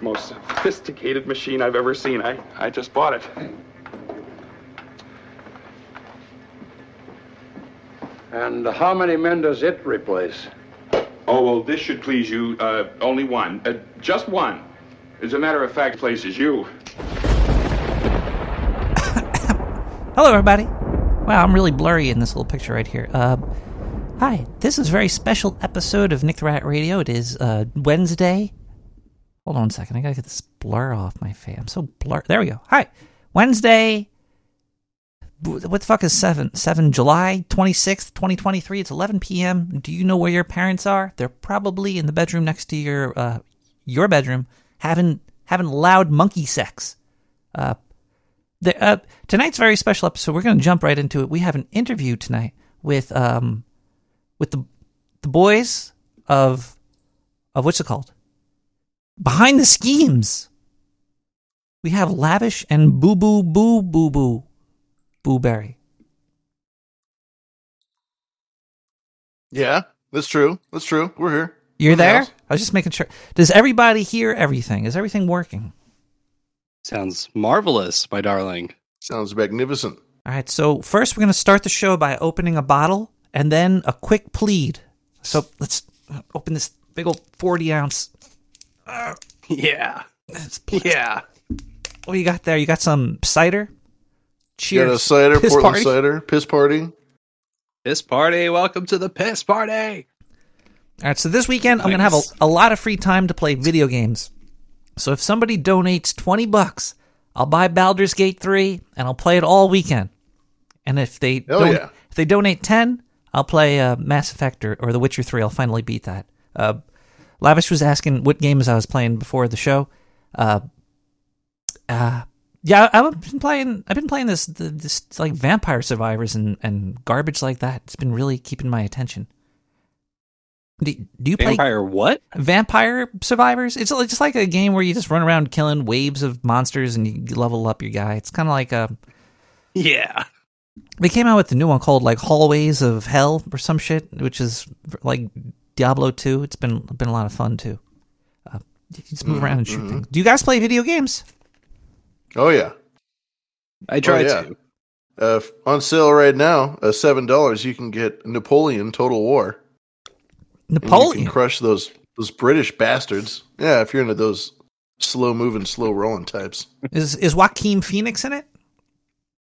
the most sophisticated machine I've ever seen. I, I just bought it. And how many men does it replace? Oh, well, this should please you. Uh, only one. Uh, just one. As a matter of fact, places you. Hello, everybody. Wow, I'm really blurry in this little picture right here. Uh, hi, this is a very special episode of Nick the Rat Radio. It is uh, Wednesday. Hold on a second. I gotta get this blur off my face. I'm so blur. There we go. Hi, Wednesday. What the fuck is seven? Seven July twenty sixth, twenty twenty three. It's eleven p.m. Do you know where your parents are? They're probably in the bedroom next to your uh, your bedroom, having having loud monkey sex. Uh, the, uh, tonight's very special episode. We're going to jump right into it. We have an interview tonight with um with the the boys of of what's it called? Behind the schemes. We have Lavish and Boo Boo Boo Boo Boo Boo Berry. Yeah, that's true. That's true. We're here. You're In the there? house. I was just making sure. Does everybody hear everything? Is everything working? Sounds marvelous, my darling. Sounds magnificent. All right, so first we're going to start the show by opening a bottle and then a quick plead. So let's open this big old 40 ounce. Yeah. Let's- Yeah. What you got there? You got some cider? Cheers. Got a cider, Piss Portland party? cider, piss party. Piss party. Welcome to the piss party. All right, so this weekend I'm going to have a, a lot of free time to play video games. So if somebody donates 20 bucks, I'll buy Baldur's Gate 3 and I'll play it all weekend. And if they Hell don't, yeah. if they donate 10, I'll play uh, Mass Effect or, or The Witcher 3. I'll finally beat that. Uh, Lavish was asking what games I was playing before the show. Uh, uh, yeah, I've been playing. I've been playing this this like Vampire Survivors and, and garbage like that. It's been really keeping my attention. Do, do you play Vampire what? Vampire Survivors. It's just like a game where you just run around killing waves of monsters and you level up your guy. It's kind of like a. Yeah. They came out with the new one called like Hallways of Hell or some shit, which is like Diablo two. It's been been a lot of fun too. Uh, you just move around and shoot things. Do you guys play video games? Oh yeah. I tried yeah. to. Uh, on sale right now, uh, seven dollars. You can get Napoleon Total War. And You Napoleon. can crush those those British bastards. Yeah, if you're into those slow moving, slow rolling types. Is is Joaquin Phoenix in it?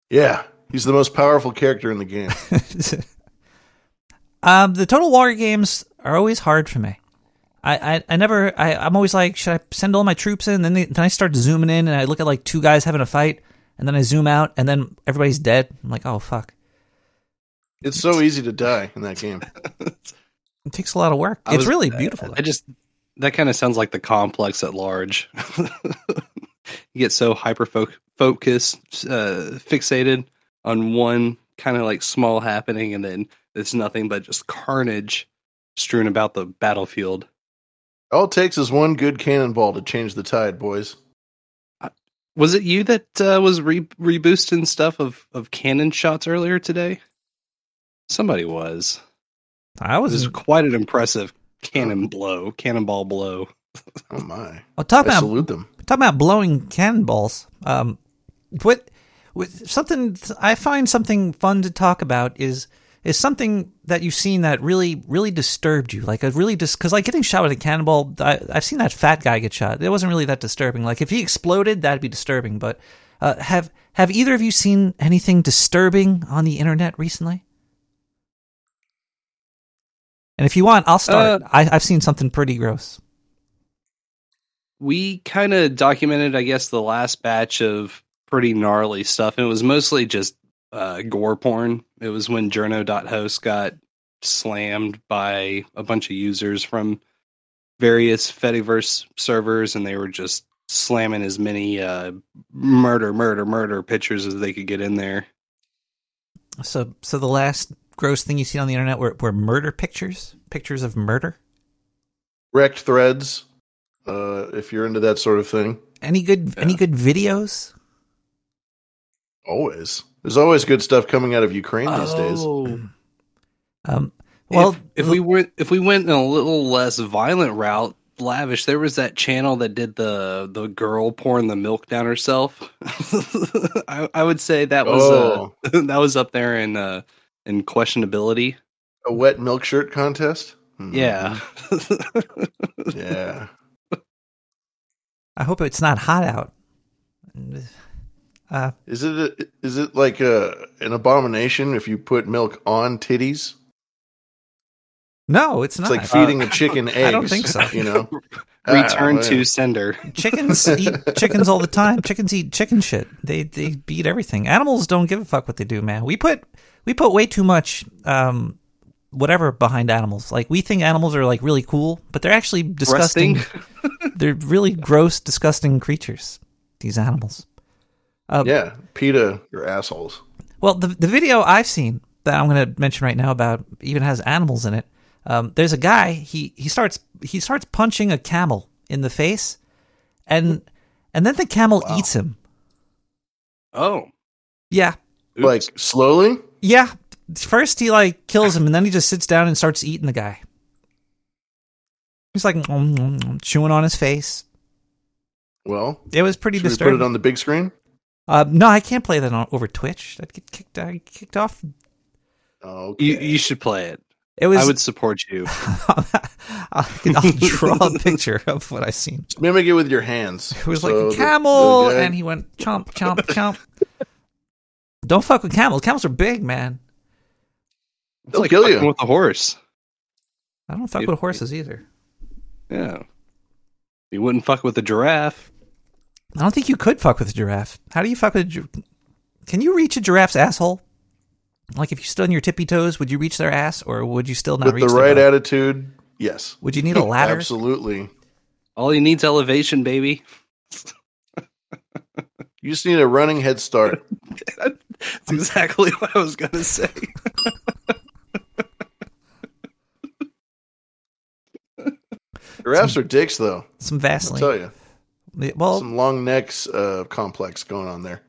Yeah, he's the most powerful character in the game. um, the Total War games are always hard for me. I, I, I never I, I'm always like, should I send all my troops in? Then they, then I start zooming in and I look at like two guys having a fight, and then I zoom out and then everybody's dead. I'm like, oh fuck! it's so easy to die in that game. It takes a lot of work. I it's was- really beautiful. I just that kind of sounds like the complex at large. you get so hyper focused, uh, fixated on one kind of like small happening, and then it's nothing but just carnage strewn about the battlefield. All it takes is one good cannonball to change the tide, boys. Was it you that uh, was re- reboosting stuff of, of cannon shots earlier today? Somebody was. I It was. was quite an impressive cannon blow, cannonball blow. Oh my! I'll talk I about salute them. talking about blowing cannonballs. Um, what, what something I find something fun to talk about is is something that you've seen that really really disturbed you, like a really dis because like getting shot with a cannonball. I, I've seen that fat guy get shot. It wasn't really that disturbing. Like if he exploded, that'd be disturbing. But uh, have have either of you seen anything disturbing on the internet recently? And if you want, I'll start. Uh, I, I've seen something pretty gross. we kind of documented, I guess, the last batch of pretty gnarly stuff. And it was mostly just uh, gore porn. It was when Journo.host got slammed by a bunch of users from various Fediverse servers, and they were just slamming as many uh, murder, murder, murder pictures as they could get in there. So, so the last gross thing you see on the internet were, were murder pictures, pictures of murder. Wrecked threads. Uh, if you're into that sort of thing, Any good, any good videos? always. There's always good stuff coming out of Ukraine these days. Oh. Um, well, if, if we went if we went in a little less violent route, lavish. There was that channel that did the the girl pouring the milk down herself. I, I would say that was Oh. uh, that was up there in uh, in questionability. A wet milk shirt contest? Hmm. Yeah. Yeah. I hope it's not hot out. Uh, Is it a, is it like a, an abomination if you put milk on titties? no, it's not. It's not. like feeding a chicken eggs. I don't think so. You know, Return Ah, to man. sender. Chickens eat chickens all the time. Chickens eat chicken shit. They they beat everything. Animals don't give a fuck what they do, man. We put we put way too much um whatever behind animals. Like we think animals are like really cool, but they're actually disgusting. They're really gross, disgusting creatures. These animals. Yeah, PETA, you're assholes. Well, the the video I've seen that I'm going to mention right now about even has animals in it. Um, there's a guy. He he starts he starts punching a camel in the face, and and then the camel eats him. Oh. Yeah, Oops. Like slowly. yeah. First he like kills him, and then he just sits down and starts eating the guy. He's like mm, mm, mm, chewing on his face. Well, It was pretty we put it on the big screen? Uh, no, I can't play that on, over Twitch. I'd get kicked. I kicked off. Okay. you you should play it. It was. I would support you. I'll, I'll draw a picture of what I seen. Mimic it with your hands. It was So like a camel, the guy- and he went chomp, chomp, chomp. Don't fuck with camels. Camels are big, man. It's They'll like kill you. with a horse. I don't fuck Yep. with horses either. Yeah. You wouldn't fuck with a giraffe. I don't think you could fuck with a giraffe. How do you fuck with a gi- Can you reach a giraffe's asshole? Like if you stood on your tippy toes, would you reach their ass, or would you still not reach it? with reach the their right butt? attitude. Yes, Would you need a ladder? absolutely. All he needs elevation, baby. You just need a running head start. That's exactly what I was gonna say. Giraffes are dicks, though. Some I'll Vaseline. tell you, Well, some long necks uh, complex going on there.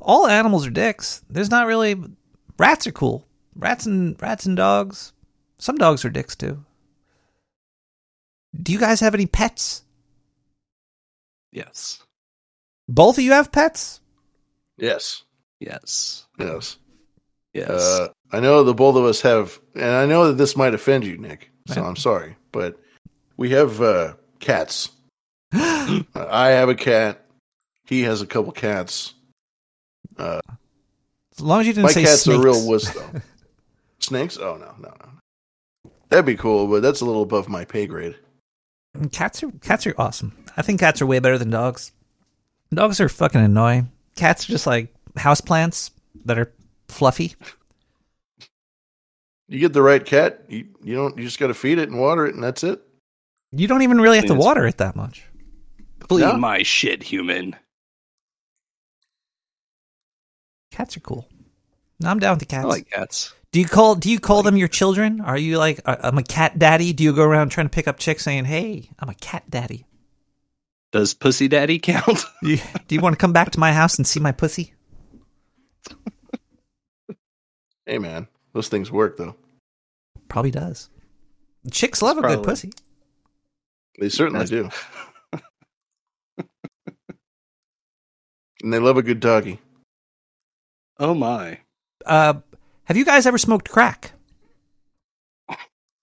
all animals are dicks. There's not really rats are cool. Rats and rats and dogs. Some dogs are dicks too. Do you guys have any pets? Yes. Both of you have pets? Yes, Yes. yes. Yes. Uh, I know the both of us have, and I know that this might offend you, Nick. So Yeah. I'm sorry, but we have uh, cats. Uh, I have a cat. He has a couple cats. As long as you didn't My say cat's snakes. a real wuss, though. Snakes? Oh no, no, no. That'd be cool, but that's a little above my pay grade. Cats are cats are awesome. I think cats are way better than dogs. Dogs are fucking annoying. Cats are just like houseplants that are fluffy. You get the right cat, you, you don't. You just got to feed it and water it, and that's it. You don't even really have to water it that much. Clean yeah. my shit, human. Cats are cool. No, I'm down with the cats. I like cats. do you call do you call them your children? Are you like "I- I'm a cat daddy? Do you go around trying to pick up chicks saying, "Hey, I'm a cat daddy"? Does Pussy Daddy count? Do you, do you want to come back to my house and see my pussy? Hey man, those things work though. Probably does. Chicks love a good pussy. They certainly That's- do, and they love a good doggy. oh my. Uh, have you guys ever smoked crack?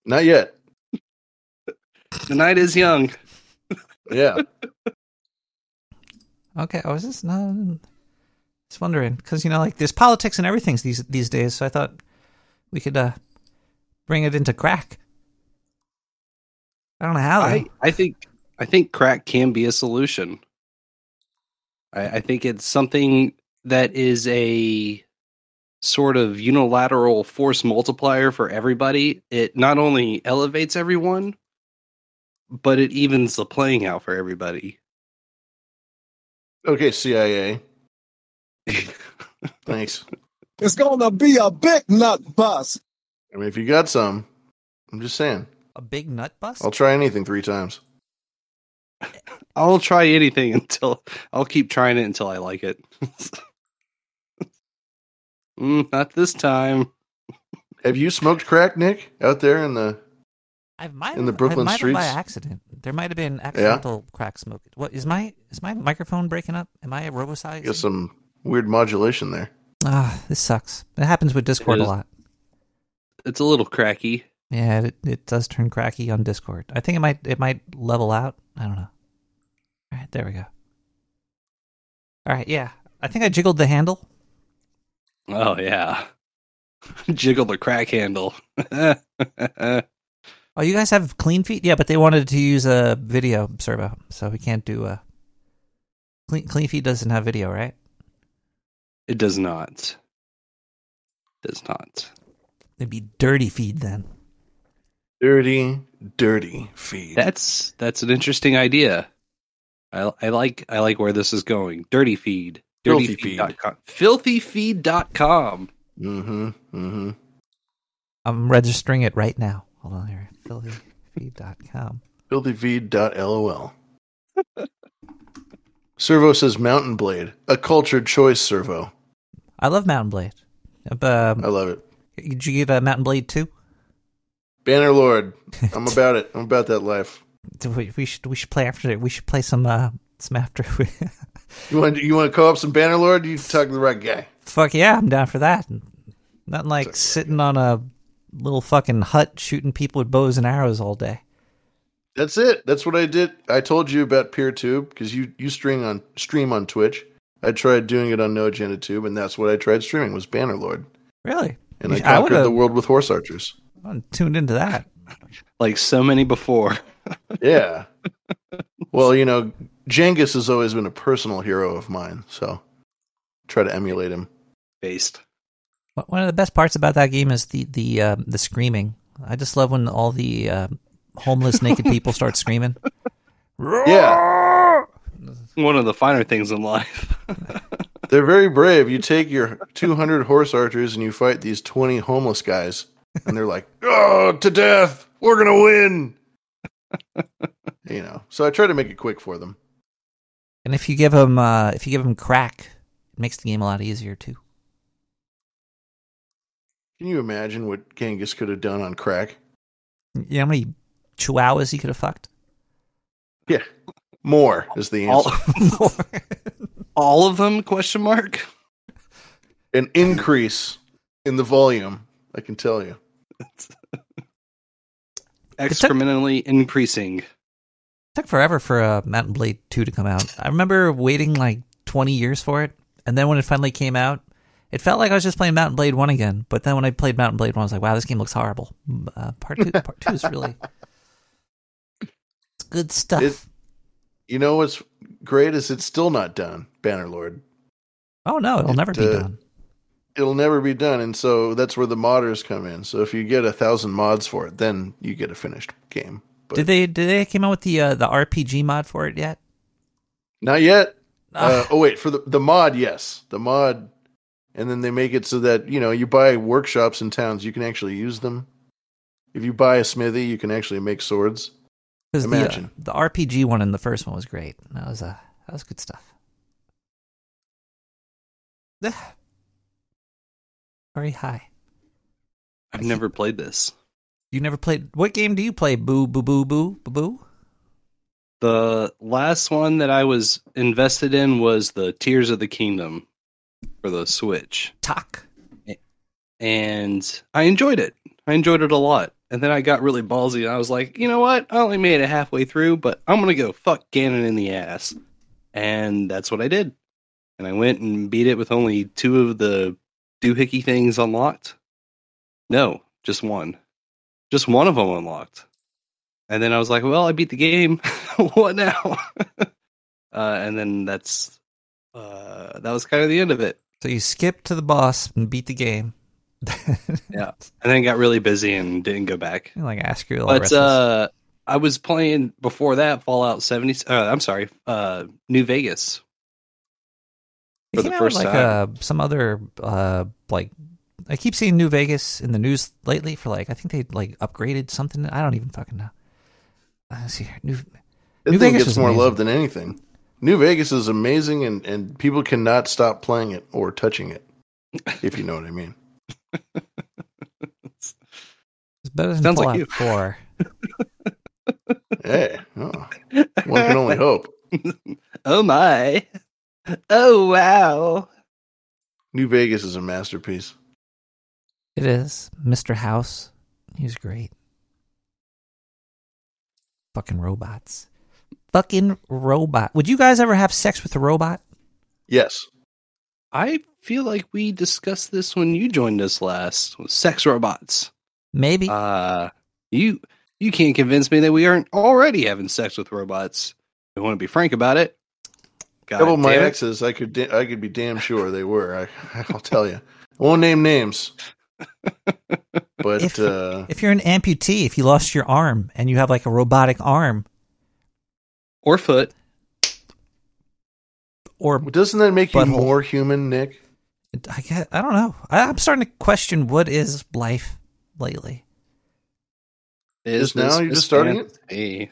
Not yet. The night is young. Yeah, Okay, I was just no, just wondering because you know, like there's politics and everything these these days. So I thought we could uh bring it into crack. I don't know how. Though. I, I think I think crack can be a solution. I, I think it's something that is a sort of unilateral force multiplier for everybody. It not only elevates everyone, but it evens the playing out for everybody. okay, CIA. Thanks. It's gonna be a big nut bust. I mean, if you got some, I'm just saying. a big nut bust. I'll try anything three times. I'll try anything until I'll keep trying it until I like it. mm, not this time. Have you smoked crack, Nick, out there in the I might In the Brooklyn I might have by accident. There might have been accidental crack smoke. What is my is my microphone breaking up? Am I a robosize? Got some weird modulation there. Ah, this sucks. It happens with Discord a lot. It's a little cracky. Yeah, it, it does turn cracky on Discord. I think it might it might level out. I don't know. All right, there we go. All right, yeah. I think I jiggled the handle. Oh yeah. Jiggle the crack handle. Oh, you guys have clean feet? Yeah, but they wanted to use a video servo, so we can't do a clean clean feet doesn't have video, right? it does not. Does not. It'd be dirty feed then. Dirty, dirty feed. That's that's an interesting idea. I I like I like where this is going. Dirty feed. Filthy feed. Dirtyfeed.com. Filthyfeed.com. mm-hmm. Mm-hmm. I'm registering it right now. Hold on here. Filthyfeed.com. Filthyfeed.lol. Servo says Mount & Blade, a cultured choice servo. I love Mount & Blade. Um, I love it. Did you get a Mount & Blade 2? Bannerlord, I'm about it. I'm about that life. We, we should we should play after it. we should play some uh some after You want you want to co-op some Bannerlord? You talk to the right guy. Fuck yeah, I'm down for that. Nothing like sitting on a little fucking hut shooting people with bows and arrows all day. That's it. That's what I did. I told you about PeerTube because you you stream on stream on Twitch. I tried doing it on No Agenda Tube, and that's what I tried streaming was Bannerlord, Really? and I I conquered would've- the world with horse archers. I'm tuned into that. Like so many before. Yeah. well, you know, Genghis has always been a personal hero of mine, so try to emulate him. Based. One of the best parts about that game is the the uh, the screaming. I just love when all the uh, homeless naked people start screaming. Yeah, One of the finer things in life. they're very brave. You take your 200 horse archers and you fight these 20 homeless guys, and they're like, "Oh, to death! We're gonna win!" you know. So I try to make it quick for them. And if you give them uh, if you give them crack, it makes the game a lot easier too. Can you imagine what Genghis could have done on crack? You know how many chihuahuas he could have fucked? Yeah, more is the All, answer. all of them? Question mark. An increase in the volume. I can tell you. Excrementally increasing. It took forever for uh, Mount & Blade 2 to come out. I remember waiting like 20 years for it, and then when it finally came out, it felt like I was just playing Mount & Blade 1 again. But then when I played Mount & Blade 1, I was like, wow, this game looks horrible. Uh, part 2 part two is really it's good stuff. It- You know what's great is it's still not done, Bannerlord. oh, no, it'll it, never be uh, done. It'll never be done, and so that's where the modders come in. So if you get a thousand mods for it, then you get a finished game. But Did they did they came out with the uh, the RPG mod for it yet? not yet. Uh, Ah. oh wait, for the the mod, yes, the mod, and then they make it so that you know you buy workshops in towns, you can actually use them. If you buy a smithy, you can actually make swords. Because the, uh, Imagine. the RPG one in the first one was great. That was uh, that was good stuff. Very high. I've never played this. You never played. What game do you play? Boo boo boo boo boo boo. The last one that I was invested in was the Tears of the Kingdom for the Switch. Talk. And I enjoyed it. I enjoyed it a lot. And then I got really ballsy and I was like, you know what? I only made it halfway through, but I'm going to go fuck Ganon in the ass. And that's what I did. And I went and beat it with only two of the doohickey things unlocked. No, just one. Just one of them unlocked. And then I was like, well, I beat the game. what now? uh, and then that's uh, that was kind of the end of it. So you skipped to the boss and beat the game. Yeah. And then got really busy and didn't go back. like ask you But uh, I was playing before that Fallout 70. Uh, I'm sorry, uh, New Vegas. It for the first like time. Uh, some other uh like I keep seeing New Vegas in the news lately for like I think they like upgraded something. I don't even fucking know. Uh, Let's see here. New New Vegas gets more amazing. love than anything. New Vegas is amazing, and, and people cannot stop playing it or touching it, if you know what I mean. It's better than Sounds like Fallout you. 4. Hey, oh, one can only hope. Oh my! Oh wow! New Vegas is a masterpiece. It is. Mr. House. He's great. Fucking robots. Fucking robot. Would you guys ever have sex with a robot? Yes. I feel like we discussed this when you joined us last. Sex robots. Maybe. Uh you you can't convince me that we aren't already having sex with robots. I want to be frank about it. God Couple of my damn it. exes, I could da- I could be damn sure they were. I, I'll tell you. I won't name names. But If- uh, if you're an amputee, if you lost your arm and you have like a robotic arm, or foot. or doesn't that make you more human, Nick? I get, I don't know. I, I'm starting to question what is life lately. Is Just now? You're just starting it?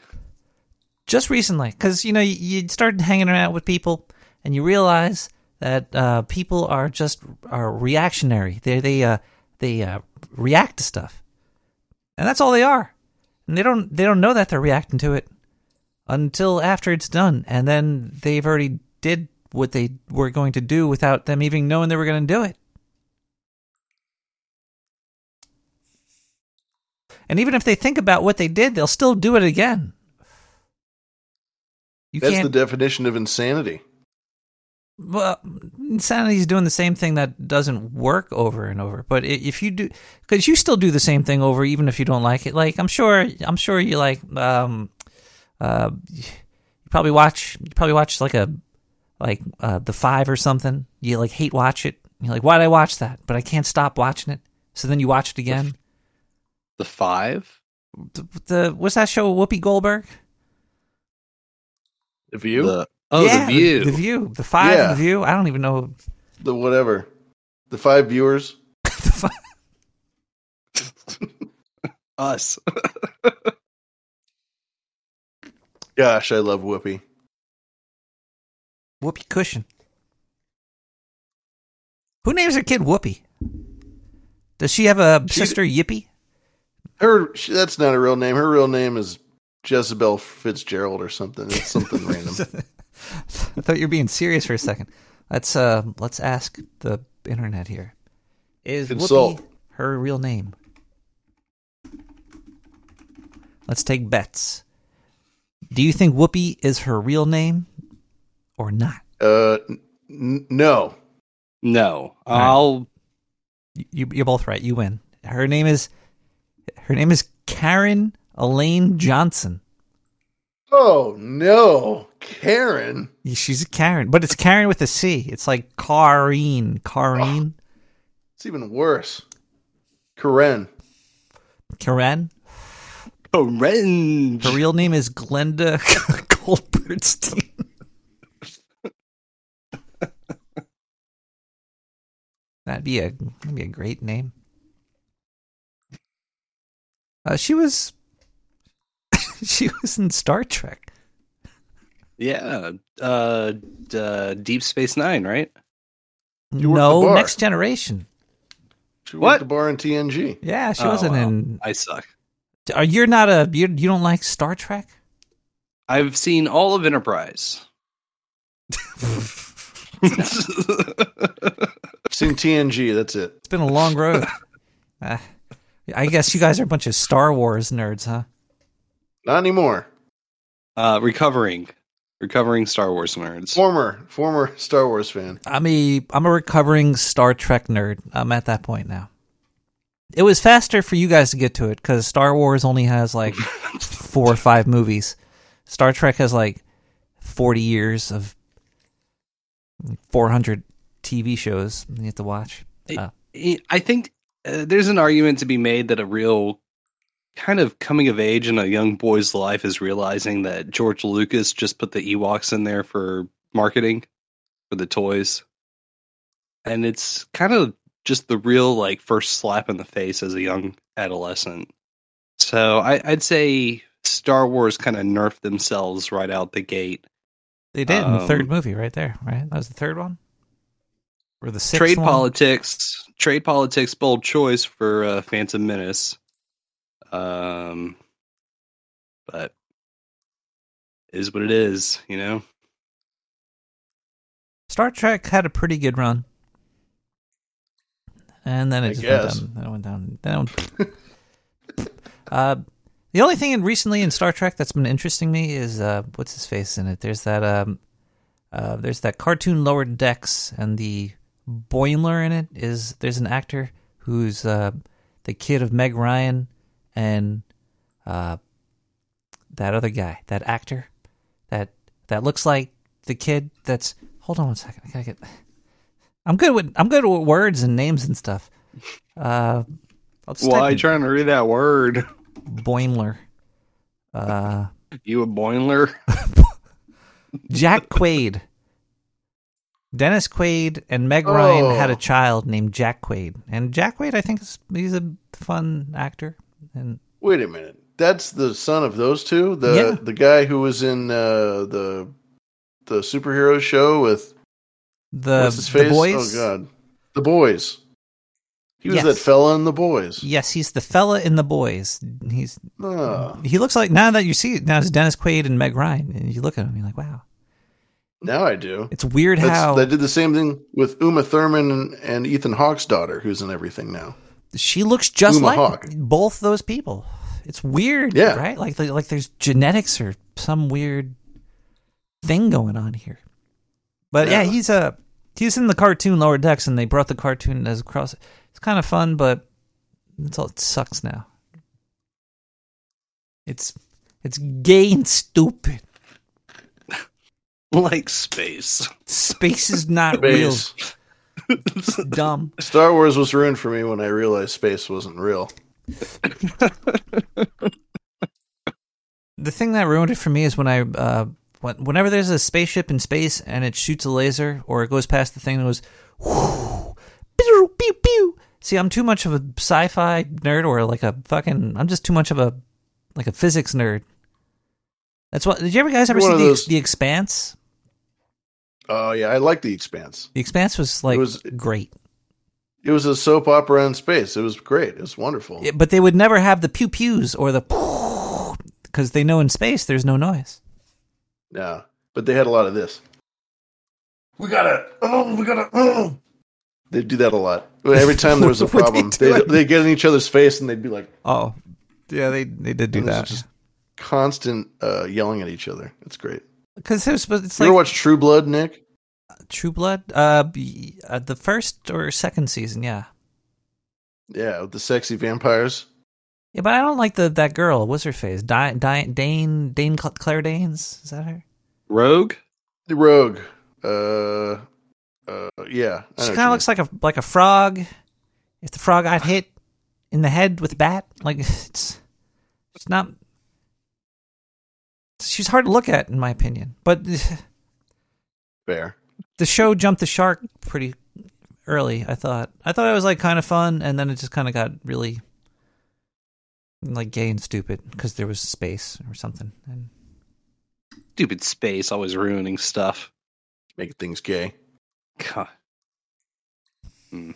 Just recently, because you know you, you started hanging around with people and you realize that uh, people are just are reactionary. They they uh, they uh, react to stuff, and that's all they are. And they don't they don't know that they're reacting to it until after it's done, and then they've already did what they were going to do without them even knowing they were going to do it. And even if they think about what they did, they'll still do it again. You That's the definition of insanity. well, insanity is doing the same thing that doesn't work over and over. But if you do, because you still do the same thing over, even if you don't like it. Like I'm sure, I'm sure you like. Um, uh, you probably watch. You probably watch like a, like uh, the Five or something. You like hate watch it. You're like, why did I watch that? But I can't stop watching it. So then you watch it again. The five? The, the what's that show? Whoopi Goldberg. The view, The, oh, yeah, the view. The, View. The Five. Yeah. and The View. I don't even know. the whatever, the five viewers. the Five. Us. Gosh, I love Whoopi. Whoopi Cushion. Who names her kid Whoopi? Does she have a She- sister Yippee? Her she, that's not a real name. Her real name is Jezebel Fitzgerald or something. It's something random. I thought you were being serious for a second. Let's uh let's ask the internet here. Is Consult. Whoopi her real name? Let's take bets. Do you think Whoopi is her real name or not? Uh, n- no. No. right. I'll You, you're both right. You win. Her name is her name is Caryn Elaine Johnson. Oh no, Karen. She's a Karen, but it's Karen with a C. It's like Kareen. Kareen. It's even worse. Karen. Karen. Karen. Her real name is Glenda Goldbergstein. that'd be a that'd be a great name. Uh, she was she was in Star Trek. Yeah. Uh, uh, Deep Space Nine, right? You worked the no. Next Generation. She What? worked the bar in TNG. Yeah, she Oh, wasn't wow. in. I suck. Are you're not a you? You don't like Star Trek? I've seen all of Enterprise. I've seen TNG. That's it. It's been a long road. Uh, I guess you guys are a bunch of Star Wars nerds, huh? Not anymore. uh, recovering, recovering Star Wars nerds. Former, former Star Wars fan. I'm a I'm a recovering Star Trek nerd. I'm at that point now. It was faster for you guys to get to it because Star Wars only has like four or five movies. Star Trek has like forty years of four hundred TV shows you have to watch. Uh, I think uh, there's an argument to be made that a real kind of coming of age in a young boy's life is realizing that George Lucas just put the Ewoks in there for marketing for the toys. And it's kind of just the real like first slap in the face as a young adolescent. So I, I'd say Star Wars kind of nerfed themselves right out the gate. they did in the Um, third movie, right there. Right, that was the third one, or the sixth trade one? politics, trade politics, bold choice for uh, Phantom Menace. Um, but it is what it is, you know. Star Trek had a pretty good run, and then it I just guess. went down. Then it went down. Then uh, the only thing in recently in Star Trek that's been interesting me is uh, what's his face in it. There's that um, uh, there's that cartoon Lower Decks, and the Boimler in it is there's an actor who's uh, the kid of Meg Ryan and uh, that other guy, that actor that that looks like the kid that's hold on one second. I gotta get I'm good with I'm good with words and names and stuff. Uh Why type in trying to read that word? Boimler. Uh You a boiler? Jack Quaid. Dennis Quaid and Meg Ryan Oh. had a child named Jack Quaid. And Jack Quaid I think is he's a fun actor and Wait a minute. That's the son of those two. The Yeah. the guy who was in uh, the the superhero show with the, the boys. Oh God, the boys. He was Yes. that fella in the boys. Yes, he's the fella in the boys. He's Ah, he looks like now that you see it now it's Dennis Quaid and Meg Ryan and you look at him you're like wow. now I do. It's weird That's, how they did the same thing with Uma Thurman and, and Ethan Hawke's daughter, who's in everything now. She looks just Uma like Hawke. both those people. It's weird, Yeah. right? Like like there's genetics or some weird thing going on here. But yeah, Yeah. he's a he's in the cartoon Lower Decks, and they brought the cartoon as across. It's kind of fun, but it's all it sucks now. It's it's gay and stupid. like space. Space is not real. It's dumb. Star Wars was ruined for me when I realized space wasn't real. The thing that ruined it for me is when I, uh, when, whenever there's a spaceship in space and it shoots a laser or it goes past the thing and goes, whoo, pew, pew, pew. See, I'm too much of a sci-fi nerd or like a fucking. I'm just too much of a like a physics nerd. That's what. Did you ever guys ever You're see the, those- the Expanse? Oh yeah, I like The Expanse. The Expanse was like it was- great, It was a soap opera in space. It was great. It was wonderful. Yeah, but they would never have the pew pews or the because they know in space there's no noise. Yeah, but they had a lot of this. We gotta. Oh, we gotta. Oh. They'd do that a lot. Every time there was a they problem, they they get in each other's face and they'd be like, Oh, yeah, they they did do that just constant uh, yelling at each other. It's great. Because it was. It's you like ever watch True Blood, Nick? True Blood? Uh, uh, the first or second season, yeah. Yeah, the sexy vampires. Yeah, but I don't like the that girl. What's her face? Di- Di- Dane Dane Claire Danes? Is that her? Rogue? The Rogue. Uh, uh, yeah. She kind of looks like a like a frog. If the frog got hit in the head with a bat, like it's it's not. She's hard to look at, in my opinion. But mean. Fair. the show jumped the shark pretty early. I thought. I thought it was like kind of fun, and then it just kind of got really like gay and stupid because there was space or something. And Stupid space, always ruining stuff. Making things gay. God. Hmm.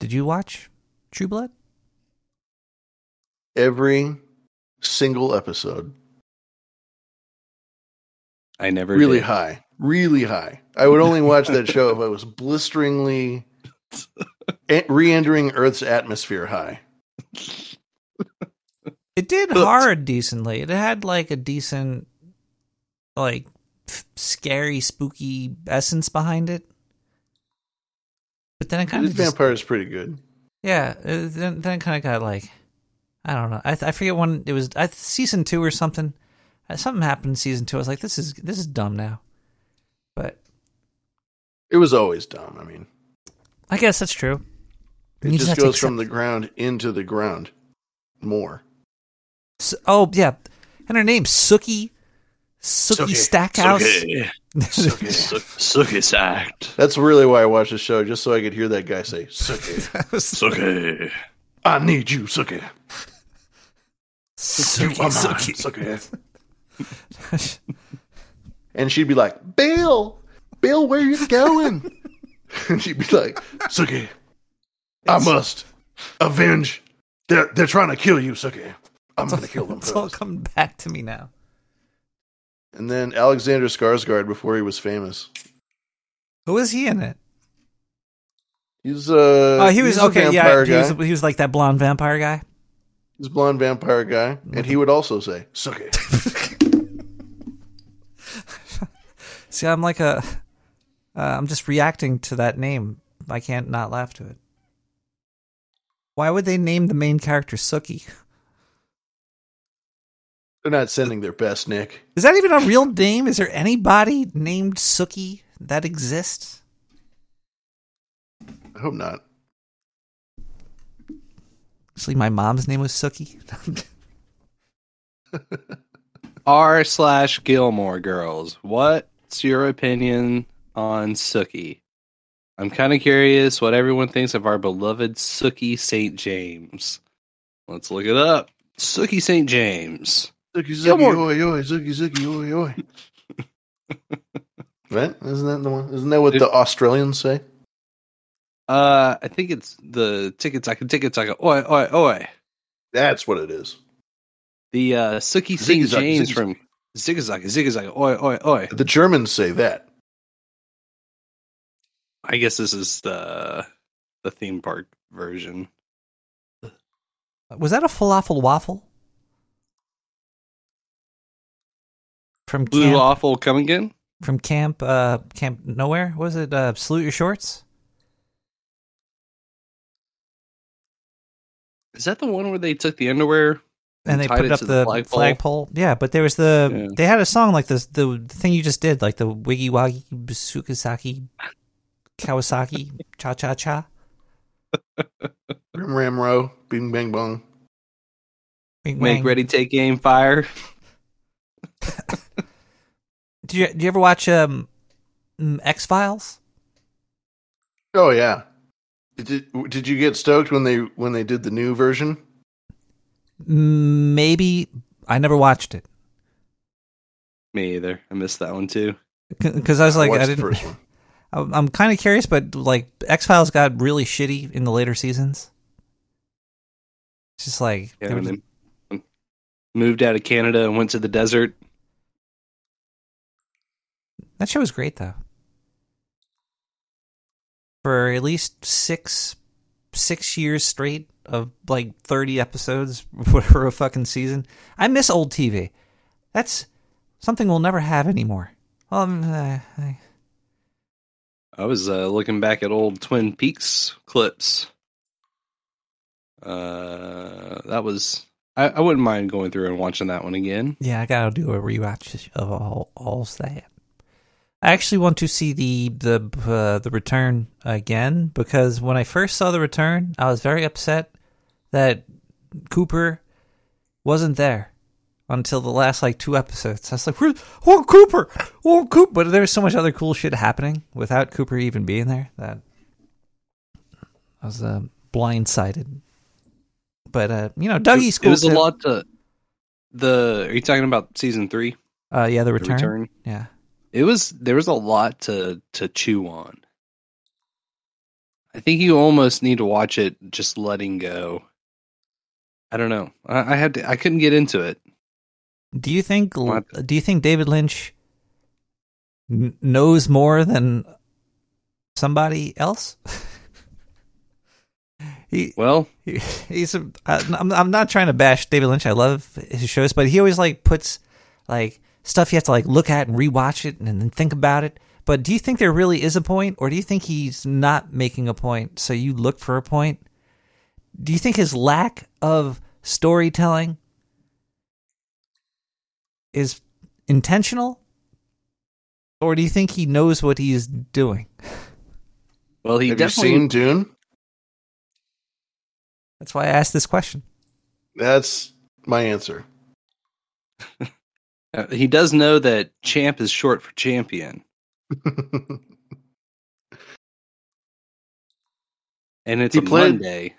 did you watch True Blood? Every single episode. I never really did. high, really high. I would only watch that show if I was blisteringly re-entering Earth's atmosphere high. It did hard decently. It had like a decent, like f- scary, spooky essence behind it. But then it kind of just, vampire is pretty good. yeah. uh, Then then it kind of got like, I don't know. I I forget when it was. I, season two or something. Uh, Something happened in season two. I was like, this is this is dumb now. But It was always dumb. I mean, I guess that's true. it You just have to goes from the ground into the ground more. S- oh yeah, and her name's Sookie. Sookie Sookie. Stackhouse. Suckis act. That's really why I watched the show, just so I could hear that guy say, "Sookie, Sucky. I need you, Sookie, you Sookie, are mine, Sookie." And she'd be like, "Bill, Bill, where are you going?" and she'd be like, "Sookie, I must avenge. They're they're trying to kill you, Sookie. I'm gonna kill them It's all first. coming back to me now. And then Alexander Skarsgård before he was famous. Who was he in it? He's uh Oh, he was okay. Yeah, he was, he was like that blonde vampire guy. A blonde vampire guy, and he would also say Sookie. See, I'm like a. Uh, I'm just reacting to that name. I can't not laugh to it. Why would they name the main character Sookie? They're not sending their best, Nick. Is that even a real name? Is there anybody named Sookie that exists? I hope not. Actually, my mom's name was Sookie. R slash Gilmore Girls. What's your opinion on Sookie? I'm kind of curious what everyone thinks of our beloved Sookie St. James. Let's look it up. Sookie St. James. Suki, Suki, Gilmore- oi, oi, Suki, Suki, oi, oi. right? Isn't that the one? Isn't that what the Australians say? Uh, I think it's the tickets. I can tickets. I go. Oi, oi, oi. That's what it is. The uh, Suki St. Ziggy-zag, James ziggy-zag. from Zigazag, Zigazag. Oi, oi, oi. The Germans say that. I guess this is the the theme park version. Was that a falafel waffle? From Blue camp, Awful come again? from camp, uh, camp nowhere. What was it uh, salute your shorts? Is that the one where they took the underwear and they tied put it up to the, the flagpole? flagpole. Yeah, but there was the Yeah. they had a song like this the, the thing you just did, like the Wiggy Waggy Sukasaki Kawasaki Cha Cha Cha. Rim Ram Row, Bing Bang Bong. Wing Make Wang. ready, take aim, fire. do you, did you ever watch um X Files? Oh yeah. Did did you get stoked when they when they did the new version? Maybe I never watched it Me either. I missed that one too. because I was like I, watched the didn't. first one. I'm, I'm kind of curious, but like X Files got really shitty in the later seasons. It's just like Yeah, there was- then moved out of Canada and went to the desert. that show was great though. For at least six six years straight of like thirty episodes for a fucking season. I miss old TV. That's something we'll never have anymore. Um, uh, I- I was uh, looking back at old Twin Peaks clips. Uh, that was. I, I wouldn't mind going through and watching that one again. Yeah, I gotta do a rewatch of all all that. I actually want to see the the uh, the return again because when I first saw the return, I was very upset that Cooper wasn't there until the last like two episodes. I was like, "Where's oh Cooper? Oh Cooper!" But there was so much other cool shit happening without Cooper even being there that I was uh, blindsided. But uh, you know, Dougie's It cool. was a lot to. The are you talking about season three? Uh, yeah, the The return. return. Yeah. It was there was a lot to to chew on. I think you almost need to watch it just letting go. I don't know. I, I had to. I couldn't get into it. Do you think? Do you think David Lynch n- knows more than somebody else? he, Well, he he's. A, I- I'm I'm not trying to bash David Lynch. I love his shows, but he always like puts like stuff you have to like look at and rewatch it and then think about it. But do you think there really is a point, or do you think he's not making a point? So you look for a point. Do you think his lack of storytelling is intentional? Or do you think he knows what he is doing? well, he Have you definitely. seen Dune? That's why I asked this question. That's my answer. uh, he does know that champ is short for champion, and it's He a played- Monday.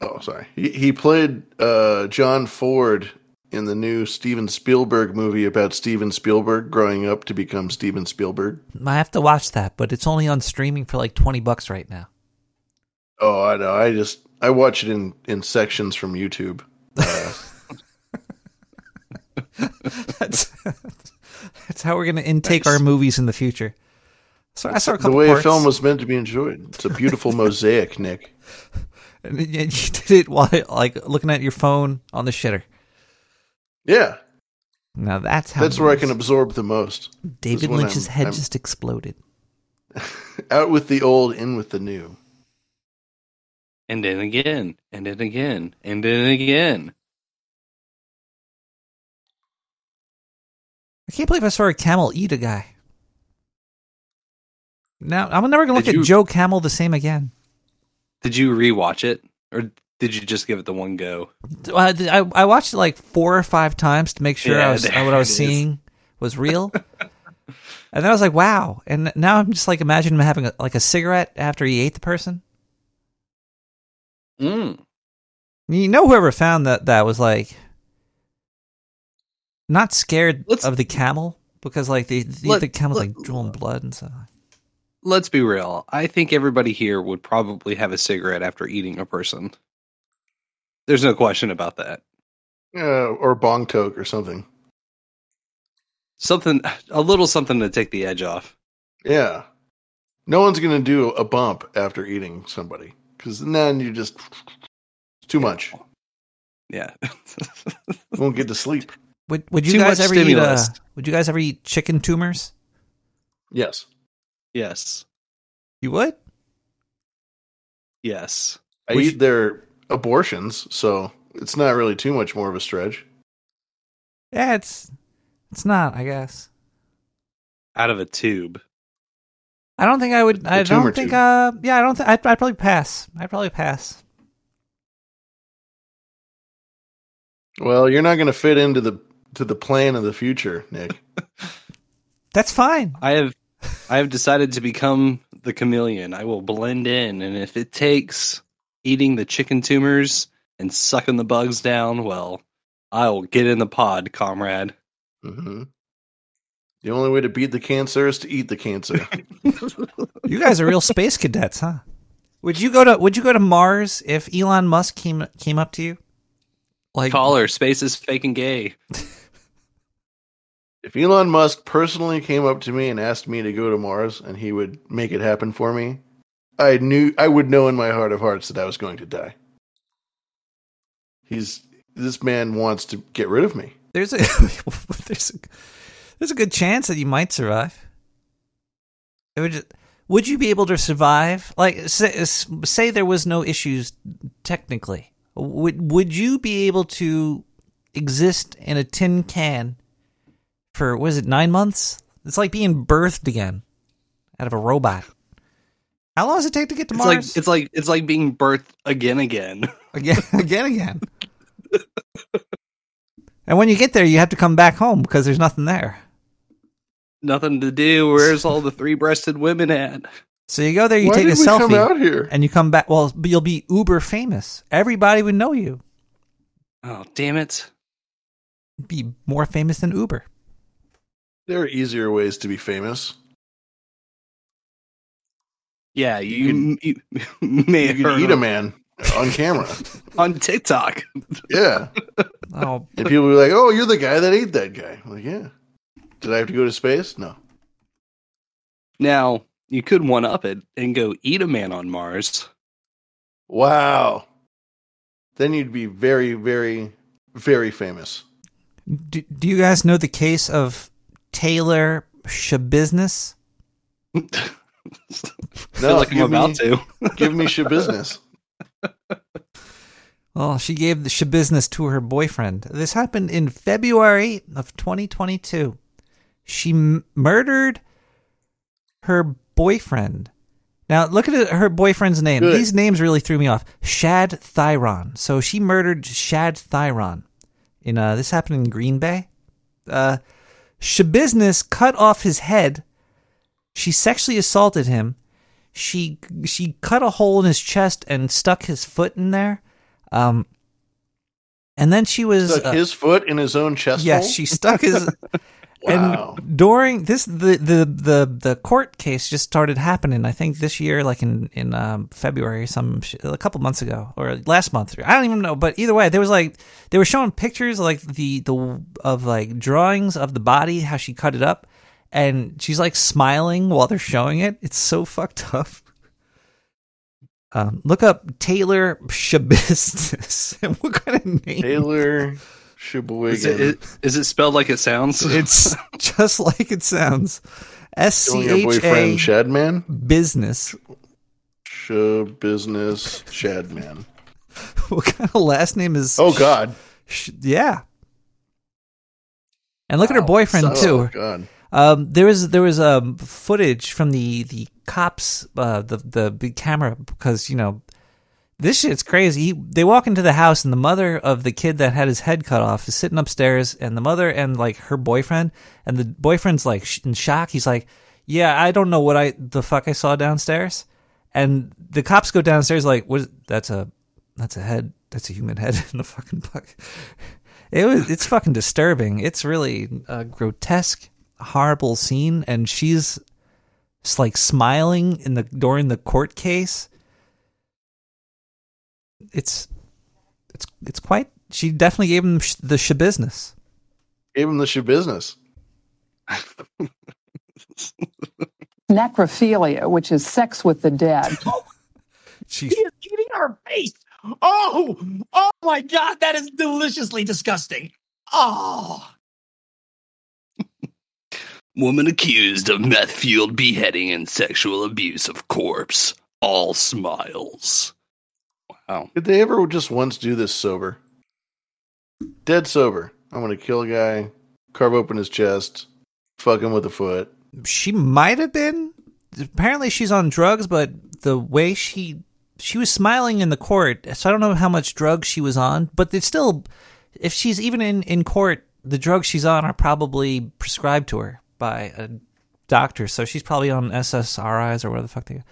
oh, sorry. He, he played uh, John Ford in the new Steven Spielberg movie about Steven Spielberg growing up to become Steven Spielberg. I have to watch that, but it's only on streaming for like 20 bucks right now. Oh, I know. I just I watch it in in sections from YouTube. Uh, That's that's how we're gonna intake our movies in the future. So I saw a the way parts, a film was meant to be enjoyed. It's a beautiful mosaic, Nick. and you you did it while like looking at your phone on the shitter. Yeah, Now that's how. that's where I can absorb the most. David Lynch's I'm- head I'm- just exploded. Out with the old, in with the new. And then again, and then again, and then again. I can't believe I saw a camel eat a guy. Now I'm never gonna look Did at you- Joe Camel the same again. Did you rewatch it, or did you just give it the one go? I, I I watched it like four or five times to make sure I was what I was it is. seeing was real. and then I was like, wow. And now I'm just like imagining him having a, like a cigarette after he ate the person. Mm. You know, whoever found that that was like not scared Let's- of the camel because like the the, Let- the camel's let- like drooling blood and stuff. Let's be real. I think everybody here would probably have a cigarette after eating a person. There's no question about that. Yeah, or bong toke or something. Something, a little something to take the edge off. Yeah. No one's going to do a bump after eating somebody because then you just too much. Yeah. Won't get to sleep. Would would you Too guys much ever eat? Uh, would you guys ever eat chicken tumors? Yes. yes. You would. Yes. I Would eat you- their abortions, so it's not really too much more of a stretch. Yeah, it's it's not. I guess. Out of a tube. I don't think I would. I tumor don't think. tube. Uh, yeah, I don't think. I'd, I'd probably pass. I'd probably pass. Well, you're not going to fit into the to the plan of the future, Nick. That's fine. I have I have decided to become the chameleon. I will blend in and if it takes eating the chicken tumors and sucking the bugs down, well, I will get in the pod, comrade. hmm The only way to beat the cancer is to eat the cancer. You guys are real space cadets, huh? Would you go to Would you go to Mars if Elon Musk came came up to you? Like, Caller, space is fake and gay. if Elon Musk personally came up to me and asked me to go to Mars and he would make it happen for me, I knew I would know in my heart of hearts that I was going to die. He's this man wants to get rid of me. there's a there's a, there's a good chance that you might survive. It would just, would you be able to survive? Like, say, say there was no issues technically. Would would you be able to exist in a tin can for was it nine months? It's like being birthed again out of a robot. How long does it take to get to It's Mars? like it's like it's like being birthed again again. again, again, again. and when you get there, you have to come back home because there's nothing there. Nothing to do. Where's all the three breasted women at? So you go there, you Why take a did we come selfie, out here? and you come back. Well, you'll be uber famous. Everybody would know you. Oh damn it. Be more famous than Uber. There are easier ways to be famous. Yeah, you, you, may You can eat a man on camera. on TikTok. Yeah. Oh, And people will be like, oh, you're the guy that ate that guy. I'm like, yeah. Did I have to go to space? No. Now, you could one up it and go eat a man on Mars. Wow. Then you'd be very, very, very famous. do, do you guys know the case of Taylor Schabusiness? I No, feel like I'm about me, to. Give me shit business. Well, she gave the shabusiness to her boyfriend. This happened in February of 2022. She m- murdered her boyfriend. Now, look at her boyfriend's name. Good. These names really threw me off. Shad Thyrion. So she murdered Shad Thyrion. In uh, this happened in Green Bay. Uh, Schabusiness cut off his head. She sexually assaulted him. She she cut a hole in his chest and stuck his foot in there. Um, and then she was Stuck uh, his foot in his own chest yes, hole? she stuck his, Wow. And during this, the, the the the court case just started happening. I think this year, like in in um, February, some sh- a couple months ago, or last month. I don't even know. But either way, there was like they were showing pictures, like the the of like drawings of the body, how she cut it up, and she's like smiling while they're showing it. It's so fucked up. Um, look up Taylor Shabistus. what kind of name? Taylor Sheboygan. it, it, is it spelled like it sounds? It's just like it sounds. S Killing C your H boyfriend, A Shadman? business. Sh business Shadman. What kind of last name is? Oh, God. Sh- yeah. And look at her boyfriend Oh, too. God. Um, there was there was um footage from the the cops uh the the big camera because you know this shit's crazy. He, they walk into the house and the mother of the kid that had his head cut off is sitting upstairs and the mother and like her boyfriend and the boyfriend's like sh- in shock. He's like, "Yeah, I don't know what I the fuck I saw downstairs." And the cops go downstairs like, "What? Is, that's a that's a head. That's a human head in the fucking bucket." It was it's fucking disturbing. It's really a grotesque, horrible scene, and she's like smiling in the during the court case. It's it's it's quite. She definitely gave him sh- the sh business. Gave him the shoe business. necrophilia, which is sex with the dead. Oh. She He is eating her face. Oh, oh my God, that is deliciously disgusting. Oh, Woman accused of meth fueled beheading and sexual abuse of corpse. All smiles. Wow. Did they ever just once do this sober? Dead sober. I'm going to kill a guy, carve open his chest, fuck him with a foot. she might have been. Apparently, she's on drugs, but the way she she was smiling in the court, so I don't know how much drugs she was on. But it's still, if she's even in in court, the drugs she's on are probably prescribed to her by a doctor. So she's probably on SSRIs or whatever the fuck they.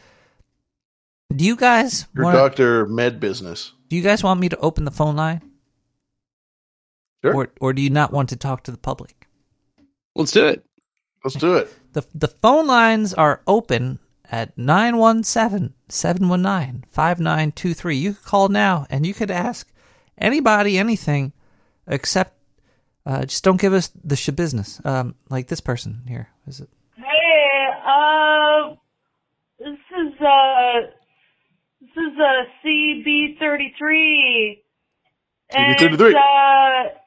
Do you guys Your want? doctor med business. Do you guys want me to open the phone line, Sure. or or do you not want to talk to the public? Let's do it. Let's do it. The the phone lines are open at 917-719-5923. You could call now and you could ask anybody anything except uh, just don't give us the sh business. Um, like this person here. Is it Hey, uh, this is, uh, this is, a CB33. And CB33. it's, uh,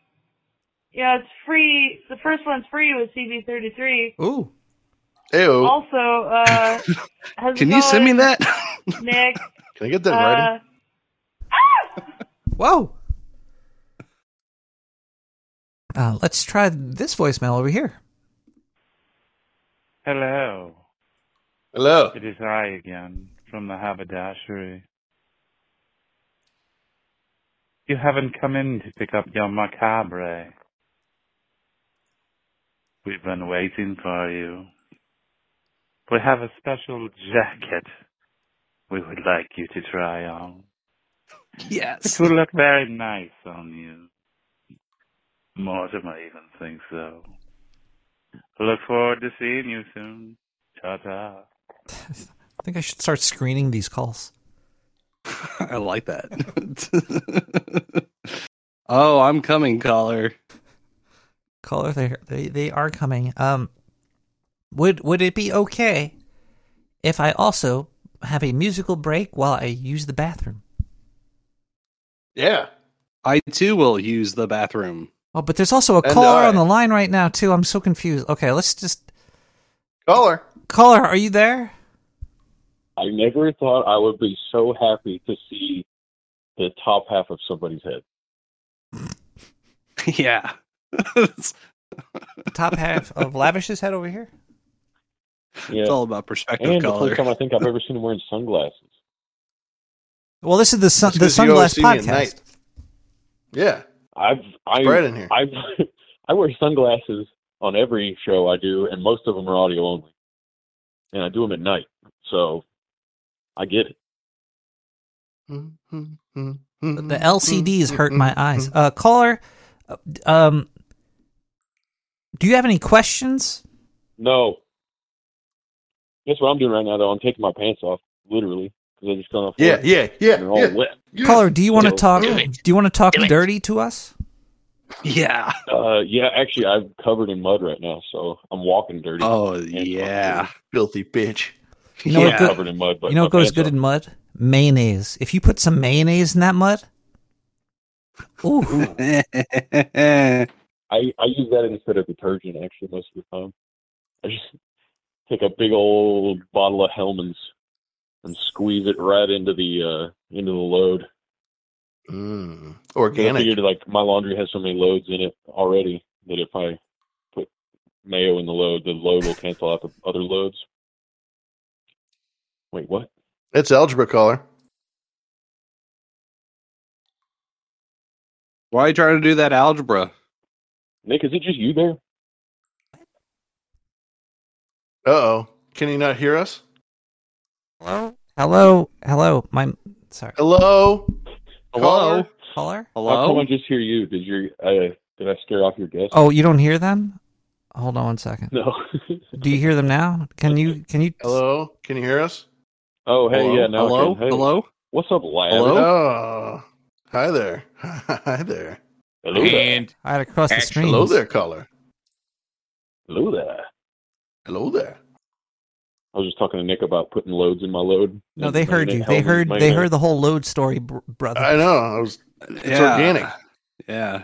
yeah, it's free. The first one's free with CB33. Ooh. Ayo. Also, uh, how's Can you send me that? Nick? Can I get that in writing? Uh, Whoa. Uh, let's try this voicemail over here. Hello, Hello. it is I again from the haberdashery. You haven't come in to pick up your macabre. We've been waiting for you. We have a special jacket we would like you to try on. Yes. It will look very nice on you. Mortimer even thinks so. Look forward to seeing you soon. Ta-ta. I think I should start screening these calls. I like that. oh, I'm coming, caller. Caller, they they they are coming. Um, would would it be okay if I also have a musical break while I use the bathroom? Yeah. I too will use the bathroom. Oh, but there's also a And caller I. on the line right now too. I'm so confused. Okay, let's just Caller. caller. Are you there? I never thought I would be so happy to see the top half of somebody's head. yeah. The top half of Lavish's head over here. Yeah. It's all about perspective, and the first time I think I've ever seen him wearing sunglasses. Well, this is the sun, That's the 'cause you always sunglass see me at podcast. Yeah. I've I bright in here. I I wear sunglasses on every show I do, and most of them are audio only, and I do them at night, so I get it. The The LCDs hurt my eyes. Uh, caller, uh, um, Do you have any questions? No. Guess what I'm doing right now, though? I'm taking my pants off, literally, because I just got off. Yeah, work, yeah, yeah, and they're all yeah. wet. Caller, do you want to So- talk? Do you want to talk dirty to us? Yeah. Uh, yeah, actually, I'm covered in mud right now, so I'm walking dirty. Oh And yeah. Filthy bitch. You know I'm what? Go, covered in mud, but you know what goes good off. in mud? Mayonnaise. If you put some mayonnaise in that mud, ooh, I I use that instead of detergent actually most of the time. I just take a big old bottle of Hellmann's and squeeze it right into the uh into the load. Mm, I organic. figured like my laundry has so many loads in it already that if I put mayo in the load, the load will cancel out the other loads. Wait, what? It's algebra caller. Why are you trying to do that algebra? Nick, is it just you there? Uh oh. Can he not hear us? hello, hello, hello. My sorry, Hello? Hello? caller. How come I Hello? just hear you? Did your uh, did I scare off your guest? Oh, you don't hear them? Hold on one second. no. Do you hear them now? Can you? Can you? Hello? Can you hear us? Oh hey Hello? yeah now Hello? can. Hey, Hello? What's up, lad? Hello? Oh. Hi there. Hi there. Hello there. And I had to cross the Actually, streams. Hello there, caller. Hello there. Hello there. I was just talking to Nick about putting loads in my load. No, And they heard mayonnaise- you. They heard. They mayonnaise. heard the whole load story, brother. I know. I was. It's Yeah. organic. Yeah.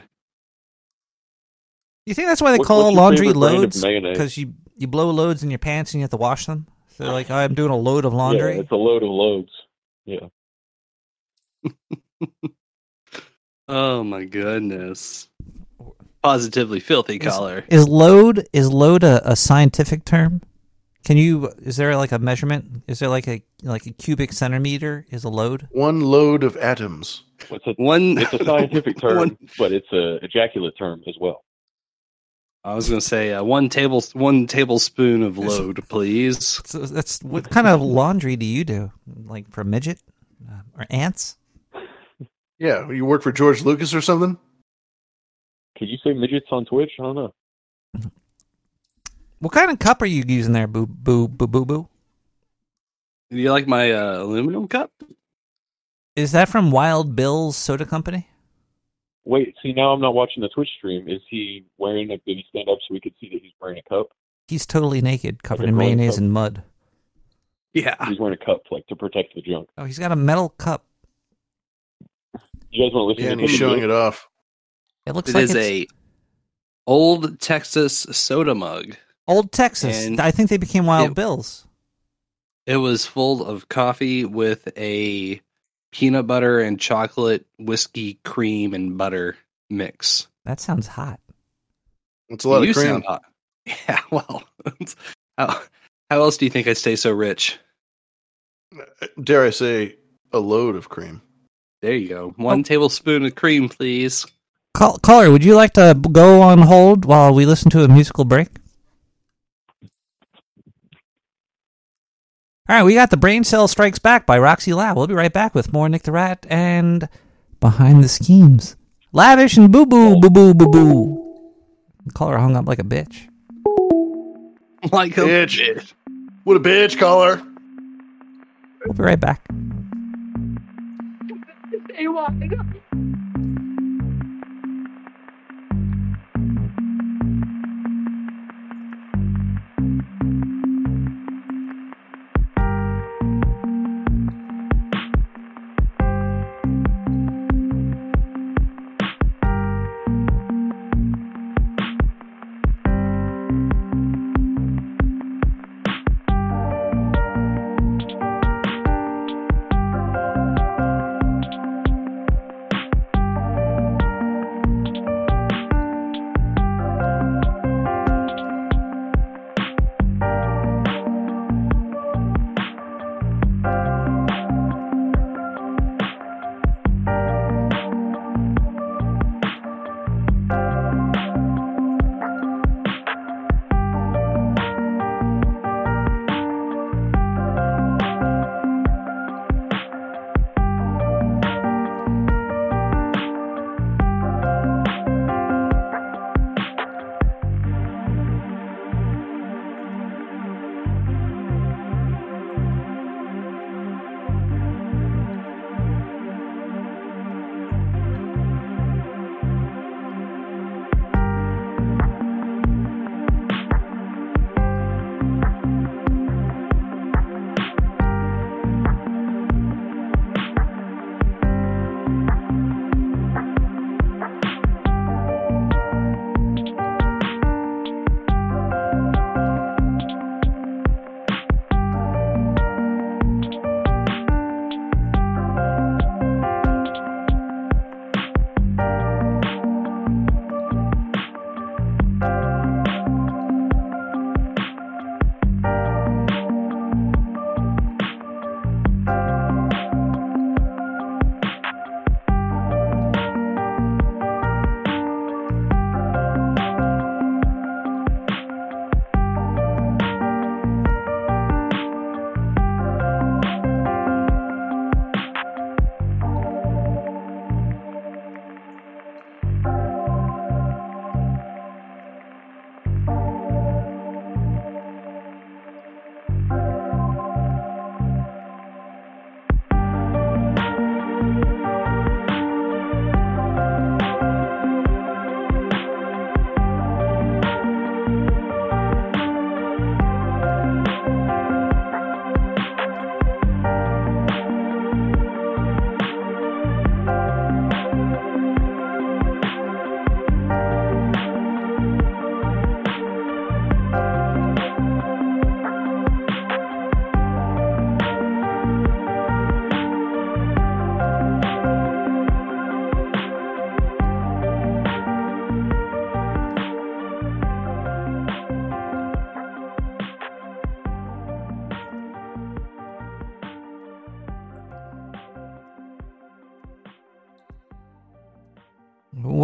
You think that's why they What- call what's laundry favorite brand of loads? mayonnaise? Because you you blow loads in your pants and you have to wash them. So like, I'm doing a load of laundry. Yeah, it's a load of loads. Yeah. Oh my goodness. Positively filthy Is- color. Is load is load a, a scientific term? Can you? Is there like a measurement? Is there like a like a cubic centimeter? Is a load? One load of atoms. It's a One it's a scientific term, One- but it's a ejaculate term as well. I was gonna say uh, one table one tablespoon of load, please. So that's what kind of laundry do you do? Like for midget uh, or ants? Yeah. You work for George Lucas or something? Can you say midgets on Twitch? I don't know. What kind of cup are you using there? Boo boo boo boo boo. Do you like my uh, aluminum cup? Is that from Wild Bill's Soda Company? Wait, see now I'm not watching the Twitch stream. Is he wearing a did he stand up so we could see that he's wearing a cup? He's totally naked, covered Like in mayonnaise and mud. Yeah. He's wearing a cup like to protect the junk. Oh, he's got a metal cup. You guys want to listen Yeah, to and he's showing it off. It looks It like is it's a old Texas soda mug. old Texas. and I think they became Wild it- Bills. It was full of coffee with a peanut butter and chocolate whiskey cream and butter mix. That sounds hot. It's a lot you of cream. sound hot. Yeah, well, how, how else do you think I stay so rich? Dare I say, a load of cream. There you go. One oh. tablespoon of cream, please. Call, caller, would you like to go on hold while we listen to a musical break? All right, we got the Brain Cell Strikes Back by Roxy Lab. We'll be right back with more Nick the Rat and Behind the Schemes. Lavish and boo boo boo boo boo boo. The caller hung up like a bitch. Like a Bitch. What a bitch, caller. We'll be right back.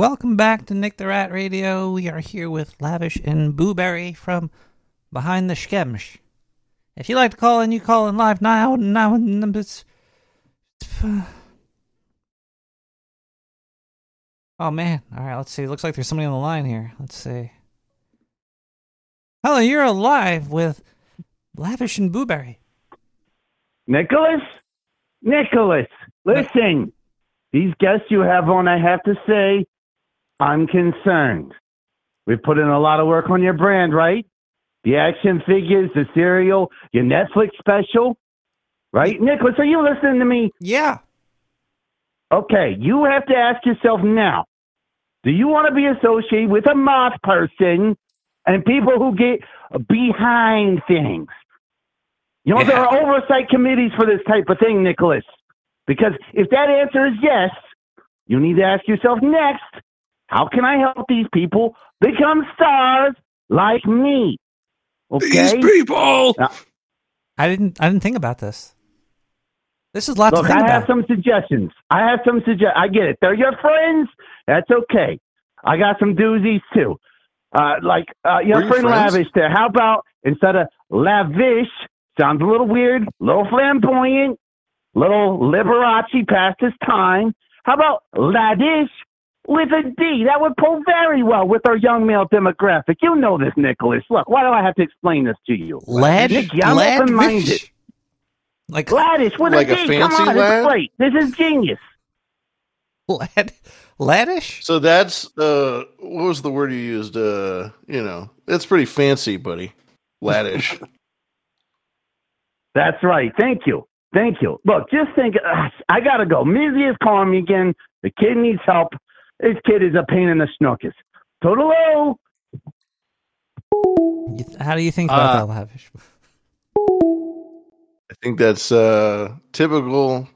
Welcome back to Nick the Rat Radio. We are here with Lavish and Booberry from Behind the Schemsh. If you like to call in, you call in live now. And now, numbers. Oh man! All right, let's see. Looks like there's somebody on the line here. Let's see. Hello, you're alive with Lavish and Booberry. Nicholas? Nicholas, listen. These guests you have on, I have to say, I'm concerned. We've put in a lot of work on your brand, right? The action figures, the cereal, your Netflix special, right? Nicholas, are you listening to me? Yeah. Okay, you have to ask yourself now do you want to be associated with a moth person and people who get behind things? You know, there are oversight committees for this type of thing, Nicholas. Because if that answer is yes, you need to ask yourself next, how can I help these people become stars like me? Okay? These people. I didn't. I didn't think about this. This is lots Look, to think I about. have some suggestions. I have some suggest. I get it. They're your friends. That's okay. I got some doozies too. Uh, like uh, your We're your friend friends? Lavish there. How about instead of lavish, sounds a little weird, a little flamboyant, little Liberace past his time. How about ladish with a D? That would pull very well with our young male demographic. You know this, Nicholas. Look, why do I have to explain this to you? Lad, Nicky, I'm lad, open-minded. Like Ladish with Like a a D. fancy Come on, lad? it's great. This is genius. lad, laddish. So that's uh, what was the word you used? Uh, you know, it's pretty fancy, buddy. Laddish. That's right. Thank you. Thank you. Look, just think. Uh, I gotta go. Mizzy is calling me again. The kid needs help. This kid is a pain in the snookers. Toodaloo. You- How do you think about Uh, that, lavish? I think that's uh, typical,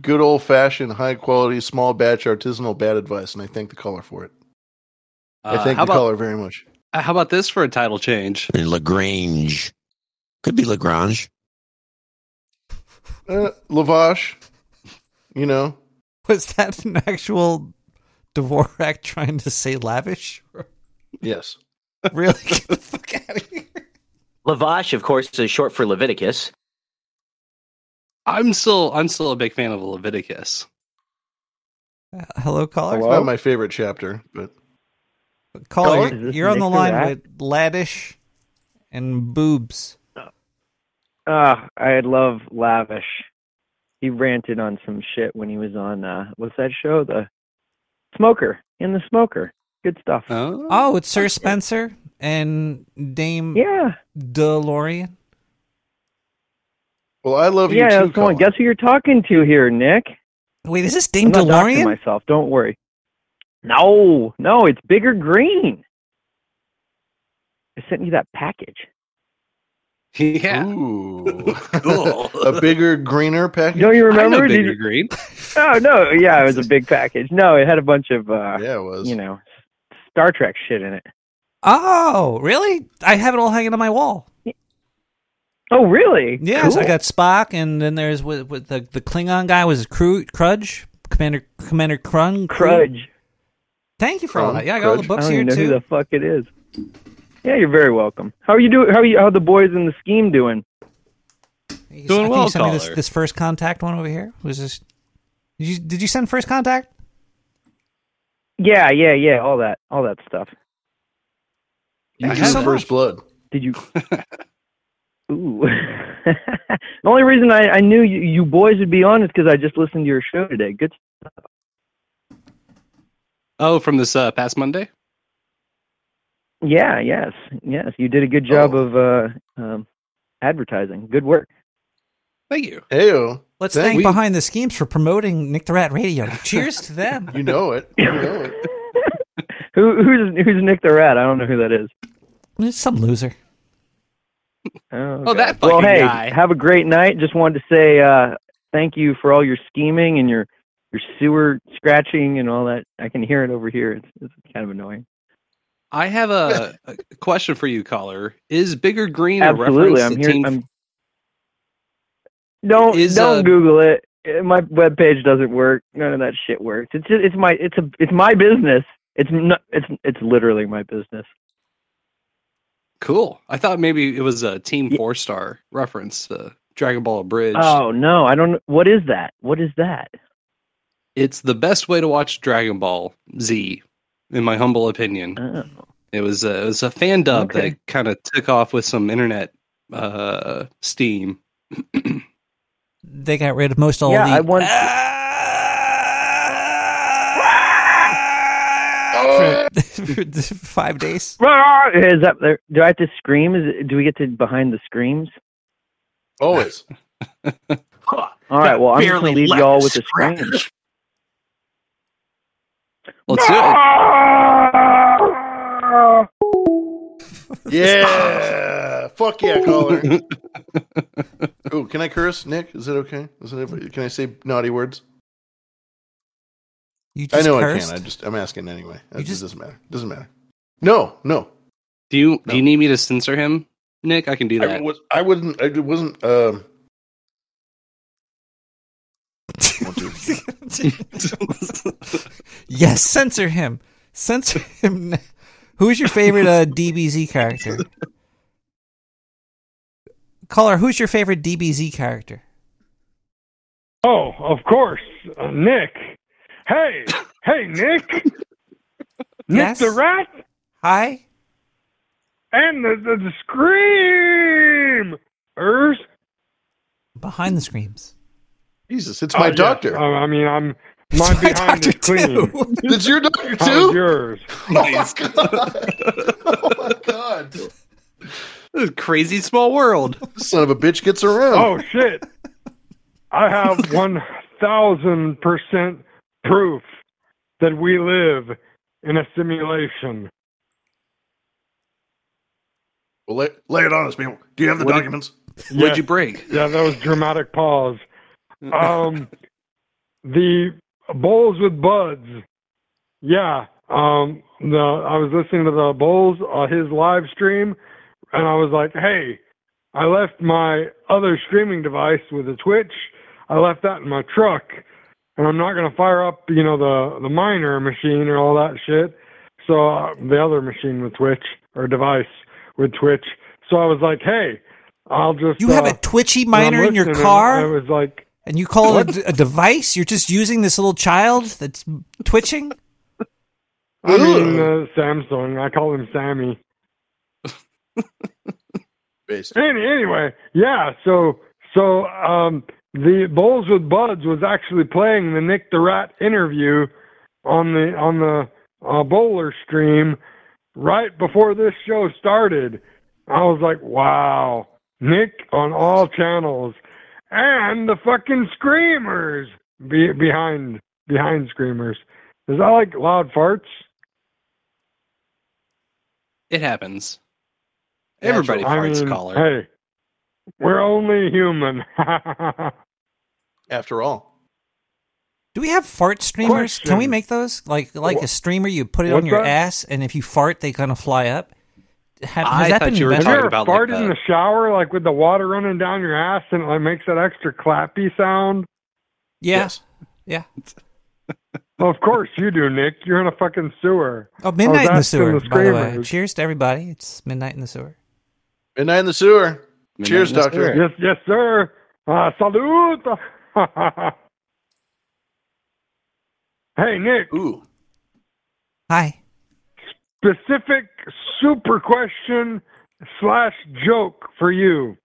good old fashioned, high quality, small batch artisanal bad advice, and I thank the caller for it. I Uh, thank the about caller very much. uh, how about this for a title change? Lagrange. Could be Lagrange. Uh, Lavash, you know, Was that an actual Dvorak trying to say lavish? yes. really? Get the fuck out of here. Lavash, of course, is short for Leviticus. I'm still I'm still a big fan of Leviticus. Uh, hello, caller. It's not my favorite chapter, but Caller, Is you're, you're on the line Rat? with laddish and boobs. Ah, I love Lavish. He ranted on some shit when he was on uh what's that show? The Smoker. In the Smoker. Good stuff. Oh, Oh, it's Sir Spencer and Dame Yeah. DeLorean. well, I love you Yeah, I too. was going, caller. guess who you're talking to here, Nick? Wait, is this Dame I'm not DeLorean? myself, don't worry. No, no, it's bigger green. I sent you that package. Yeah. Ooh, Cool. a bigger, greener package. Don't you I know remember? Did Bigger you- Green. Oh no, yeah, it was a big package. No, it had a bunch of uh Yeah, it was. you know Star Trek shit in it. Oh, really? I have it all hanging on my wall. Oh really? Yes, I Cool. got Spock, and then there's with, with the the Klingon guy was Cru- Crudge, Commander Commander Kruge. Crudge. Thank you for all that. Yeah, I got all the Crudge. I books don't here even know too. who the fuck it is. Yeah, you're very welcome. How are you doing? How are you? How are the boys in the scheme doing? You- Doing I think well, you sent me this, caller. this first contact one over here. Was this? Did you, did you send first contact? Yeah, yeah, yeah. All that, all that stuff. You Thank drew you so first much. blood. Did you? Ooh. the only reason I, I knew you, you boys would be on is because I just listened to your show today. Good. Oh, from this uh, past Monday. Yeah. Yes. Yes. You did a good job Oh. of uh, um, advertising. Good work. Thank you. Heyo. Let's Thank- thank we- Behind the Schemes for promoting Nick the Rat Radio. Cheers to them. You know it. You know it. Who, who's who's Nick the Rat? I don't know who that is. It's some loser. Oh, Oh, that well, hey, guy. have a great night. Just wanted to say uh, thank you for all your scheming and your your sewer scratching and all that. I can hear it over here. It's, it's kind of annoying. I have a, a question for you, caller. Is Bigger Green Absolutely, a reference I'm to here. Teen I'm don't Is, don't uh, Google it. my web page doesn't work. None of that shit works. It's just, it's my it's a it's my business. It's not it's it's literally my business. Cool. I thought maybe it was a Team Four Star reference, uh, Dragon Ball Abridged. Oh no, I don't. What is that? What is that? It's the best way to watch Dragon Ball Z, in my humble opinion. Oh. It was a, it was a fan dub Okay. that kind of took off with some internet uh, steam. They got rid of most all yeah, the. I want. for five days. Is that there? Do I have to scream? Is it, do we get to behind the screams? Always. All right. Well, I'm gonna leave y'all with the screams. Let's do it. Yeah. Fuck yeah, caller. oh, can I curse, Nick? Is it okay? Is it, can I say naughty words? You I know cursed? I can. I just I'm asking anyway. It just just- doesn't matter. Doesn't matter. No, no. Do you do you need me to censor him, Nick? I can do I, that. was, I wouldn't. I wasn't. Um, won't do it. Yes, censor him. Censor him. Who's your favorite uh, DBZ character? Caller, who's your favorite DBZ character? Oh, of course, uh, Nick. Hey, hey, Nick. Nick Yes? the rat Hi. and the the, the screamers. Behind the screams. Jesus, it's Oh, my yes. doctor. Uh, I mean, I'm my my behind is doctor, clean. too. It's your doctor How's too. yours? Oh my god! Oh my god! This is a crazy small world. Son of a bitch gets around. Oh shit! I have one thousand percent proof that we live in a simulation. Well, lay, lay it on us, people. Do you have the What did- documents? What'd you break? Yeah, that was dramatic pause. Um, the bowls with buds. Yeah. Um, the I was listening to the bowls uh, his live stream, and I was like, hey, I left my other streaming device with a Twitch. I left that in my truck, and I'm not gonna fire up, you know, the the miner machine or all that shit. So uh, the other machine with Twitch or device with Twitch. So I was like, hey, I'll just. You have uh, a twitchy miner in your car? I was like, And you call it a, a device? You're just using this little child that's twitching? I mean, uh, Samsung. I call him Sammy. Based. Any, anyway, yeah. So, so um, the Bowls with Buds was actually playing the Nick the Rat interview on the on the uh, bowler stream right before this show started. I was like, wow, Nick on all channels, and the fucking screamers be, behind behind screamers. Is that like loud farts? It happens. Everybody I farts, mean, caller. Hey, we're only human. After all, Do we have fart streamers? Can we make those? Like like Wha- a streamer, you put it on your that? ass, and if you fart, they kind of fly up. Have, has I that thought been you were Have talking ever about, like, farted the- in the shower, like with the water running down your ass, and it like makes that extra clappy sound? Yes. Yeah. Well, of course you do, Nick. You're in a fucking sewer. Oh, midnight in the sewer, the by the way. Cheers to everybody. It's midnight in the sewer. Midnight in the sewer. Midnight Cheers, the doctor. sewer. Yes, yes, sir. Uh, salute. hey, Nick. Ooh. Hi. Specific super question slash joke for you.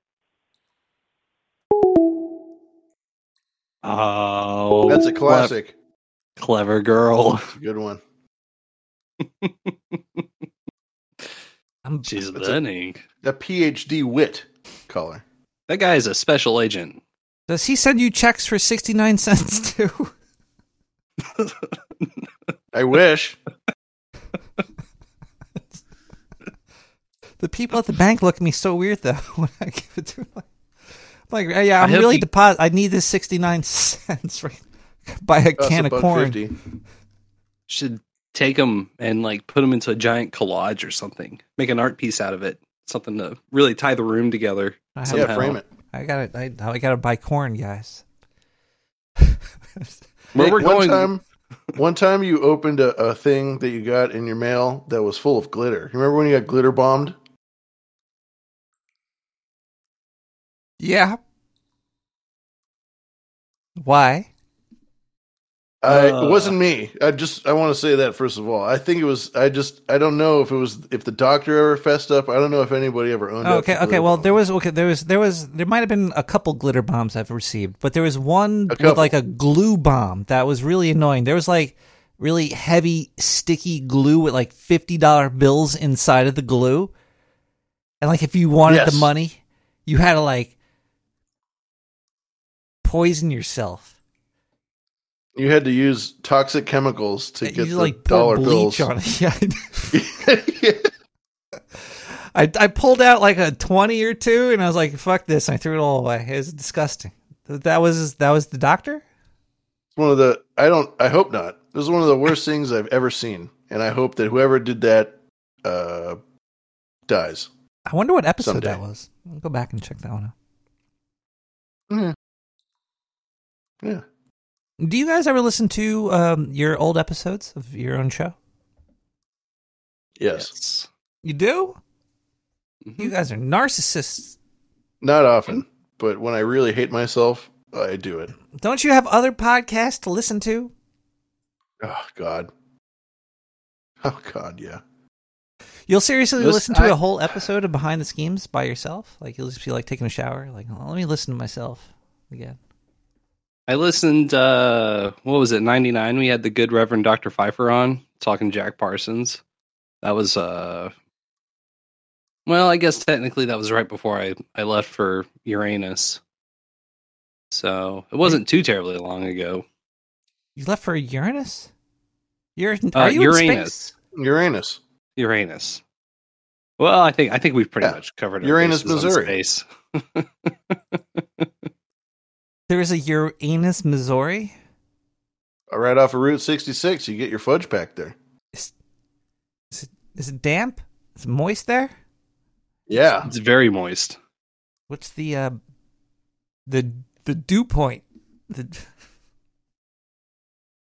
Oh, That's a classic. clever girl. Good one. I'm, She's That's a- winning. A PhD wit caller. That guy is a special agent. does he send you checks for 69 cents too? I wish. The people at the bank look at me so weird though when I give it to them. I'm like, yeah, I I'm hope really you- deposit. I need this 69 cents for buy a That's can a of corn. 50. Should take them and like put them into a giant collage or something. Make an art piece out of it. Something to really tie the room together. I have- somehow. Yeah, frame it. I gotta, I, oh, I gotta buy corn, guys. Where we're one time, one time you opened a, a thing that you got in your mail that was full of glitter. You remember when you got glitter bombed? Yeah. Why? I, Uh. it wasn't me. I just I want to say that first of all. I think it was. I just I don't know if it was if the doctor ever fessed up. I don't know if anybody ever owned. up okay, to okay. glitter Well, bomb. there was okay. There was there was there might have been a couple glitter bombs I've received, but there was one with like a glue bomb that was really annoying. There was like really heavy, sticky glue with like fifty dollar bills inside of the glue, and like if you wanted Yes. the money, you had to like poison yourself. you had to use toxic chemicals to You get just, the like dollar bleach bills. on it. Yeah. I I pulled out like a twenty or two, and I was like, "Fuck this!" And I threw it all away. It was disgusting. That was that was the doctor. It's one of the. I don't. I hope not. This is one of the worst things I've ever seen, and I hope that whoever did that uh, dies. I wonder what episode that was. I'll go back and check that one out. Yeah. Yeah. Do you guys ever listen to um, your old episodes of your own show? Yes. You do? Mm-hmm. You guys are narcissists. Not often, but when I really hate myself, I do it. Don't you have other podcasts to listen to? Oh God. Oh God, yeah. You'll seriously Listen, listen to I- a whole episode of Behind the Schemes by yourself? Like you'll just be like taking a shower, like oh, let me listen to myself again. I listened. uh What was it? Ninety nine. We had the good Reverend Doctor Pfeiffer on talking Jack Parsons. That was uh Well, I guess technically that was right before I I left for Uranus. So it wasn't too terribly long ago. You left for Uranus? You're Uh, are you Uranus. Uranus. Uranus. Well, I think I think we've pretty Yeah. much covered our Uranus, Missouri. space. There is a Uranus, Missouri. Uh, Right off of Route 66, you get your fudge pack there. Is it, is it damp? Is it moist there? Yeah. It's very moist. What's the uh the the dew point? The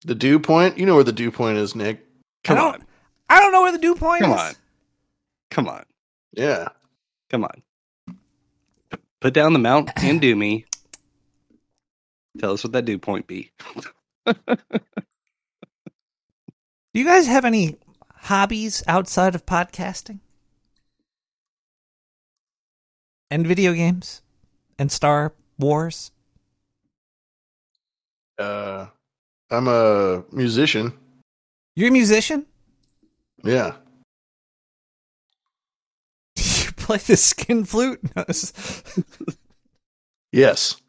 The dew point? You know where the dew point is, Nick. Come I don't, on. I don't know where the dew point Come is. on. Come on. Yeah. Come on. P- Put down the mount and do me. Tell us what that dew point be. Do you guys have any hobbies outside of podcasting? And video games? And Star Wars? Uh, I'm a musician. You're a musician? Yeah. Do you play the skin flute? Yes.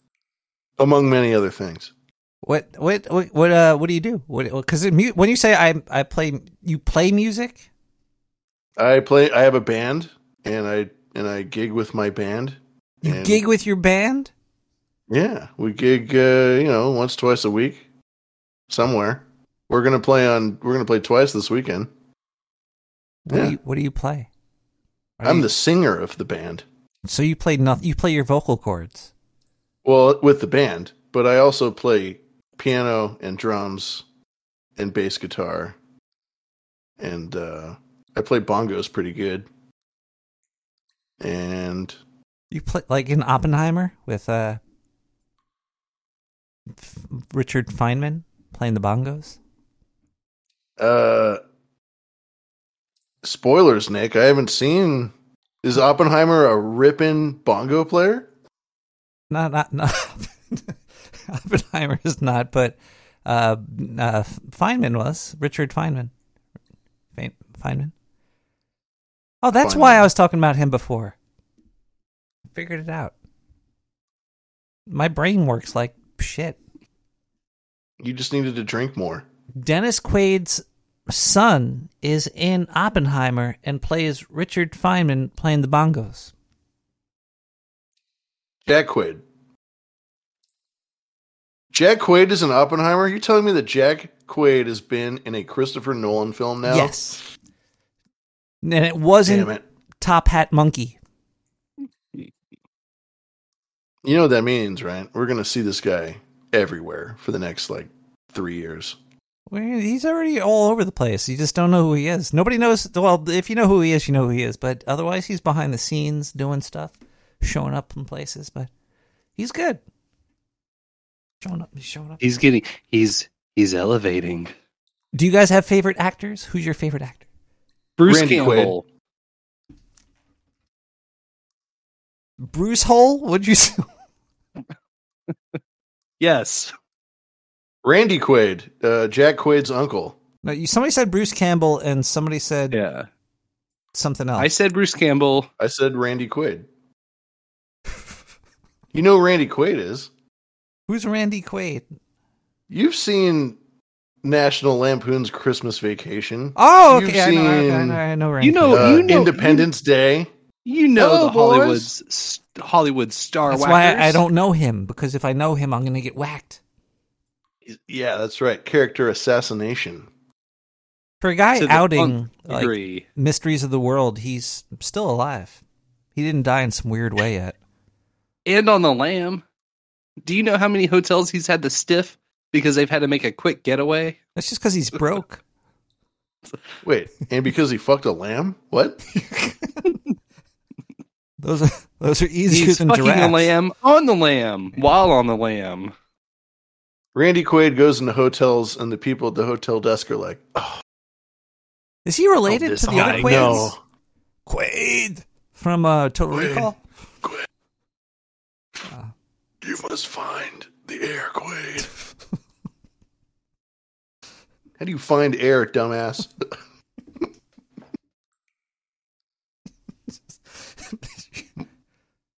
Among many other things. what what what what uh what do you do? What cuz when you say I I play you play music? I play I have a band and I and I gig with my band. You gig with your band? Yeah, we gig uh, you know, once twice a week somewhere. We're going to play on we're to play twice this weekend. What Yeah. do you what do you play? Are I'm you- the singer of the band. So you play nothing you play your vocal cords. Well, with the band, but I also play piano and drums and bass guitar. And uh I play bongos pretty good. And You play like in Oppenheimer with uh F- Richard Feynman playing the bongos. uh spoilers, Nick. I haven't seen is Oppenheimer a ripping bongo player? Not not not Oppenheimer is not, but uh, uh Feynman was Richard Feynman. Fe- Feynman. Oh, that's why I was talking about him before. Figured it out. My brain works like shit. You just needed to drink more. Dennis Quaid's son is in Oppenheimer and plays Richard Feynman playing the bongos. Jack Quaid. Jack Quaid is in Oppenheimer? Are You telling me that Jack Quaid has been in a Christopher Nolan film now? Yes. And it wasn't it. Top Hat Monkey. You know what that means, right? We're going to see this guy everywhere for the next like three years. Well, he's already all over the place. You just don't know who he is. Nobody knows. Well, if you know who he is, you know who he is. But otherwise, he's behind the scenes doing stuff, showing up in places. But he's good. Showing up. He's showing up. He's getting. He's he's elevating. Do you guys have favorite actors? Who's your favorite actor? Bruce Randy Campbell. Bruce Hole? Would you? say? Yes. Randy Quaid, uh, Jack Quaid's uncle. No, you, somebody said Bruce Campbell, and somebody said Yeah. something else. I said Bruce Campbell. I said Randy Quaid. You know who Randy Quaid is. Who's Randy Quaid? You've seen National Lampoon's Christmas Vacation. Oh, You've okay. I know, I know, I seen, know, I know Randy. You know. uh, you know. Independence Day. You know Oh, the Hollywood boys. Hollywood star. That's why I, I don't know him because if I know him, I'm going to get whacked. Yeah, that's right. Character assassination. For a guy To the outing nth like, mysteries of the world, he's still alive. He didn't die in some weird way yet. And on the lamb. Do you know how many hotels he's had to stiff because they've had to make a quick getaway? That's just because he's broke. Wait, and because he fucked a lamb? What? Those are those are easier He's than fucking giraffes. the lamb on the lamb while on the lamb. Randy Quaid goes into hotels, and the people at the hotel desk are like, oh, Is he related this to the other guy, Quaids? no. Quaid from uh, Total Quaid. Recall. You must find the air, Quaid. How do you find air, dumbass?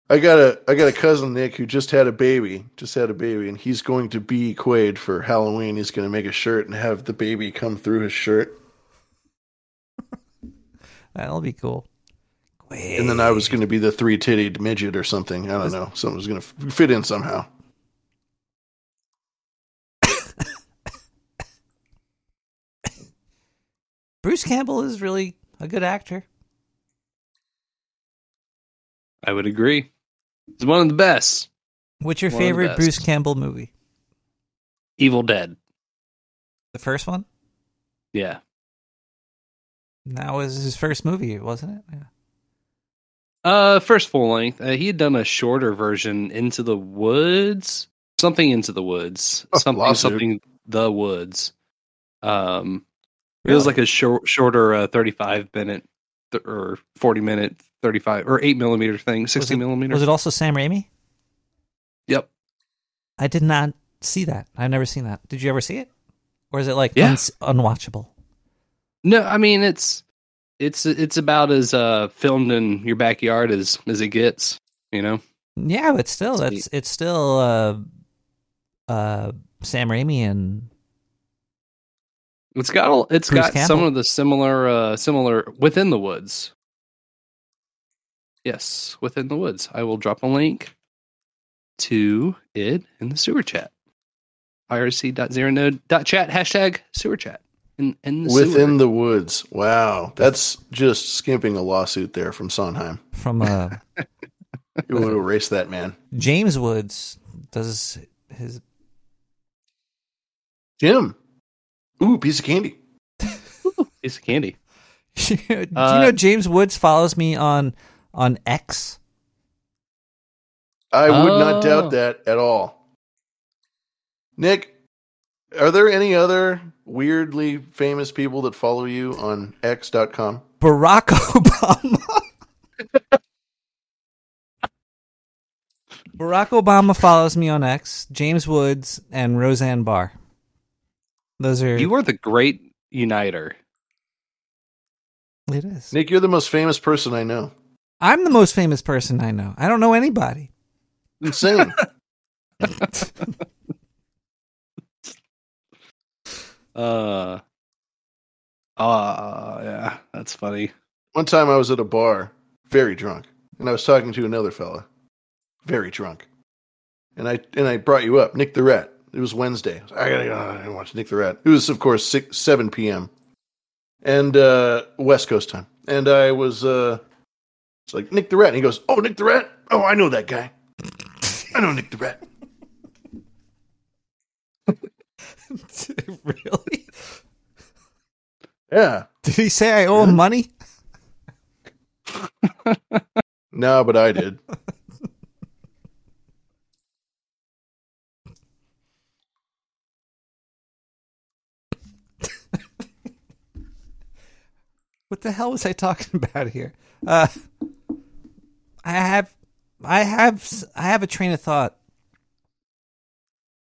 I got a I got a cousin Nick who just had a baby, just had a baby, and he's going to be Quaid for Halloween. He's going to make a shirt and have the baby come through his shirt. That'll be cool. And then I was going to be the three titted midget or something. I don't know. Something was going to f- fit in somehow. Bruce Campbell is really a good actor. I would agree. He's one of the best. What's your One favorite. Bruce Campbell movie? Evil Dead. The first one? Yeah. That was his first movie, wasn't it? Yeah. Uh, first full length. Uh, he had done a shorter version, Into the Woods, something Into the Woods, Oh, something lawsuit. something The Woods. Um, it was like a short, shorter, uh, thirty-five minute th- or forty minute, thirty-five or eight millimeter thing, Was sixty it, millimeter. was it also Sam Raimi? Yep. I did not see that. I've never seen that. Did you ever see it? Or is it like Yeah. uns- unwatchable? No, I mean it's it's it's about as uh filmed in your backyard as as it gets. You know. Yeah, but still, Sweet. that's it's still uh, uh, Sam Raimi and It's got a- it's Bruce got some of the similar uh similar within the woods. Yes, within the woods. I will drop a link to it in the sewer chat. irc.zeronode.chat hashtag sewer chat. In, in the Within sewer. the woods. Wow. That's just skimping a lawsuit there from Sondheim. from uh, You want to erase that, man. James Woods does his Jim. Ooh, piece of candy. piece of candy. Do you Uh, know James Woods follows me on on X? I would Oh. not doubt that at all. Nick, are there any other weirdly famous people that follow you on X.com? Barack Obama. Barack Obama follows me on X. James Woods and Roseanne Barr. Those are You are the great uniter. It is. Nick, you're the most famous person I know. I'm the most famous person I know. I don't know anybody. Insane. Uh uh yeah, that's funny. One time I was at a bar, very drunk, and I was talking to another fella, very drunk. And I and I brought you up, Nick the Rat. It was Wednesday. I gotta go and watch Nick the Rat. It was of course six seven PM. And uh West Coast time. And I was uh it's like Nick the Rat. And he goes, Oh Nick the Rat? Oh I know that guy. I know Nick the Rat. really? Yeah. Did he say I owe him money? No, but I did. What the hell was I talking about here? Uh, I have, I have, s- I have a train of thought,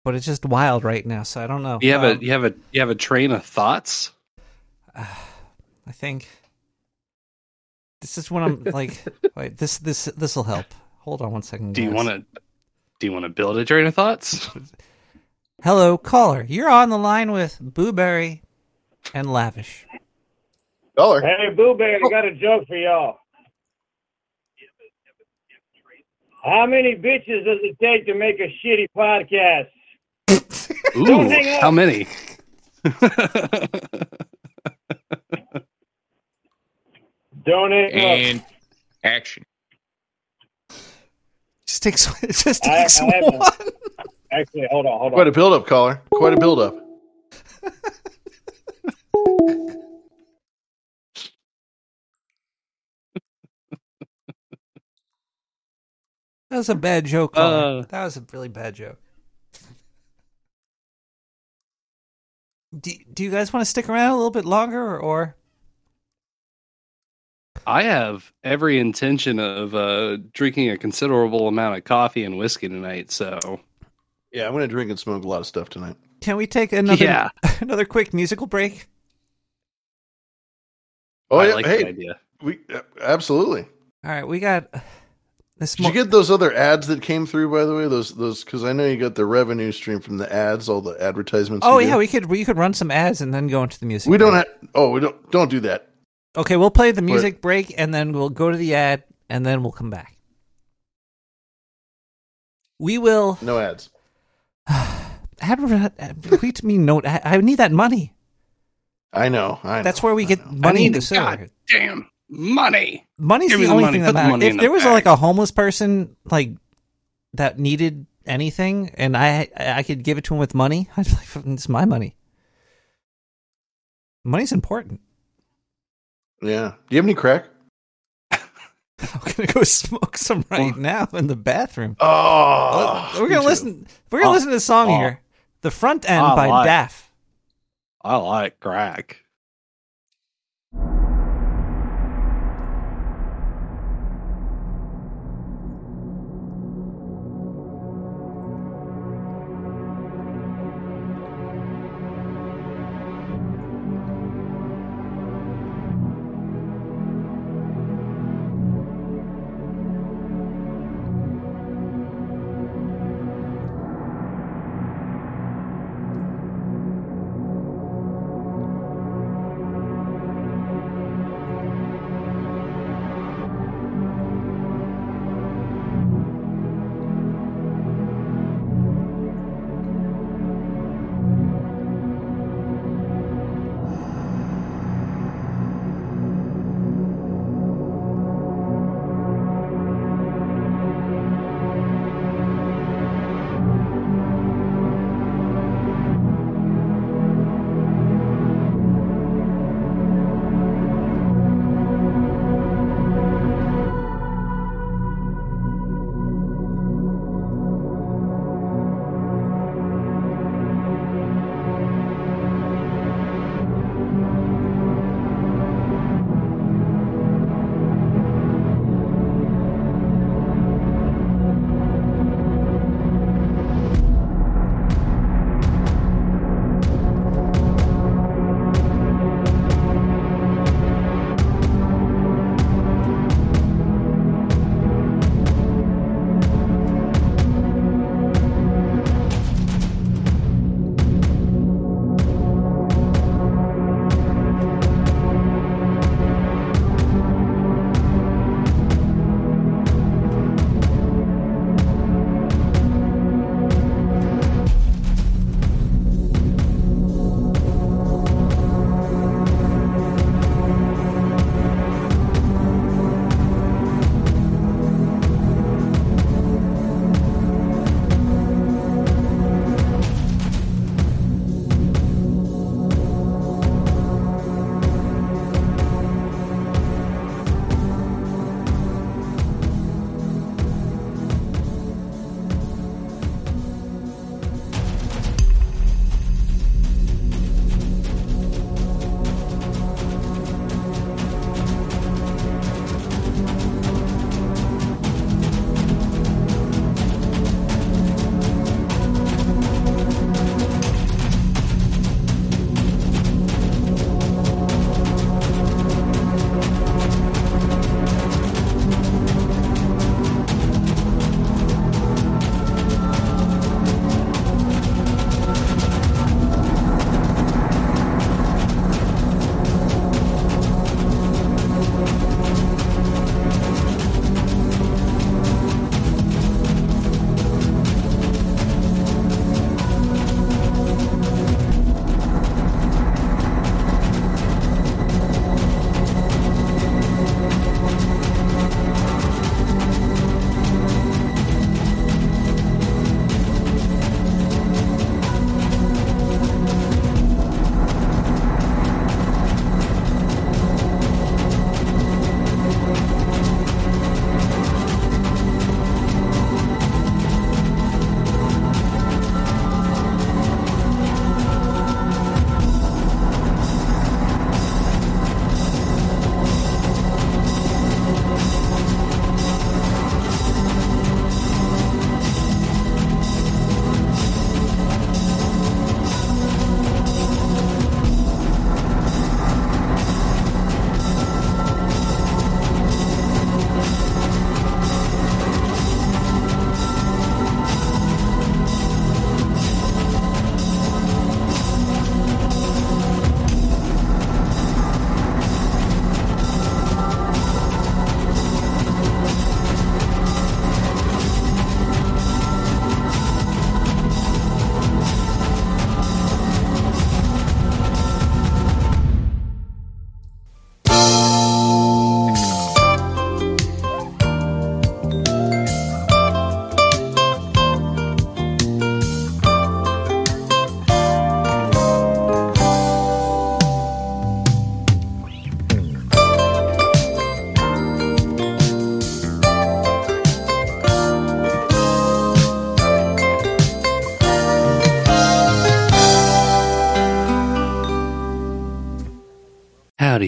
but it's just wild right now, so I don't know. You have Um, a you have a you have a train of thoughts. I think this is when I'm like, wait, this this this will help. Hold on one second. Do you want to do you want to build a train of thoughts? Hello, caller. You're on the line with Booberry and Lavish. Caller. Hey, Boo Bear, I oh. got a joke for y'all. How many bitches does it take to make a shitty podcast? Ooh, how many? Don't hang up. And action. Just takes just takes I have a- one. Actually, hold on, hold on. Quite a build up, caller. Quite a build up. That was a bad joke. caller. Uh. that was a really bad joke. Do, do you guys want to stick around a little bit longer, or, or I have every intention of uh, drinking a considerable amount of coffee and whiskey tonight. So Yeah, I'm gonna drink and smoke a lot of stuff tonight. can we take another Yeah. another quick musical break? Oh I yeah, like hey, that idea. we uh, absolutely. All right, we got this. Did you get those other ads that came through? By the way, those those because I know you got the revenue stream from the ads, all the advertisements. Oh you yeah, do. we could we could run some ads and then go into the music. we don't break. have. Oh, we don't don't do that. Okay, we'll play the But- music break and then we'll go to the ad and then we'll come back. We will No ads. advertise. Wait to me note. I, I need that money. I know. I know. That's where we get I money need in the the sewer. money. Money's Give the me the only money. thing that matters. money If there the was bag. like a homeless person like that needed anything, and I I could give it to him with money, I'd be like, it's my money. Money's important. Yeah. Do you have any crack? I'm gonna go smoke some right now in the bathroom. Oh, we're gonna too. listen. We're gonna Oh, listen to a song oh. here, "The Front End" I by like- Daff. I like crack.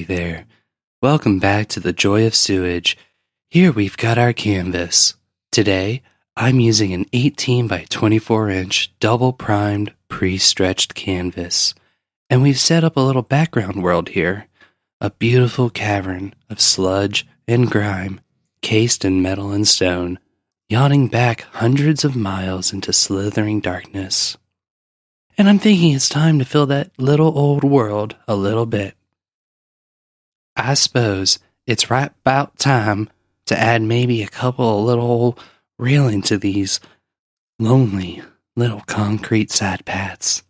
There. Welcome back to the Joy of Sewage. Here we've got our canvas. Today, I'm using an 18 by 24 inch double primed pre stretched canvas. And we've set up a little background world here a beautiful cavern of sludge and grime, cased in metal and stone, yawning back hundreds of miles into slithering darkness. And I'm thinking it's time to fill that little old world a little bit. I suppose it's right about time to add maybe a couple of little old railing to these lonely little concrete side paths.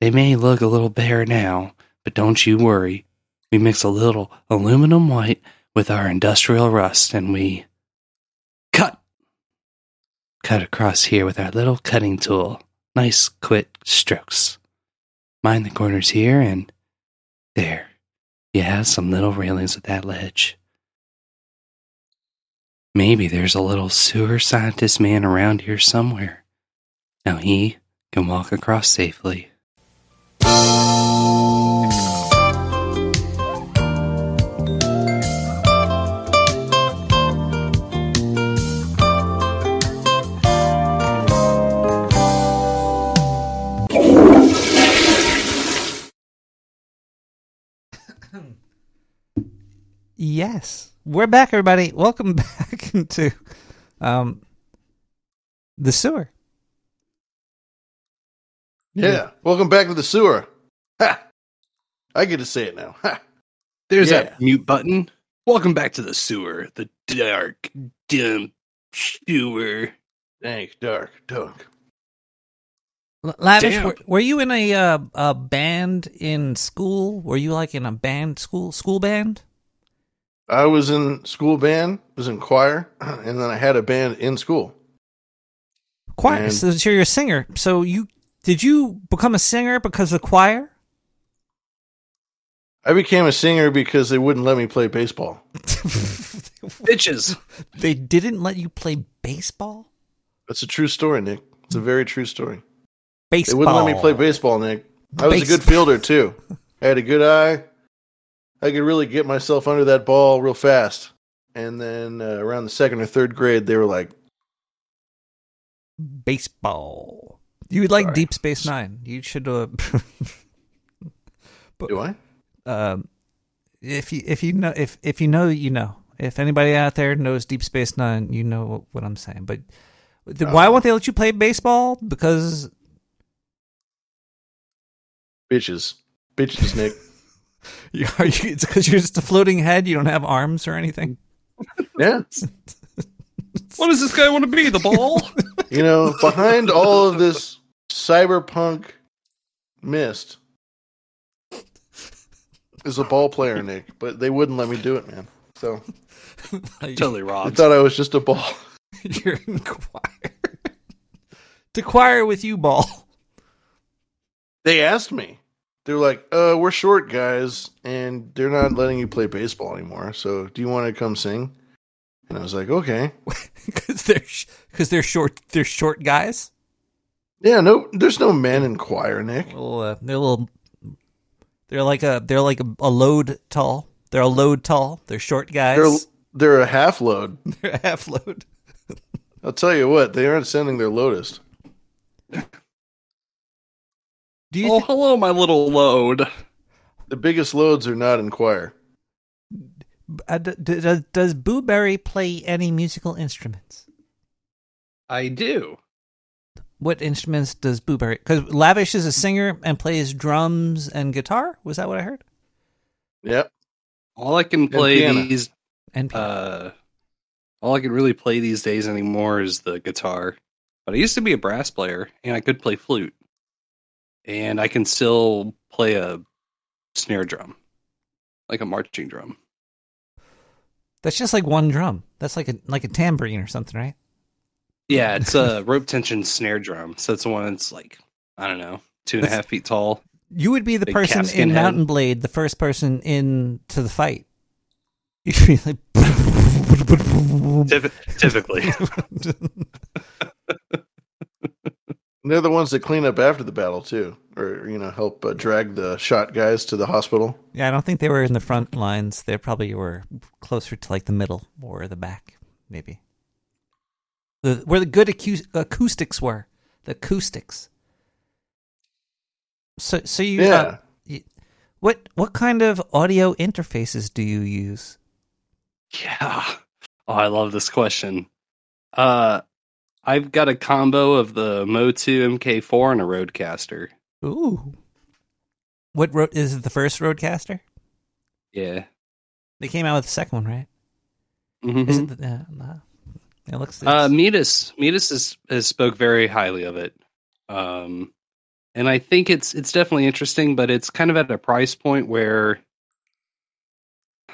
They may look a little bare now, but don't you worry. We mix a little aluminum white with our industrial rust and we cut. Cut across here with our little cutting tool. Nice quick strokes. Mind the corners here and there. You have some little railings with that ledge. Maybe there's a little sewer scientist man around here somewhere. Now he can walk across safely. Yes, we're back, everybody. Welcome back into um, the sewer. Yeah. Welcome back to the sewer. Ha! I get to say it now. Ha! There's Yeah. that mute button. Welcome back to the sewer, the dark, dim sewer. Dank, dark, dark. L- Lavish, were, were you in a uh, a band in school? Were you like in a band school school band? I was in school band, was in choir, and then I had a band in school. Choir. And- So you're a singer. So you did you become a singer because of the choir? I became a singer because they wouldn't let me play baseball. Bitches. They didn't let you play baseball. That's a true story, Nick. It's a very true story. Baseball. They wouldn't let me play baseball, Nick. I was a good fielder too. I had a good eye. I could really get myself under that ball real fast. And then uh, around the second or third grade, they were like, Baseball. You would like Deep Space Nine. You should. Uh, Do I? Um, if you if you know if if you know you know if anybody out there knows Deep Space Nine, you know what I'm saying. But the, why won't they let you play baseball? Because bitches. Bitches, Nick. You are you, it's because you're just a floating head. You don't have arms or anything. Yeah. What does this guy want to be? The ball? You know, behind all of this cyberpunk mist is a ball player, Nick, but they wouldn't let me do it, man. So Totally wrong. I thought I was just a ball. You're in choir. to choir with you, ball. They asked me. They were like, "Uh, we're short guys, and they're not letting you play baseball anymore. So, do you want to come sing?" And I was like, "Okay." Because they're because they're short. They're short guys. Yeah, no, there's no men in choir, Nick. Little, uh, they're little. They're like a. They're like a, a load tall. They're a load tall. They're short guys. They're they're a half load. They're a half load. I'll tell you what, they aren't sending their lotus. Do you oh, hello, my little load. The biggest loads are not in choir. Uh, d- d- does does Boo Berry play any musical instruments? I do. What instruments does Boo Berry? Because Lavish is a singer and plays drums and guitar. Was that what I heard? Yep. All I can play piano. these and uh all I can really play these days anymore is the guitar. But I used to be a brass player and I could play flute. And I can still play a snare drum. Like a marching drum. That's just like one drum. That's like a like a tambourine or something, right? Yeah, it's a rope tension snare drum. So it's the one that's like I don't know, two and a half feet tall. You would be the person in head. Mount & Blade, the first person in to the fight. You'd be like, typically. And they're the ones that clean up after the battle too, or you you know help uh, drag the shot guys to the hospital. Yeah, I don't think they were in the front lines. They probably were closer to like the middle or the back, maybe. The where the good acou- acoustics were, the acoustics. So, so you, Yeah. uh, you- what what kind of audio interfaces do you use? Yeah. Oh, I love this question. Uh, I've got a combo of the MOTU MK4 and a RodeCaster. Ooh, what ro- is it? The first RodeCaster? Yeah. They came out with the second one, right? Mhm. Is it the, uh, no. It looks. Uh, Metis Metis has, has spoke very highly of it, um, and I think it's it's definitely interesting, but it's kind of at a price point where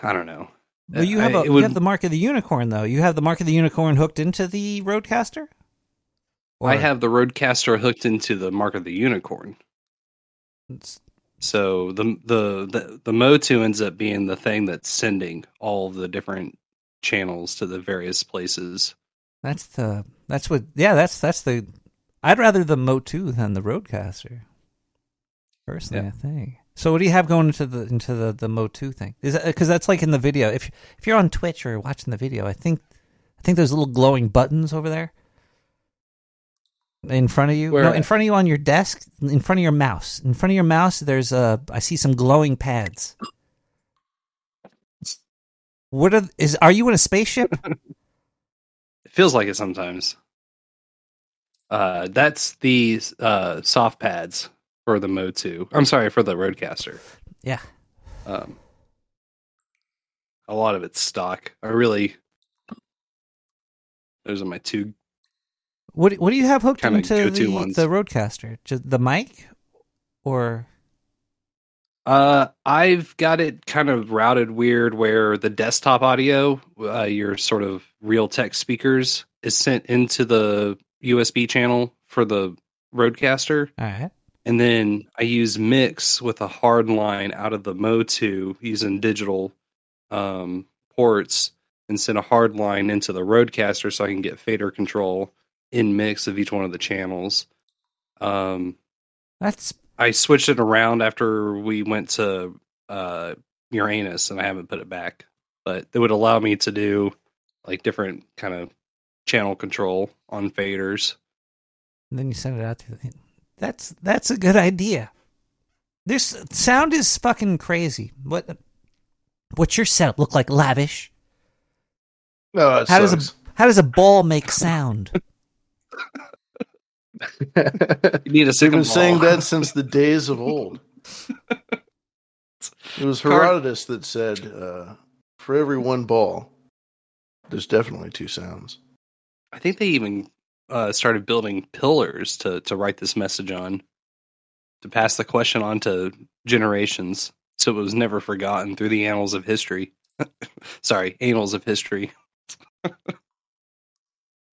I don't know. Well, you have I- you would- have the mark of the unicorn though. You have the mark of the unicorn hooked into the RodeCaster. I have the RodeCaster hooked into the Mark of the Unicorn. So the the the the MOTU ends up being the thing that's sending all the different channels to the various places. That's the that's what yeah that's that's the I'd rather the MOTU than the RodeCaster. Personally, Yeah. I think. So what do you have going into the into the the MOTU thing? Is because that's like in the video. If if you're on Twitch or watching the video, I think I think there's little glowing buttons over there in front of you. Where no, in front of you on your desk, in front of your mouse. In front of your mouse, there's a I see some glowing pads. What are is are you in a spaceship? It feels like it sometimes. Uh, that's the uh, soft pads for the MOTU. I'm sorry for the RodeCaster. Yeah. Um, a lot of it's stock. I really. Those are my two. What what do you have hooked into the, ones. the RodeCaster? Just the mic, or Uh, I've got it kind of routed weird where the desktop audio, uh, your sort of Realtek speakers, is sent into the USB channel for the RodeCaster. all right. And then I use Mix with a hard line out of the MOTU using digital um, ports and send a hard line into the RodeCaster so I can get fader control in Mix of each one of the channels. Um, That's I switched it around after we went to uh, Uranus and I haven't put it back, but it would allow me to do like different kind of channel control on faders. and then you send it out to. The, that's that's a good idea. This sound is fucking crazy. What what's your setup look like? Lavish. No, it how does a how does a ball make sound? You need a They've been saying that since the days of old. It was Herodotus that said, uh, "For every one ball, there's definitely two sounds." I think they even uh, started building pillars to to write this message on, to pass the question on to generations, so it was never forgotten through the annals of history. Sorry, annals of history.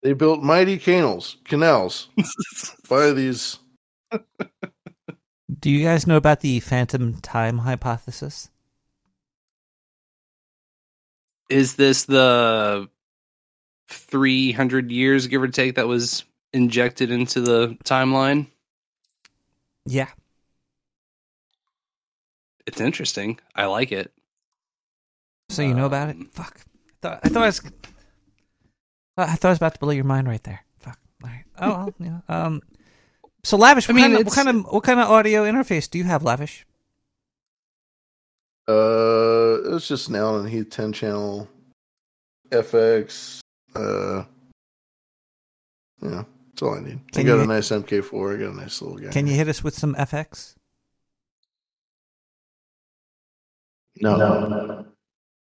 They built mighty canals, canals by these. Do you guys know about the phantom time hypothesis? Is this the three hundred years, give or take, that was injected into the timeline? Yeah. It's interesting. I like it. So you know about Um, it? Fuck. I thought, I thought I was. I thought I was about to blow your mind right there. Fuck. All right. Oh, well, yeah. Um. So lavish. I What, mean, kind of, what kind of what kind of audio interface do you have, lavish? Uh, it's just an Allen Heath 10 channel FX. Uh, yeah, that's all I need. I got you- a nice MK4. I got a nice little guy. Can you hit us with some FX? No. No.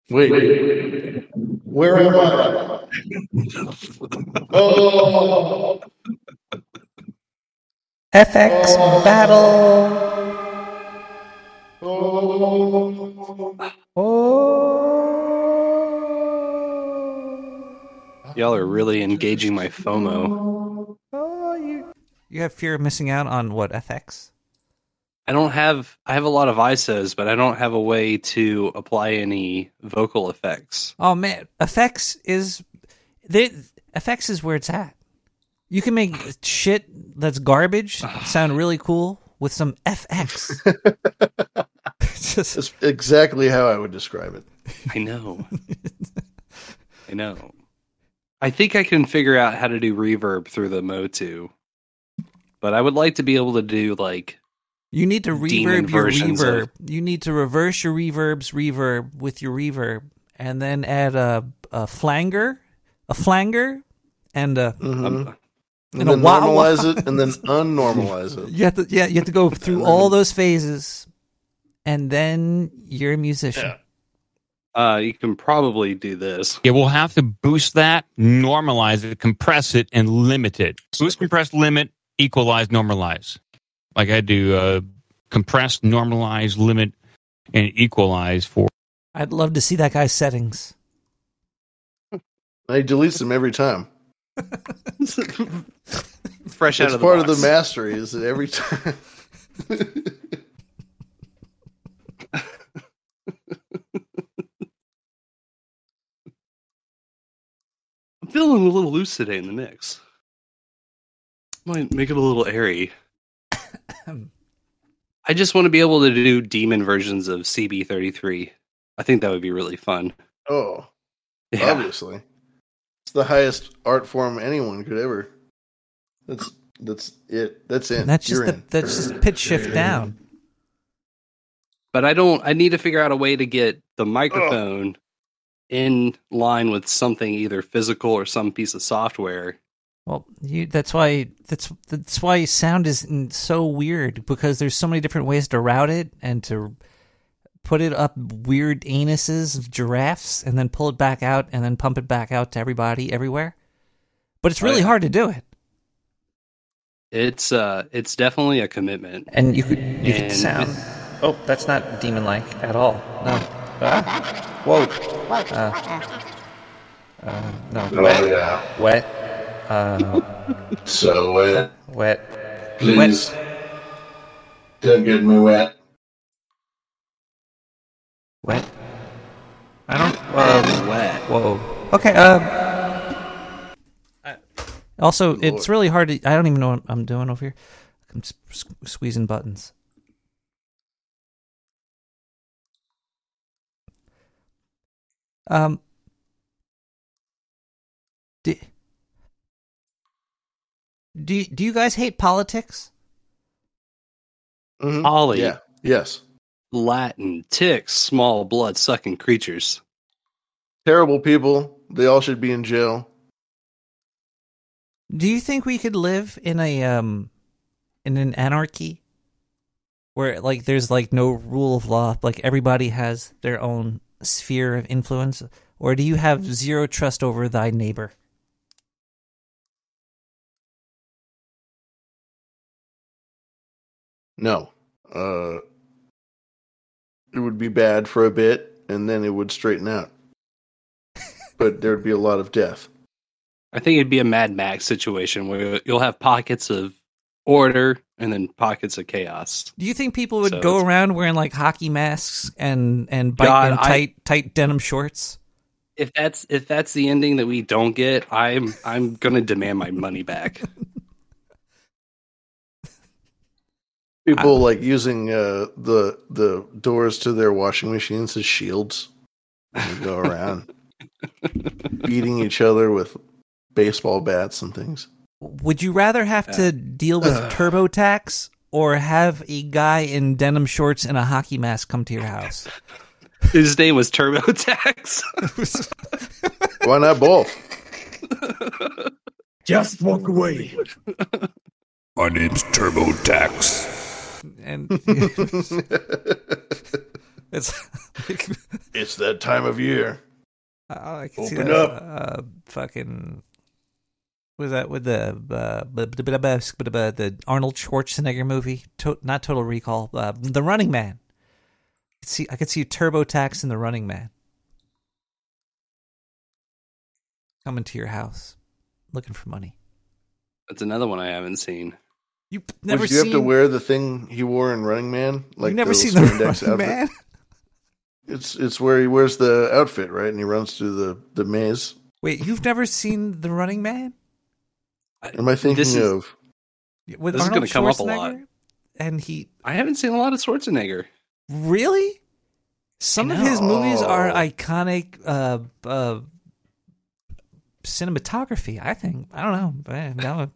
Wait. Where am I? oh. FX battle. Oh. oh. Y'all are really engaging my FOMO. Oh, you, you have fear of missing out on what FX? I don't have I have a lot of ISOs, but I don't have a way to apply any vocal effects. Oh man, effects is they, effects is where it's at. You can make shit that's garbage sound really cool with some FX. Just That's exactly how I would describe it. I know. I know. I think I can figure out how to do reverb through the Motu, but I would like to be able to do like You need to reverb your versions of- reverb. You need to reverse your reverb's reverb with your reverb, and then add a a flanger, a flanger, and a Mhm. Um, And, And then wah- wah. normalize it, and then unnormalize it. You have to yeah, you have to go through And all those phases, and then you're a musician. uh you can probably do this. Yeah, we'll have to boost that, normalize it, compress it, and limit it. Boost, compress, limit, equalize, normalize. Like I do uh, compress, normalize, limit, and equalize for. I'd love to see that guy's settings. He deletes them every time. Fresh out It's of the part of the mastery. Is that every time? I'm feeling a little loose today in the mix. Might make it a little airy. I just want to be able to do demon versions of CB33. I think that would be really fun. Oh, Yeah. obviously, it's the highest art form anyone could ever. That's that's it. That's it. That's just You're the, that's just pitch shift down. But I don't I need to figure out a way to get the microphone in line with something either physical or some piece of software. Well, you that's why that's that's why sound is so weird because there's so many different ways to route it and to put it up weird anuses of giraffes and then pull it back out and then pump it back out to everybody everywhere. But it's really Right. hard to do it. It's uh it's definitely a commitment. And you could you could And- sound. Oh, that's not demon like at all. No. Ah. Whoa. Uh, uh, no. Wet. Wet. Uh, So wet. wet. Please. Wet. Don't get me wet. Wet. I don't. Um, wet. Whoa. Okay. Um. Also, it's really hard to. I don't even know what I'm doing over here. I'm s- s- squeezing buttons. Um. Do, do, you- do you guys hate politics? Mhm. Ollie. Yeah. Yes. Latin, ticks, small blood sucking creatures. Terrible people. They all should be in jail. Do you think we could live in a um in an anarchy where like there's like no rule of law, like everybody has their own sphere of influence, or do you have zero trust over thy neighbor? No. Uh, it would be bad for a bit, and then it would straighten out. but there'd be a lot of death. I think it'd be a Mad Max situation where you'll have pockets of order and then pockets of chaos. Do you think people would So go around wearing like hockey masks and and bike God, in I- tight tight denim shorts? If that's if that's the ending that we don't get, I'm I'm gonna demand my money back. People like using uh, the the doors to their washing machines as shields. And they go around beating each other with baseball bats and things. Would you rather have to deal with Ugh. TurboTax or have a guy in denim shorts and a hockey mask come to your house? His name was TurboTax. Why not both? Just walk away. My name's TurboTax. And it's like, It's that time of year. oh, I can see Open that, up. Uh, fucking was that with the uh, the Arnold Schwarzenegger movie? To- not Total Recall. Uh, the Running Man. I could see I could see TurboTax in the Running Man coming to your house looking for money. That's another one I haven't seen. You've Would never you seen have to wear the thing he wore in Running Man? Like You've never the seen the spandex Running Man? It's it's where he wears the outfit, right? And he runs through the the maze. Wait, you've never seen the Running Man? Am I thinking This is- of? With This is gonna come up a lot. And he I haven't seen a lot of Schwarzenegger. really some of his movies are iconic uh, uh, cinematography. I think I don't know. but now-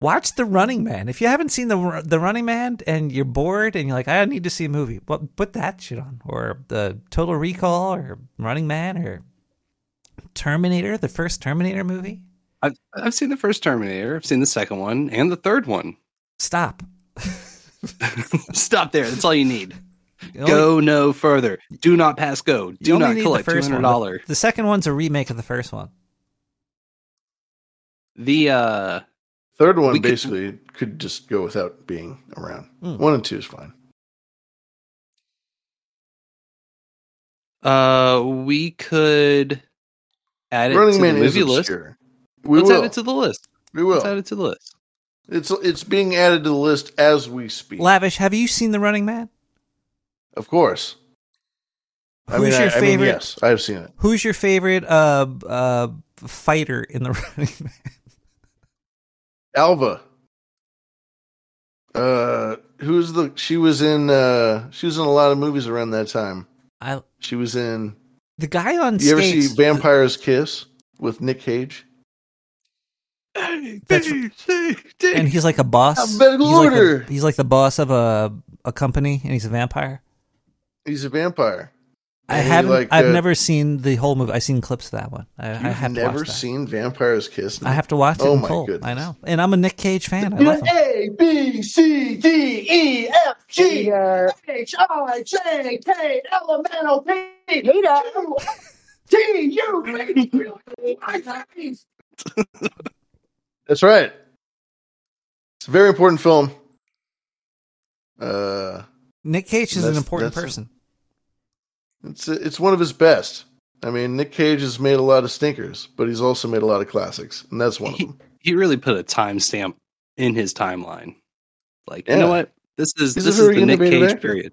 Watch The Running Man. If you haven't seen the the Running Man and you're bored and you're like, I need to see a movie, well, put that shit on, or the Total Recall, or Running Man, or Terminator, the first Terminator movie. I've I've seen the first Terminator. I've seen the second one and the third one. Stop. Stop there. That's all you need. You Go no further. Do not pass go. Do not collect two hundred one. dollar. The second one's a remake of the first one. The uh Third one We basically could, just go without being around. Hmm. One and two is fine. uh we could add it to Man the is movie list. We Let's will. add it to the list. we will. Let's add it to the list. It's it's being added to the list as we speak. Lavish, have you seen The Running Man? Of course. I Who's mean, your I, I mean, favorite- yes, I've seen it. Who's your favorite uh uh fighter in The Running Man? Alva. Uh, who's the? She was in. Uh, she was in a lot of movies around that time. I She was in. the guy on You ever see Vampire's Kiss with Nick Cage? That's- and he's like a boss. He's, like order. the, he's like the boss of a a company, and he's a vampire. He's a vampire. I And he, haven't. like, I've uh, never seen the whole movie. I've seen clips of that one. I, I You've have to never watch that. seen Vampire's Kiss? I have to watch it Oh in my full. goodness! I know, and I'm a Nick Cage fan. I love him. A B C D E F G H I J K L M N O P T U V. That's right. It's a very important film. Uh, Nick Cage is an important that's- person. It's it's one of his best. I mean, Nick Cage has made a lot of stinkers, but he's also made a lot of classics, and that's one of them. He really put a timestamp in his timeline. Like, you know what? This is He's this is the Nick Cage actor. period.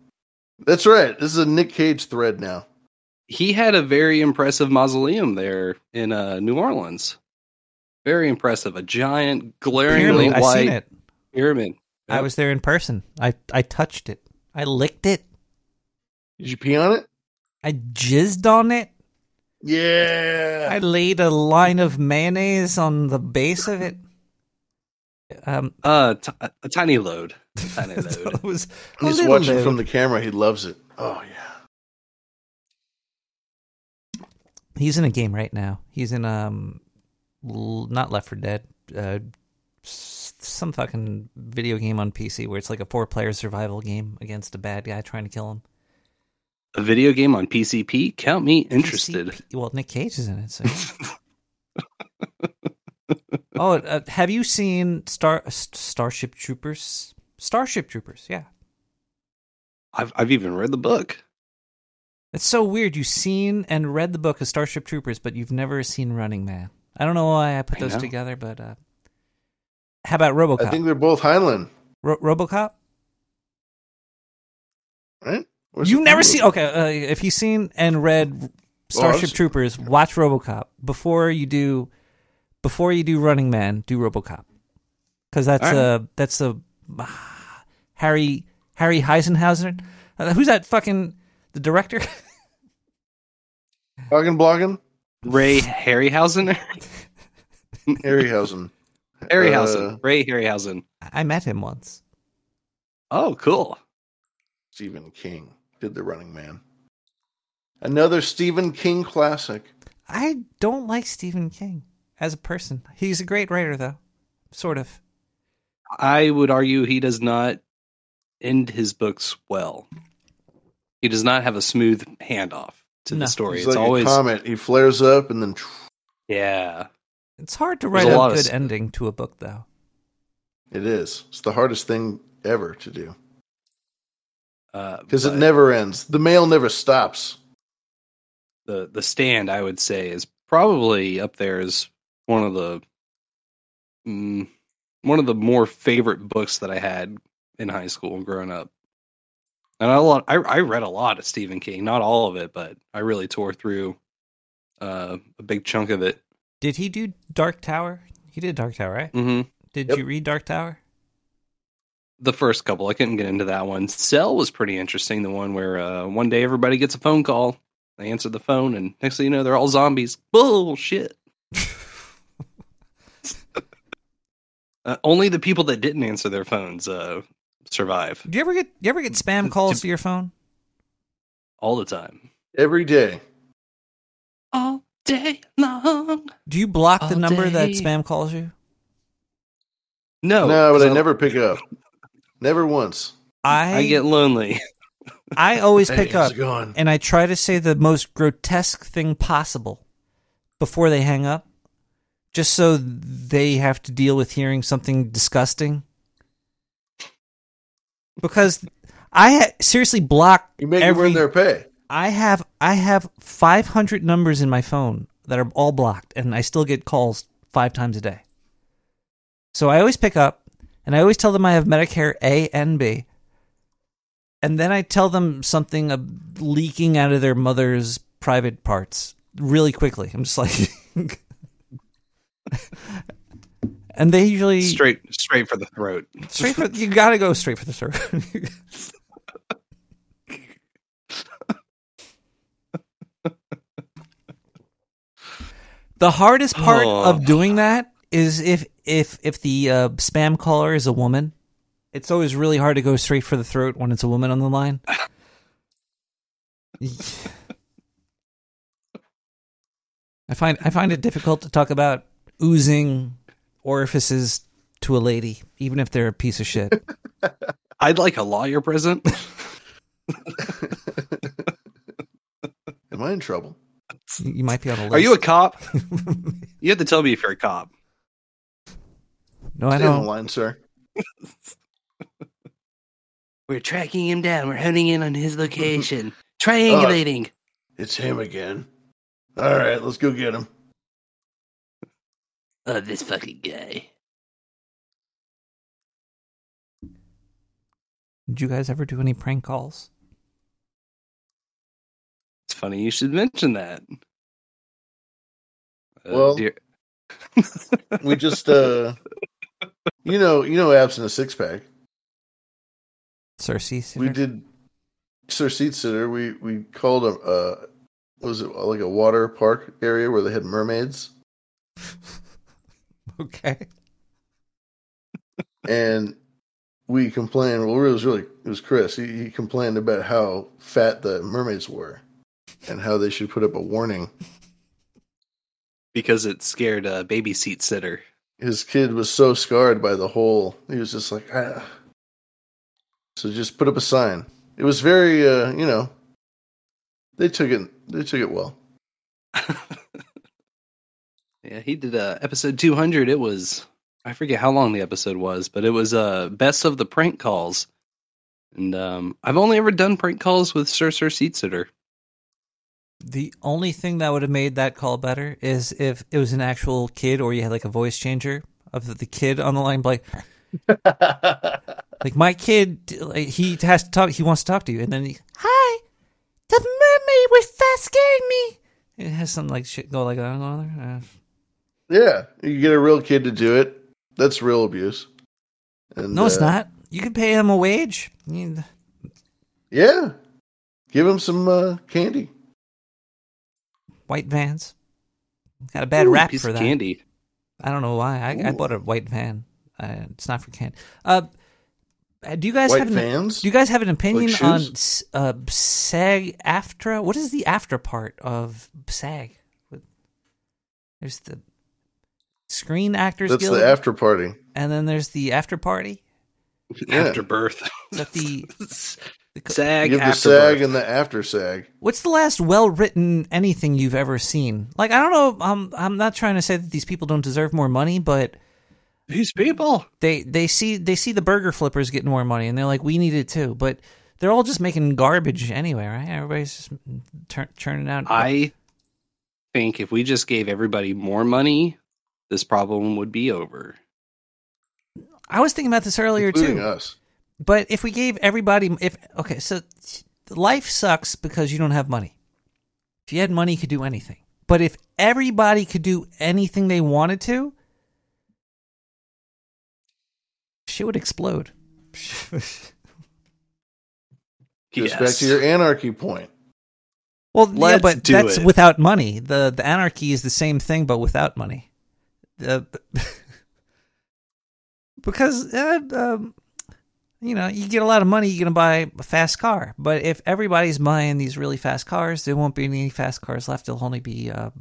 That's right. This is a Nick Cage thread now. He had a very impressive mausoleum there in uh, New Orleans. Very impressive. A giant, glaringly Pyramid. I white seen it. pyramid. I was there in person. I I touched it. I licked it. Did you pee on it? I jizzed on it. Yeah. I laid a line of mayonnaise on the base of it. Um, Uh, t- a tiny load. A tiny load. it was a He's watching load. from the camera. He loves it. Oh yeah. He's in a game right now. He's in um, l- not Left 4 Dead. Uh, s- some fucking video game on PC where it's like a four-player survival game against a bad guy trying to kill him. A video game on PCP? Count me interested. Well, Nick Cage is in it. So. oh, uh, have you seen Star S- Starship Troopers? Starship Troopers, yeah. I've I've even read the book. It's so weird. You've seen and read the book of Starship Troopers, but you've never seen Running Man. I don't know why I put those know. together, but uh, how about RoboCop? I think they're both Heinlein, Ro- RoboCop. right? Where's you the- never see? Okay, uh, if you've seen and read Starship seen- Troopers, watch RoboCop before you do. Before you do Running Man, do RoboCop because that's All right. a that's a ah, Harry Harry Heisenhauser. Uh, who's that fucking the director? Blogging, blogging. Ray Harryhausen. Harryhausen. Harryhausen. Uh, Ray Harryhausen. I met him once. Oh, cool. Stephen King did The Running Man. Another Stephen King classic. I don't like Stephen King as a person. He's a great writer, though. Sort of. I would argue he does not end his books well. He does not have a smooth handoff to No. the story. He's it's like always a comet. He flares up and then yeah. It's hard to There's write a a, lot of good ending to a book, though. it is. It's the hardest thing ever to do Uh, because it never ends. The mail never stops. the the stand I would say is probably up there as one of the mm, one of the more favorite books that I had in high school growing up. And I, a lot, I, I read a lot of Stephen King, not all of it, but I really tore through uh, a big chunk of it. Did he do Dark Tower? He did Dark Tower, right? Mm-hmm. Did Yep. you read Dark Tower? The first couple. I couldn't get into that one. Cell was pretty interesting. The one where uh, one day everybody gets a phone call, they answer the phone, and next thing you know, they're all zombies. Bullshit. uh, only the people that didn't answer their phones uh, survive Do you ever get you ever get spam calls to your phone? all the time. Every day. All day long. Do you block the All number that spam calls you? No, no, but 'cause I never pick up. Never once. I I get lonely. I always pick how's up going? and I try to say the most grotesque thing possible before they hang up, just so they have to deal with hearing something disgusting. Because I ha- seriously block You make every. them earn their pay. I have I have 500 numbers in my phone that are all blocked, and I still get calls five times a day. So I always pick up, and I always tell them I have Medicare A and B, and then I tell them something leaking out of their mother's private parts really quickly. I'm just like, and they usually Straight, straight for the throat. straight for you got to go straight for the throat. the hardest part Oh. of doing that is if if if the uh, spam caller is a woman. It's always really hard to go straight for the throat when it's a woman on the line. I find I find it difficult to talk about oozing orifices to a lady, even if they're a piece of shit. I'd like a lawyer present. Am I in trouble? You might be on a list. Are you a cop? you have to tell me if you're a cop. No, I Stay on don't. line, sir. We're tracking him down. We're honing in on his location. Oh, Triangulating. it's him again. All right, let's go get him. Oh, this fucking guy. Did you guys ever do any prank calls? It's funny you should mention that. Uh, Well, dear- We just, uh, you know, you know, abs absent a six pack. Cersei. Sitter? We did Sir Seat Sitter. We we called a uh, was it like a water park area where they had mermaids, Okay. and we complained. Well, it was really it was Chris. He, he complained about how fat the mermaids were, and how they should put up a warning. because it scared a baby seat sitter. His kid was so scarred by the hole. He was just like, ah. So just put up a sign. It was very, uh, you know, they took it. They took it well. Yeah, he did uh, episode 200. It was, I forget how long the episode was, but it was uh, best of the prank calls. And um, I've only ever done prank calls with Sir Sir Seat Sitter. The only thing that would have made that call better is if it was an actual kid or you had like a voice changer of the, kid on the line, like, like my kid, like, he has to talk, he wants to talk to you, and then he, hi, the mermaid was fast scaring me. It has some like shit go like that on there. Uh, Yeah, you get a real kid to do it. That's real abuse. And, no, it's uh, not. You can pay him a wage. Yeah, give him some uh, candy. White vans. Got a bad Ooh, rap for that. candy. I don't know why. I, I bought a white van. Uh, it's not for candy. Uh, do you guys White have an, vans? Do you guys have an opinion Like on shoes? uh, SAG AFTRA? What is the after part of SAG? There's the Screen Actors That's Guild, the after party. and then there's the after party. Yeah. Afterbirth. Is that the SAG You have the Afterbirth. sag and the after sag. What's the last well written anything you've ever seen? Like I don't know. I'm I'm not trying to say that these people don't deserve more money, but These people. they they see they see the burger flippers getting more money, and they're like, we need it too. But they're all just making garbage anyway, right? Everybody's just turn, churning out. I think if we just gave everybody more money, this problem would be over. I was thinking about this earlier Including too. us. But if we gave everybody, if okay, so life sucks because you don't have money. If you had money, you could do anything. But if everybody could do anything they wanted to, shit would explode. Goes Yes. back to your anarchy point. Well, yeah, Let's but that's it. without money. the The anarchy is the same thing, but without money. The, because uh, um, you know, you get a lot of money, you're gonna buy a fast car. But if everybody's buying these really fast cars, there won't be any fast cars left. There'll only be uh,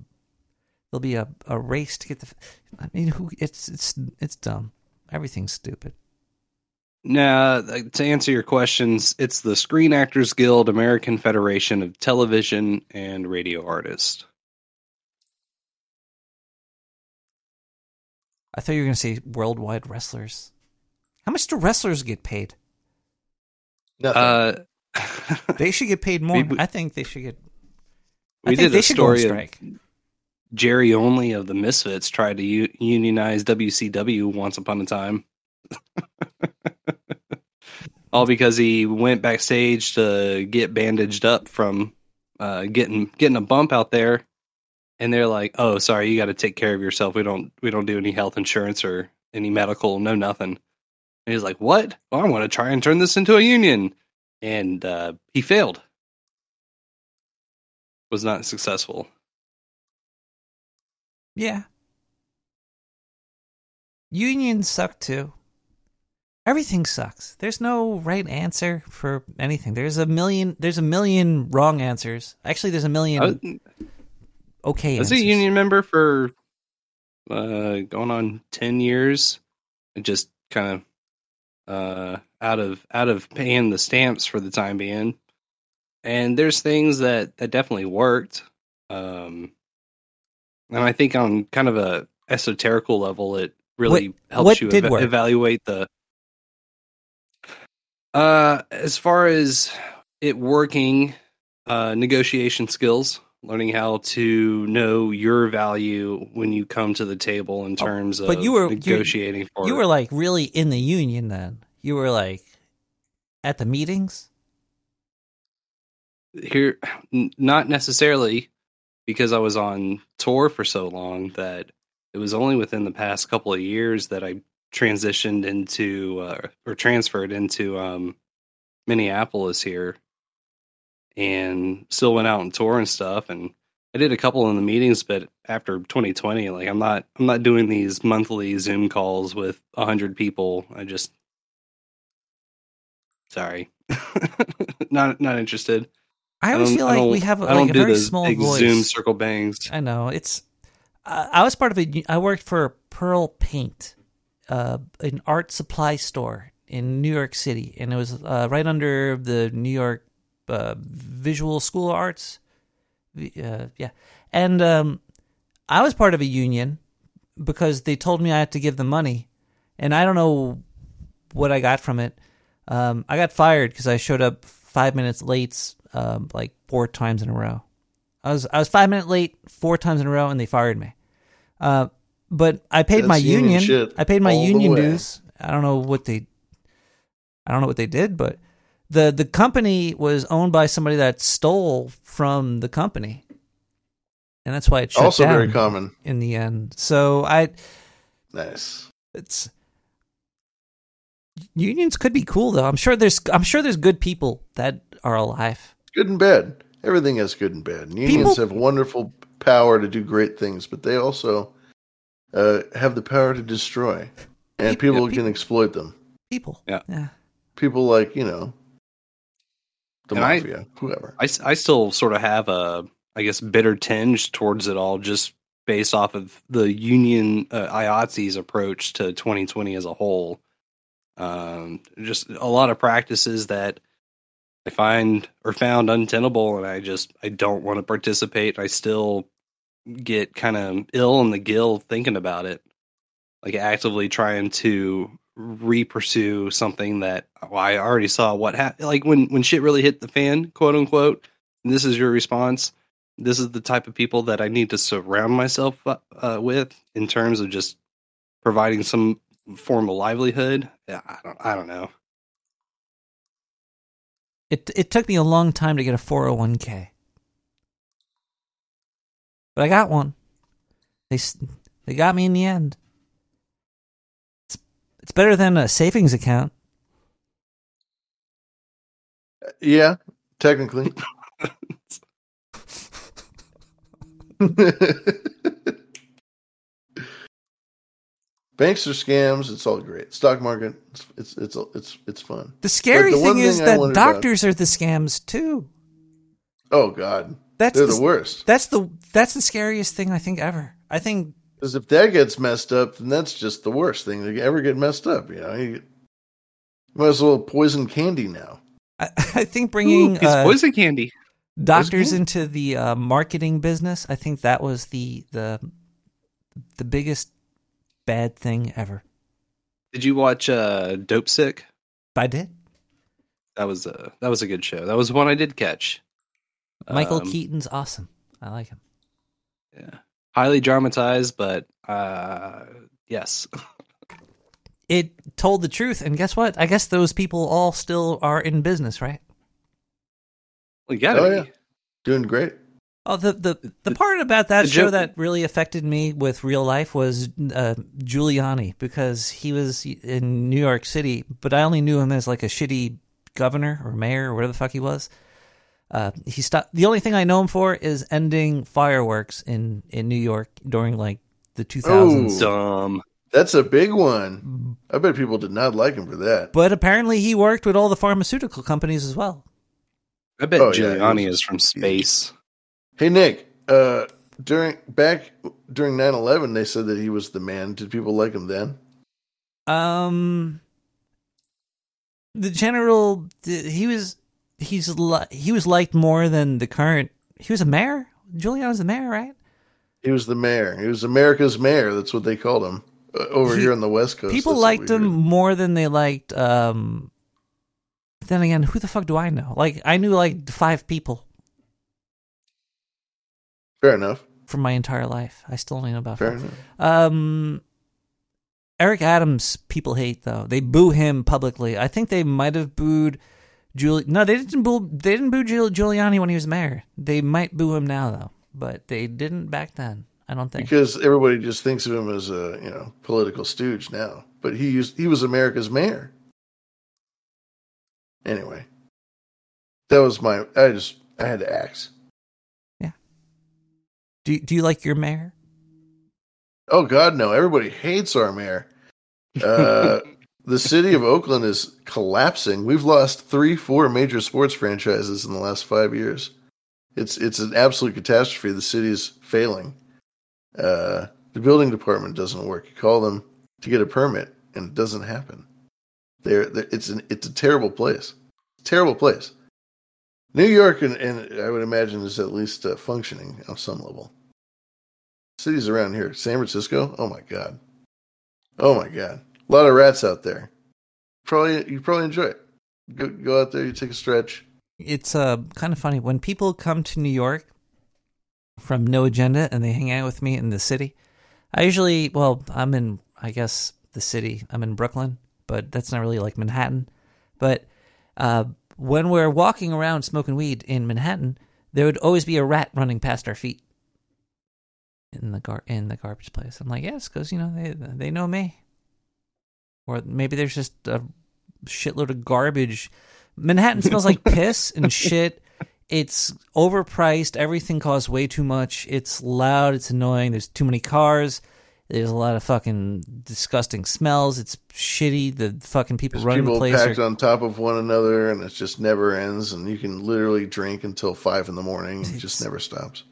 there'll be a, a race to get the. I mean, who? It's it's it's dumb. Everything's stupid. Now, to answer your questions, it's the Screen Actors Guild, American Federation of Television and Radio Artists. I thought you were gonna say worldwide wrestlers. How much do wrestlers get paid? Uh, They should get paid more. We- we- I think they should get. I we think did they a should on story of strike. Jerry Only of the Misfits tried to u- unionize WCW once upon a time. All because he went backstage to get bandaged up from uh, getting getting a bump out there, and they're like, "Oh, sorry, you got to take care of yourself. We don't we don't do any health insurance or any medical, no nothing." And he's like, "What? Well, I want to try and turn this into a union," and uh, he failed. Was not successful. Yeah. Unions suck too. Everything sucks. There's no right answer for anything. There's a million. There's a million wrong answers. Actually, there's a million I was- okay I was a union member for uh, going on ten years, and just kind of uh, out of out of paying the stamps for the time being. And there's things that that definitely worked, um, and I think on kind of a esoterical level, it really What- helps what you work? evaluate the. Uh, as far as it working, uh, negotiation skills, learning how to know your value when you come to the table in terms of Oh, but you were you- negotiating for. You were like really in the union then. You were like at the meetings. here, n- not necessarily, because I was on tour for so long that it was only within the past couple of years that I transitioned into uh, or transferred into um, Minneapolis here, and still went out and tour and stuff. And I did a couple in the meetings, but after 2020, like I'm not I'm not doing these monthly Zoom calls with a hundred people. I just sorry, not not interested. I always don't- feel like we have I like a very small big voice. Zoom circle bangs. I know it's. Uh, I was part of a. I worked for Pearl Paint, uh, an art supply store in New York City, and it was uh, right under the New York uh, Visual School of Arts. Uh, yeah, and um, I was part of a union because they told me I had to give them money, and I don't know what I got from it. Um, I got fired because I showed up five minutes late, um, like four times in a row. I was I was five minutes late four times in a row, and they fired me. Uh, but I paid That's my union union. I paid my union dues. I don't know what they. I don't know what they did, but the the company was owned by somebody that stole from the company, and that's why it shut Also down very common. in the end. So I Nice. it's unions could be cool though. I'm sure there's I'm sure there's good people that are alive. Good and bad. Everything has good and bad. And Unions People- have wonderful power to do great things, but they also uh, have the power to destroy, and people can exploit them. People. Yeah. Yeah. People like you know the And I- mafia, whoever. I, I still sort of have a, I guess, bitter tinge towards it all, just based off of the union uh, IATSE's approach to 2020 as a whole. Um, just a lot of practices that I find or found untenable, and I just I don't want to participate. I still get kind of ill in the gill thinking about it, like actively trying to re-pursue something that well, I already saw what happened. Like when when shit really hit the fan, quote unquote. This is your response. This is the type of people that I need to surround myself uh, with in terms of just providing some form of livelihood. Yeah, I don't, I don't know. It it took me a long time to get a 401k. But I got one. They they got me in the end. It's better than a savings account. Yeah, technically. Banks are scams. It's all great. Stock market. It's it's it's it's, it's fun. The scary the one thing is that wondered about- doctors are the scams too. oh God, That's they're the, the worst. That's the that's the scariest thing I think ever. I think Because if that gets messed up, then that's just the worst thing to ever get messed up. You know, you might as well poison candy now. I, I think bringing it's uh, poison candy. doctors into the uh, marketing business. I think that was the the the biggest bad thing ever. Did you watch uh, Dopesick? I did. That was a that was a good show. That was one I did catch. Michael Um, Keaton's awesome. I like him. Yeah, highly dramatized, but uh, yes, It told the truth, and guess what? I guess those people all still are in business, right? well, you gotta Oh, be. yeah. Doing great. Oh, the the the part about that the show joke- that really affected me with real life was uh, Giuliani because he was in New York City, but I only knew him as like a shitty governor or mayor or whatever the fuck he was. Uh, he stopped. The only thing I know him for is ending fireworks in in New York during like the two thousands. Oh, Dumb. That's a big one. I bet people did not like him for that. But apparently, he worked with all the pharmaceutical companies as well. I bet Oh, Giuliani he was- is from space. Hey Nick, uh, during back during 9-11, they said that he was the man. Did people like him then? Um, the general, he was he's li- he was liked more than the current. He was a mayor. Giuliani's the mayor, right? He was the mayor. He was America's mayor. That's what they called him uh, over He- here on the West Coast. People liked him heard. more than they liked. Um, then again, who the fuck do I know? Like, I knew like five people Fair enough. For my entire life. I still only know about Fair five. enough. Um, Eric Adams, people hate though. They boo him publicly. I think they might have booed Giul. No, they didn't boo. They didn't boo Giul- Giuliani when he was mayor. They might boo him now though, but they didn't back then. I don't think. Because everybody just thinks of him as a you know political stooge now, but he used he was America's mayor. Anyway, that was my. I just I had to ask. Yeah. Do Do you like your mayor? Oh God, no! Everybody hates our mayor. Uh, the city of Oakland is collapsing. We've lost three, four major sports franchises in the last five years. It's it's an absolute catastrophe. The city is failing. Uh, the building department doesn't work. You call them to get a permit, and it doesn't happen. They're it's an it's a terrible place. Terrible place. New York and, and I would imagine is at least uh, functioning on some level. Cities around here, San Francisco. Oh my god. Oh my god. A lot of rats out there. Probably you probably enjoy it. Go go out there, you take a stretch. It's uh kind of funny when people come to New York from no agenda and they hang out with me in the city. I usually, well, I'm in, I guess, the city. I'm in Brooklyn, but that's not really like Manhattan. But uh, when we're walking around smoking weed in Manhattan, there would always be a rat running past our feet in the gar in the garbage place. I'm like, yes, because you know they they know me, or maybe there's just a shitload of garbage. Manhattan smells like piss and shit. It's overpriced. Everything costs way too much. It's loud. It's annoying. There's too many cars. There's a lot of fucking disgusting smells. It's shitty. The fucking people There's running the people place packed are on top of one another and it just never ends and you can literally drink until five in the morning it just never stops.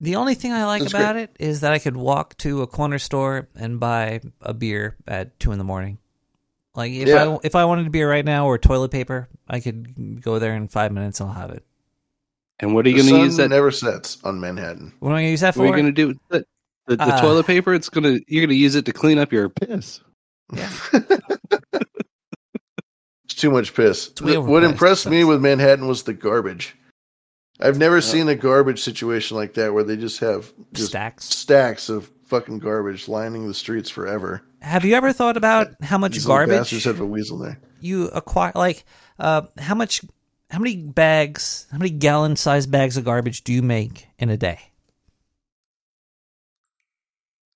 The only thing I like That's about great. it is that I could walk to a corner store and buy a beer at two in the morning. Like if Yeah. I if I wanted a beer right now or toilet paper, I could go there in five minutes I'll have it. And what are you going to use that? never sets on Manhattan. What am I gonna use that for? What are you going to do? The, the, the Uh, toilet paper. It's gonna you're going to use it to clean up your piss. It's too much piss. What overpriced, impressed me with Manhattan was the garbage. I've never seen a garbage situation like that where they just have just Stacks. stacks of fucking garbage lining the streets forever. Have you ever thought about how much These garbage bastards have a weasel there. you acquire? Like, uh, how much, how many bags, how many gallon-sized bags of garbage do you make in a day?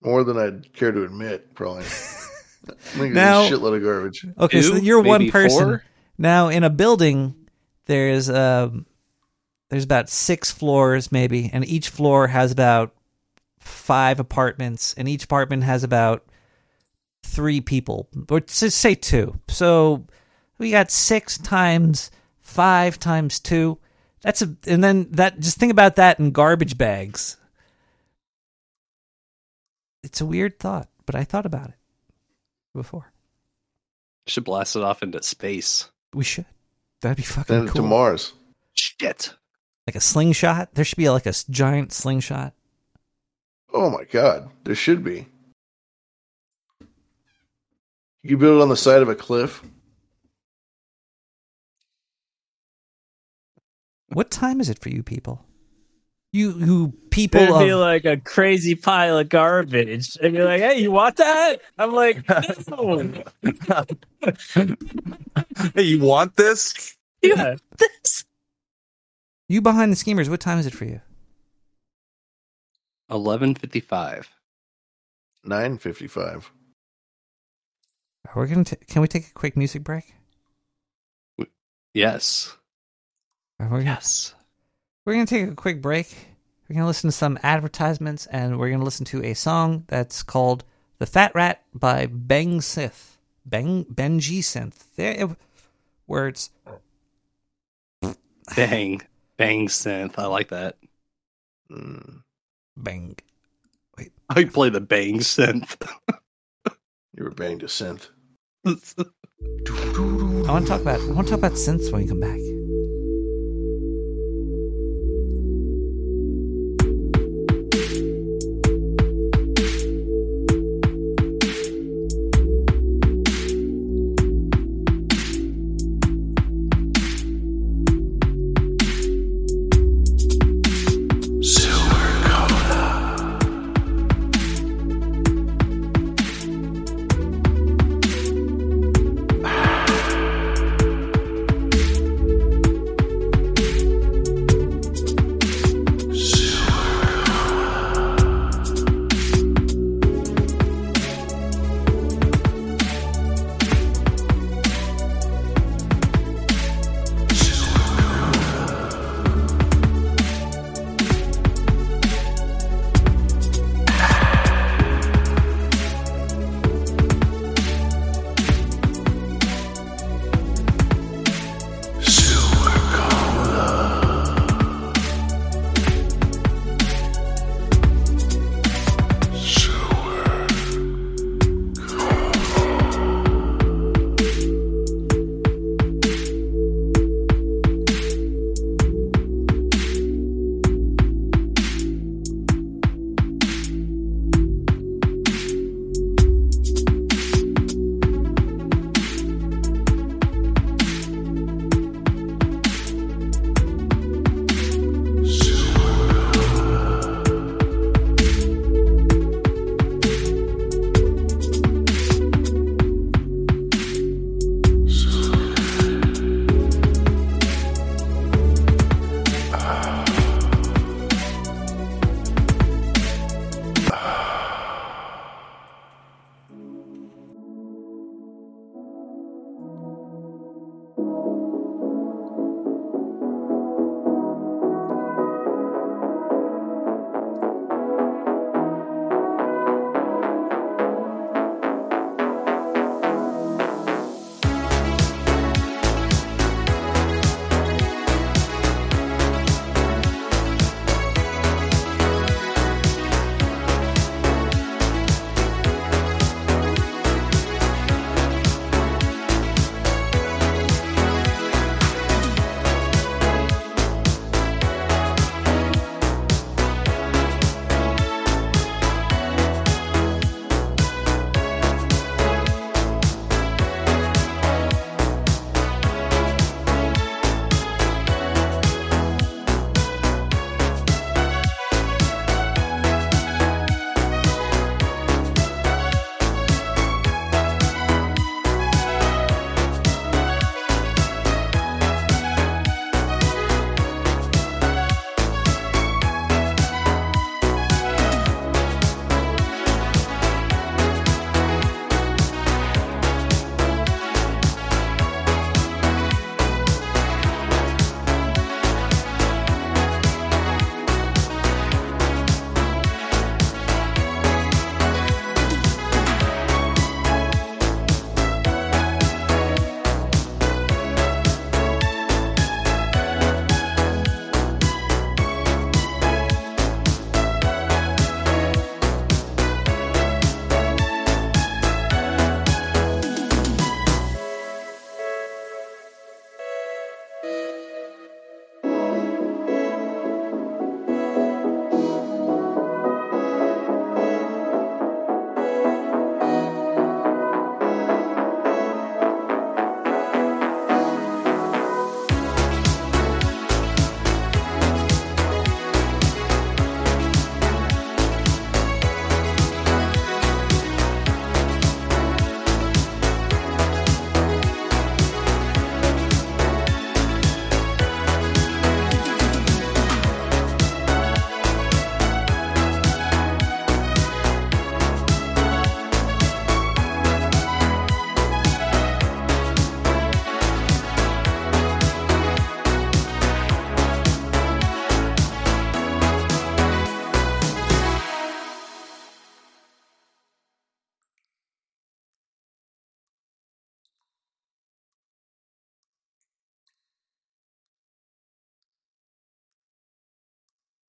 More than I'd care to admit, probably. I'm making Now- a shitload of garbage. Okay, so Two, you're one maybe person. four? Now, in a building, there's um there's about six floors maybe, and each floor has about five apartments, and each apartment has about three people, or just say two. So we got six times five times two. That's a, and then that. Just think about that in garbage bags. It's a weird thought, but I thought about it before. Should blast it off into space. We should. That'd be fucking Then cool. to Mars. Shit. Like a slingshot. There should be like a giant slingshot. Oh my god, there should be. You build it on the side of a cliff. What time is it for you people? You who people It'd be of- like a crazy pile of garbage. And you're like, hey, you want that? I'm like, no. Hey, you want this? Yeah, this. you behind the schemers. What time is it for you? Eleven fifty five. Nine fifty-five. We're gonna. T- can we take a quick music break? Yes. We're gonna, yes. We're gonna take a quick break. We're gonna listen to some advertisements, and we're gonna listen to a song that's called "The Fat Rat" by Bang Sith. Bang Benji Synth. There, words. Bang. Bang synth. I like that. Mm. Bang. Wait. I play the bang synth. You were banged a synth. I want to talk about. I want to talk about synths when we come back.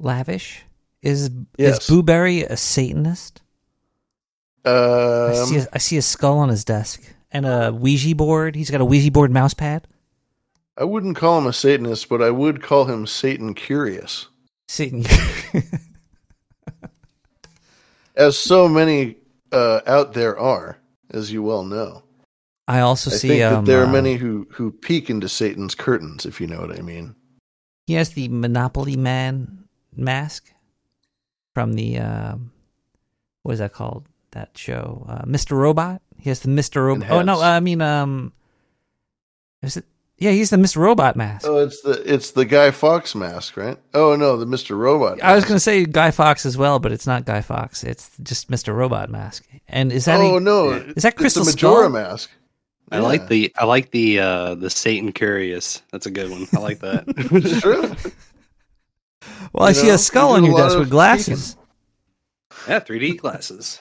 Lavish is Yes. is Booberry a Satanist? I see Um, a, I see a skull on his desk and a Ouija board. He's got a Ouija board mouse pad. I wouldn't call him a Satanist, but I would call him Satan curious. Satan. As so many uh, out there are, as you well know. I also I see think that um, there are uh, many who, who peek into Satan's curtains, if you know what I mean. He has the Monopoly Man mask from the um, what is that called? That show, uh, Mr. Robot. He has the Mr. Robot. Oh no, I mean, um, is it? Yeah, he's the Mr. Robot mask. Oh, it's the it's the Guy Fawkes mask, right? Oh no, the Mister Robot. I was going to say Guy Fawkes as well, but it's not Guy Fawkes. It's just Mr. Robot mask. And is that? Oh a- no, Is that it's Crystal the Majora Skull? mask? I like the I like the uh the Satan Curious. That's a good one. I like that. It's true. Well, I You see know, a skull on your desk with glasses. yeah, 3D glasses.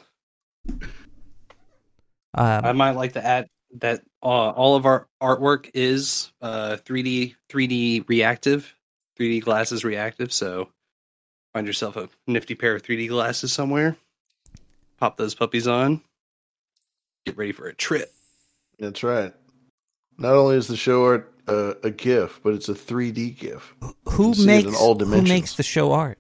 Um, I might like to add that uh, all of our artwork is uh 3D 3D reactive, 3D glasses reactive. So find yourself a nifty pair of 3D glasses somewhere. Pop those puppies on. Get ready for a trip. That's right. Not only is the show art uh, a GIF, but it's a 3D GIF. Who You see it makes in all who makes the show art?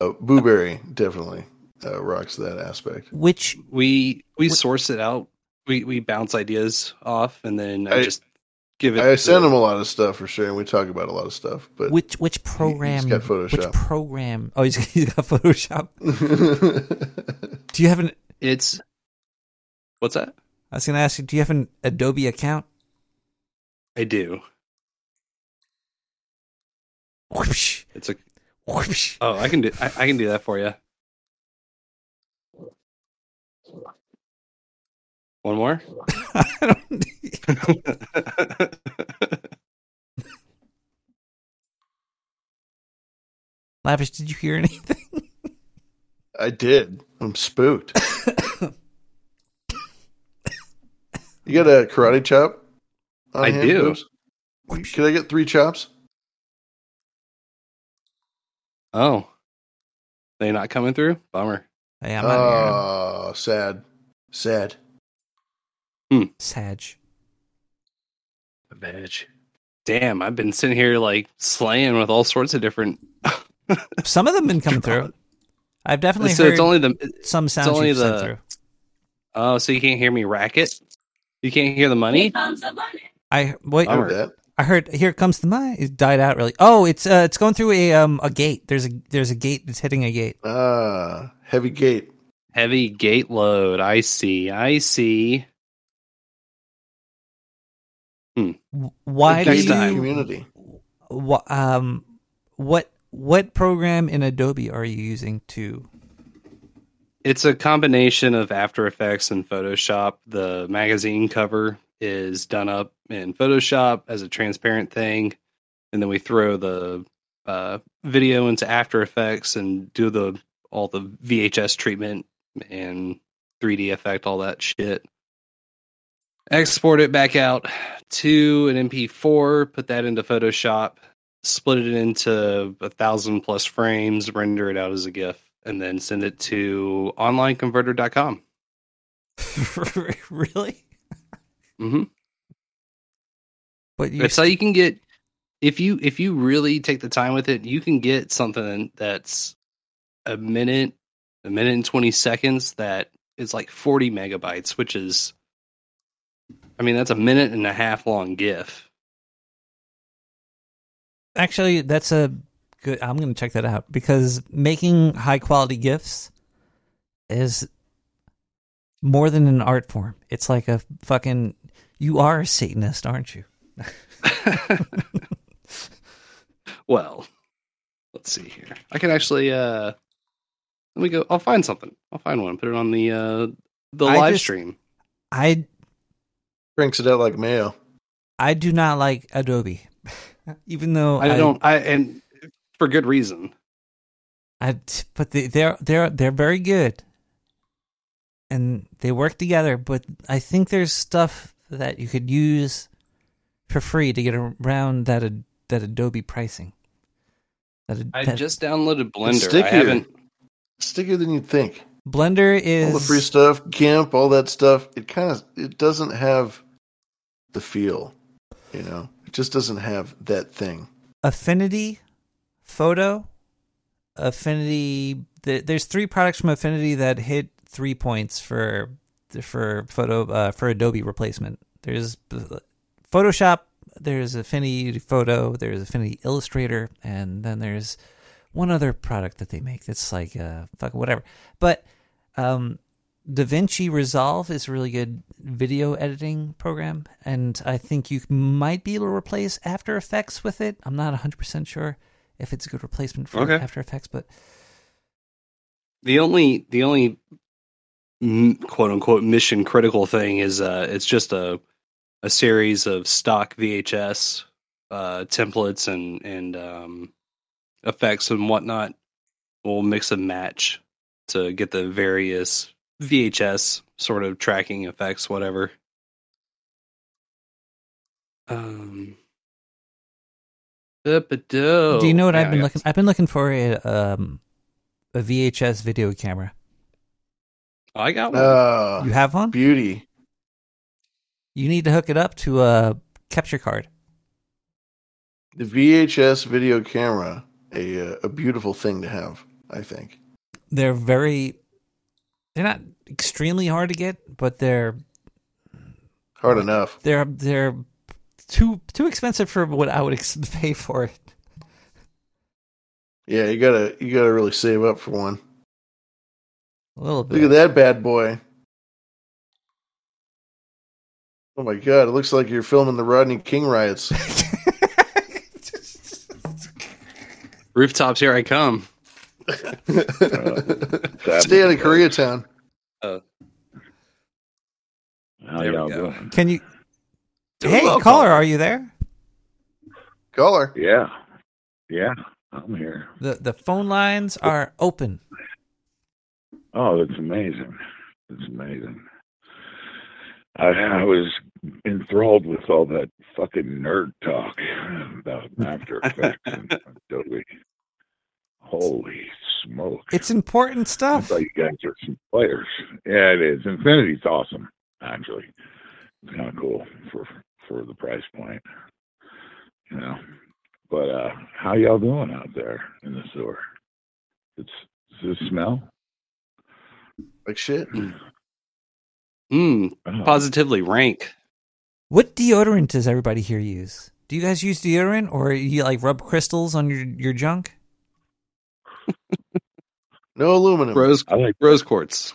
Oh, Booberry definitely uh, rocks that aspect. Which we we source it out. We we bounce ideas off, and then I, I- just give it. I send the- him a lot of stuff for sure, and we talk about a lot of stuff. But which which program? He, got Photoshop. Which program? Oh, he's, he's got Photoshop. do you have an? It's what's that? I was going to ask you. Do you have an Adobe account? I do. Whoosh. It's a. Whoosh. Oh, I can do. I, I can do that for you. One more. Lavish, did you hear anything? I did. I'm spooked. you got a karate chop? On I do. Boobs? Can I get three chops? Oh, they not coming through. Bummer. Hey, I'm Oh, sad. Sad. Hmm. Sag. A badge. Damn, I've been sitting here like slaying with all sorts of different. Some of them been coming through. I've definitely so heard it's only the some it's sounds only you've sent the- through. Oh, so you can't hear me racket? You can't hear the money? I wait. Bummer. that. I heard. Here comes the money. It died out really. Oh, it's uh, it's going through a um a gate. There's a there's a gate that's hitting a gate. Ah, heavy gate. Heavy gate load. I see. I see. Hmm. Why do Next you time. Community. Wha- um, what what program in Adobe are you using to? It's a combination of After Effects and Photoshop. The magazine cover is done up in Photoshop as a transparent thing, and then we throw the uh, video into After Effects and do the all the VHS treatment and 3D effect, all that shit. Export it back out to an MP4, put that into Photoshop, split it into a thousand plus frames, render it out as a GIF, and then send it to onlineconverter.com. really? Mm-hmm. But you That's how you can get if you if you really take the time with it, you can get something that's a minute, a minute and twenty seconds that is like forty megabytes, which is I mean, that's a minute and a half long GIF. Actually, that's a good. I'm going to check that out because making high quality gifs is more than an art form. It's like a fucking. You are a Satanist, aren't you? Well, let's see here. I can actually uh let me go I'll find something. I'll find one. Put it on the uh the I live just- stream. I drinks it out like mayo. I do not like Adobe, even though I don't I and for good reason. I, but they, they're they're they're very good, and they work together. But I think there's stuff that you could use for free to get around that ad- that Adobe pricing. That, I that- just downloaded It's Blender. I stickier. haven't. Stickier than you'd think. Blender is All the free stuff, GIMP, all that stuff. It kind of it doesn't have the feel. You know, it just doesn't have that thing. Affinity Photo. Affinity. th- There's three products from Affinity that hit three points for for photo uh, for Adobe replacement. There's Photoshop. There's Affinity Photo. There's Affinity Illustrator, and then there's one other product that they make that's like uh fuck whatever. But um DaVinci Resolve is a really good video editing program, and I think you might be able to replace After Effects with it. I'm not 100% sure if it's a good replacement for Okay. After Effects, but The only the only quote unquote mission critical thing is uh it's just a a series of stock VHS uh templates and and um effects and whatnot. We'll mix and match to get the various VHS sort of tracking effects, whatever. Um do you know what I've been looking? I've been looking for a um a VHS video camera. I got one. Uh, You have one? Beauty. You need to hook it up to a capture card. The VHS video camera, a uh, a beautiful thing to have. I think. They're very. They're not extremely hard to get, but they're Hard enough. they're they're too too expensive for what I would ex- pay for it. Yeah, you gotta you gotta really save up for one. A little bit. Look at that bad boy. Oh my god, it looks like you're filming the Rodney King riots. Rooftops, here I come. Stay out of Koreatown. Uh, How y'all doing? Can you? Doing hey, well, caller, are you there? Caller. Yeah. Yeah, I'm here. The the phone lines are open. Oh, that's amazing. That's amazing. I, I was enthralled with all that fucking nerd talk about After Effects and Adobe. Holy smoke. It's important I stuff. thought you guys are some players. Yeah, it is. Affinity's awesome, actually. It's kind of cool for for the price point, you know. But uh how y'all doing out there in the sewer? It's does it smell? Like shit. Mm, Oh. positively rank. What deodorant does everybody here use? Do you guys use deodorant, or you like rub crystals on your your junk? No aluminum. Rose I like rose quartz.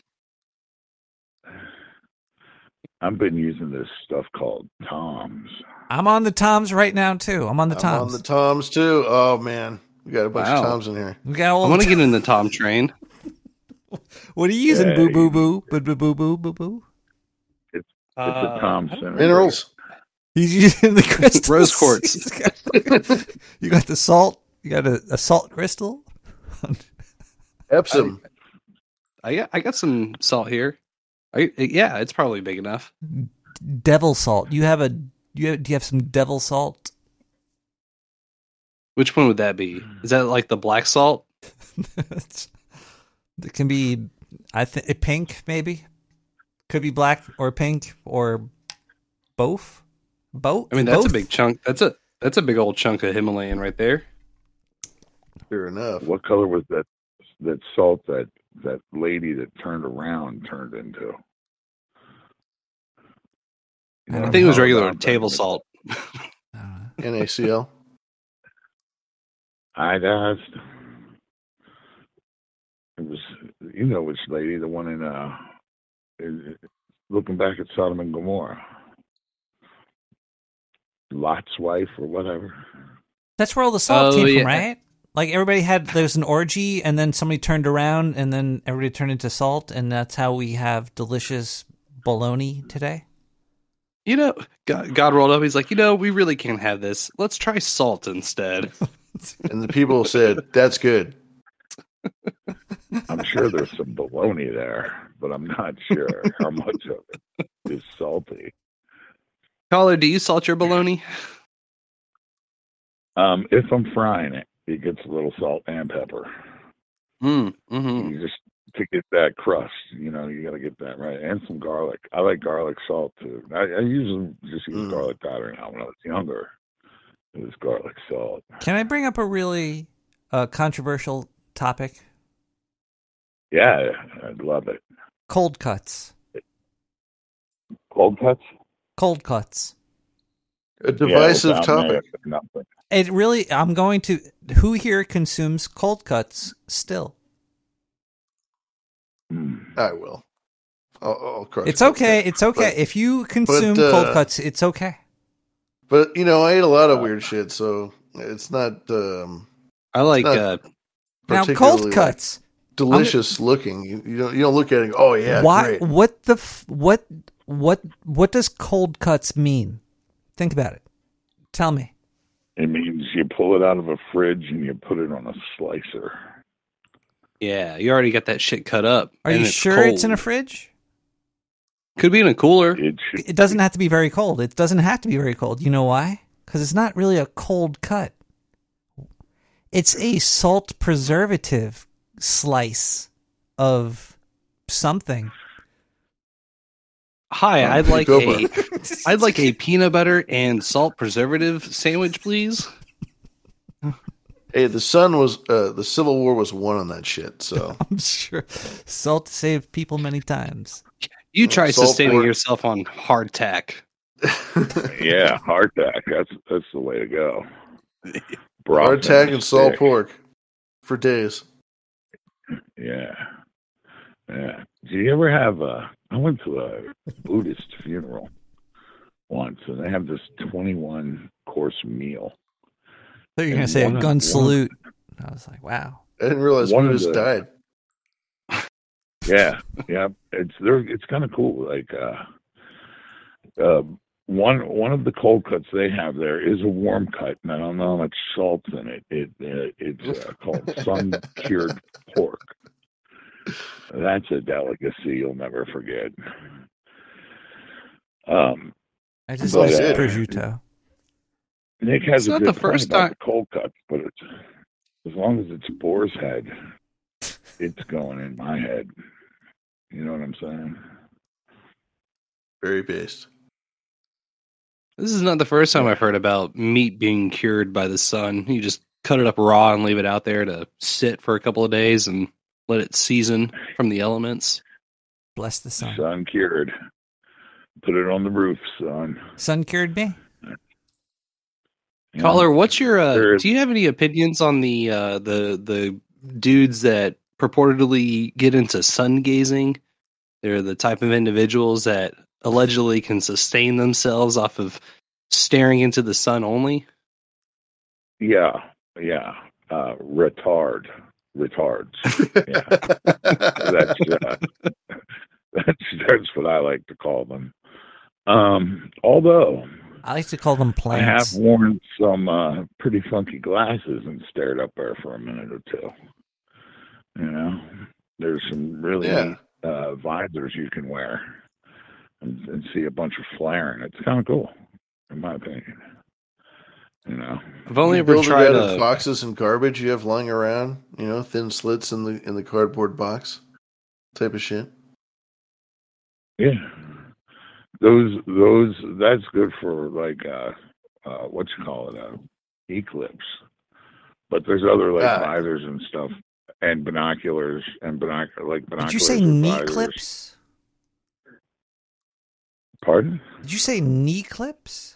I've been using this stuff called Tom's. I'm on the Toms right now too. I'm on the I'm Toms. on the Toms too. Oh man, we got a bunch Wow. of Toms in here. we got all. I the want to get in the Tom train. What are you using? Yeah, boo boo boo boo boo boo boo boo boo. It's Uh, a Tom Minerals. He's using the crystals. Rose quartz. He's got- you got the salt. You got a, a salt crystal. Epsom. I got I got some salt here. I, yeah, it's probably big enough. Devil salt. You have a. You have, do you have some devil salt? Which one would that be? Is that like the black salt? It's- it can be. I think eh, pink maybe. Could be black or pink or both. Both. I mean, that's both? a big chunk. That's a that's a big old chunk of Himalayan right there. Fair enough. What color was that that salt that that lady that turned around turned into? You know I what think it I'm was talking regular about? table salt. Uh, NaCl. I asked. It was, you know, which lady, the one in uh, in- looking back at Sodom and Gomorrah, Lot's wife or whatever. That's where all the salt Oh, came yeah. from, right? Like everybody had there was an orgy, and then somebody turned around, and then everybody turned into salt, and that's how we have delicious bologna today. You know, God, God rolled up. He's like, you know, we really can't have this. Let's try salt instead. And the people said, "That's good." I'm sure there's some bologna there, but I'm not sure how much of it is salty. Caller, do you salt your bologna? Um, if I'm frying it, it gets a little salt and pepper. Mm, mm-hmm. You just to get that crust, you know, you got to get that right, and some garlic. I like garlic salt too. I, I usually just use garlic powder now. When I was younger, it was garlic salt. Can I bring up a really uh, controversial topic? Yeah, I'd love it. Cold cuts. Cold cuts. Cold cuts. A divisive Yeah, topic. nothing. It really. I'm going to. Who here consumes cold cuts still? I will. I'll, I'll crush It's okay. cut. It's okay But- if you consume but, cold uh, cuts. It's okay. But you know, I ate a lot of weird shit, so it's not. Um, I like not uh, Now, particularly, cold like, cuts. Delicious looking. You, you don't you don't look at it. and go, Oh yeah, Why? great. What the? F- what? What? What does cold cuts mean? Think about it. Tell me. It means you pull it out of a fridge and you put it on a slicer. yeah, you already got that shit cut up. Are and you it's sure it's in a fridge? Could be in a cooler. It It doesn't have to be very cold. It doesn't have to be very cold. You know why? Because it's not really a cold cut. It's a salt preservative slice of something. Hi, Oh, I'd like go a, I'd like a peanut butter and salt preservative sandwich, please. Hey, the sun was uh, the Civil War was won on that shit. So I'm sure salt saved people many times. You try Salt sustaining pork. yourself on hardtack. yeah, hardtack. That's that's the way to go. hardtack and salt pork for days. Yeah. Yeah. Do you ever have a? I went to a Buddhist funeral once, and they have this twenty-one course meal. I thought you were going to say a one of- gun one salute. I was like, wow. I didn't realize One of Buddhists the- died. Yeah, yeah. It's there. It's kind of cool. Like uh, uh, one one of the cold cuts they have there is a warm cut, and I don't know how much salt's in it. It uh, it's uh, called sun cured pork. That's a delicacy you'll never forget. Um, I just but, like uh, prosciutto. Nick has It's a not good the point first about time- the cold cuts, but it's as long as it's boar's head, it's going in my head. You know what I'm saying? Very based. This is not the first time I've heard about meat being cured by the sun. You just cut it up raw and leave it out there to sit for a couple of days and let it season from the elements. Bless the sun. Sun cured. Put it on the roof, son. Sun cured me. Yeah. Caller, what's your? Uh, do you have any opinions on the uh, the the dudes that purportedly get into sun gazing? They're the type of individuals that allegedly can sustain themselves off of staring into the sun only. Yeah, yeah. Uh, retard, retards. Yeah, that's uh, that's that's what I like to call them. Um, although I like to call them plants. I have worn some uh, pretty funky glasses and stared up there for a minute or two. You know, there's some really Yeah. uh, visors you can wear and, and see a bunch of flaring. It's kind of cool, in my opinion. You know, I've only You ever tried out of a. boxes and garbage you have lying around. You know, thin slits in the in the cardboard box, type of shit. Yeah. Those those that's good for like uh uh what you call it, uh eclipse. But there's other like Ah. visors and stuff and binoculars and binocular like binoculars. Did you say with knee clips? Pardon? Did you say knee clips?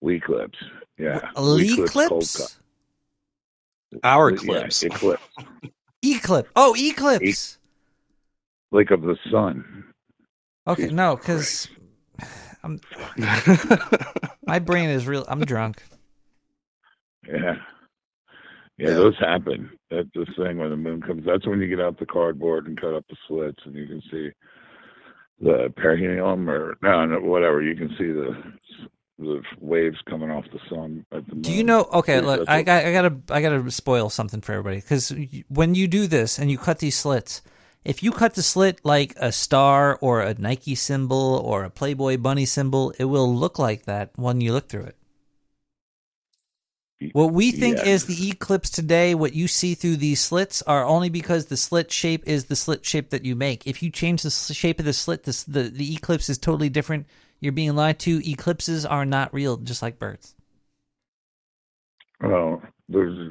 Wee clips. Yeah. A Lee Wee cold clips? cut. Our Yeah, clips. eclipse. Eclipse. Oh, eclipse. Like of the sun. Okay, no, because I'm my brain is real. I'm drunk. Yeah. Yeah, those happen. That's the thing when the moon comes. That's when you get out the cardboard and cut up the slits, and you can see the perineum or no, no whatever. You can see the the waves coming off the sun at the. Do you know? Okay, look, I got, I gotta, I gotta spoil something for everybody because when you do this and you cut these slits, if you cut the slit like a star or a Nike symbol or a Playboy bunny symbol, it will look like that when you look through it. What we think Yeah. is the eclipse today, what you see through these slits, are only because the slit shape is the slit shape that you make. If you change the shape of the slit, this, the the eclipse is totally different. You're being lied to. Eclipses are not real, just like birds. Well, there's.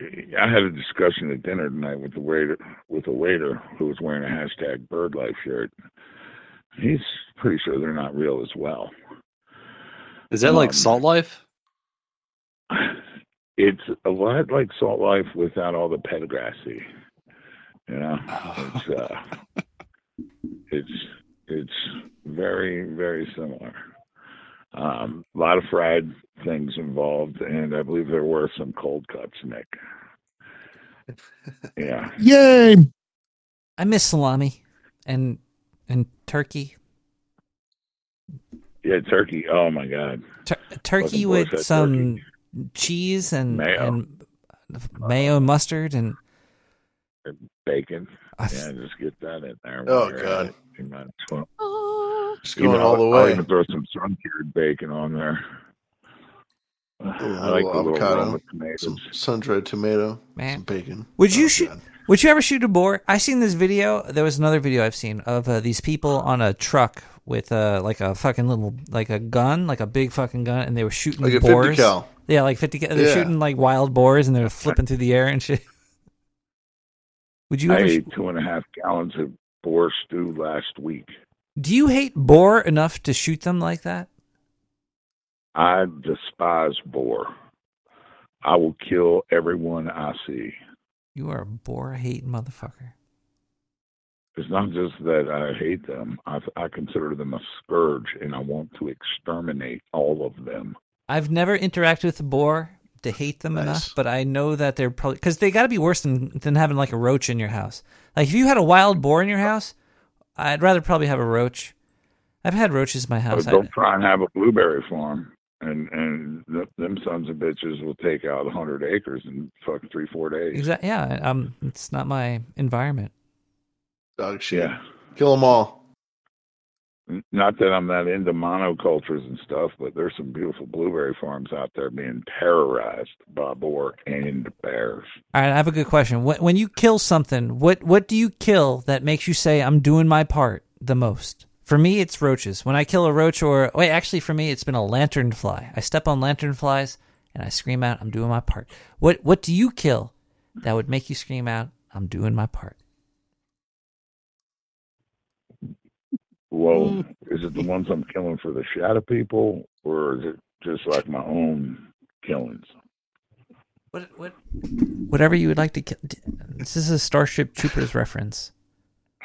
I had a discussion at dinner tonight with the waiter with a waiter who was wearing a hashtag Bird Life shirt. He's pretty sure they're not real as well. Is that like Um, Salt Life? It's a lot like Salt Life without all the pedagogy. You know, it's uh, it's it's very very similar. Um, a lot of fried things involved, and I believe there were some cold cuts, Nick. Yeah. Yay! I miss salami and and turkey. Yeah, turkey. Oh my god. Tur- turkey with had some cheese and Mayo. and mayo and mustard and bacon. I- Yeah, just get that in there. Oh, God. at it. You might as well. Just Even going all the I'll- I'll way. even throw some sun-cured bacon on there. Ooh, I like the little avocado, Roma some sun-dried tomato, Man. some bacon. Would you shoot? Would you ever shoot a boar? I seen this video. There was another video I've seen of uh, these people on a truck with uh, like a fucking little like a gun, like a big fucking gun, and they were shooting Like a 50 boars. cal. Yeah, like fifty. They're Yeah. shooting like wild boars, and they're flipping through the air and shit. Would you I ever? ate two and a half gallons of boar stew last week. do you hate boar enough to shoot them like that? I despise boar. I will kill everyone I see. You are a boar hating motherfucker. It's not just that I hate them. I, I consider them a scourge, and I want to exterminate all of them. I've never interacted with a boar to hate them enough, but I know that they're probably because they got to be worse than than having like a roach in your house. Like if you had a wild boar in your house, I'd rather probably have a roach. I've had roaches in my house. I- don't try and have a blueberry farm, and and th- them sons of bitches will take out a hundred acres in fucking three four days. Exactly. Yeah. Um. It's not my environment. Dog shit. Yeah. Kill them all. Not that I'm that into monocultures and stuff, but there's some beautiful blueberry farms out there being terrorized by boar and bears. All right. I have a good question. When when you kill something, what what do you kill that makes you say I'm doing my part the most? For me, it's roaches. When I kill a roach, or wait, actually, for me, it's been a lanternfly. I step on lanternflies and I scream out, "I'm doing my part." What what do you kill that would make you scream out, "I'm doing my part"? Well, Mm. is it the ones I'm killing for the shadow people, or is it just like my own killings? What what whatever you would like to kill. This is a Starship Troopers reference.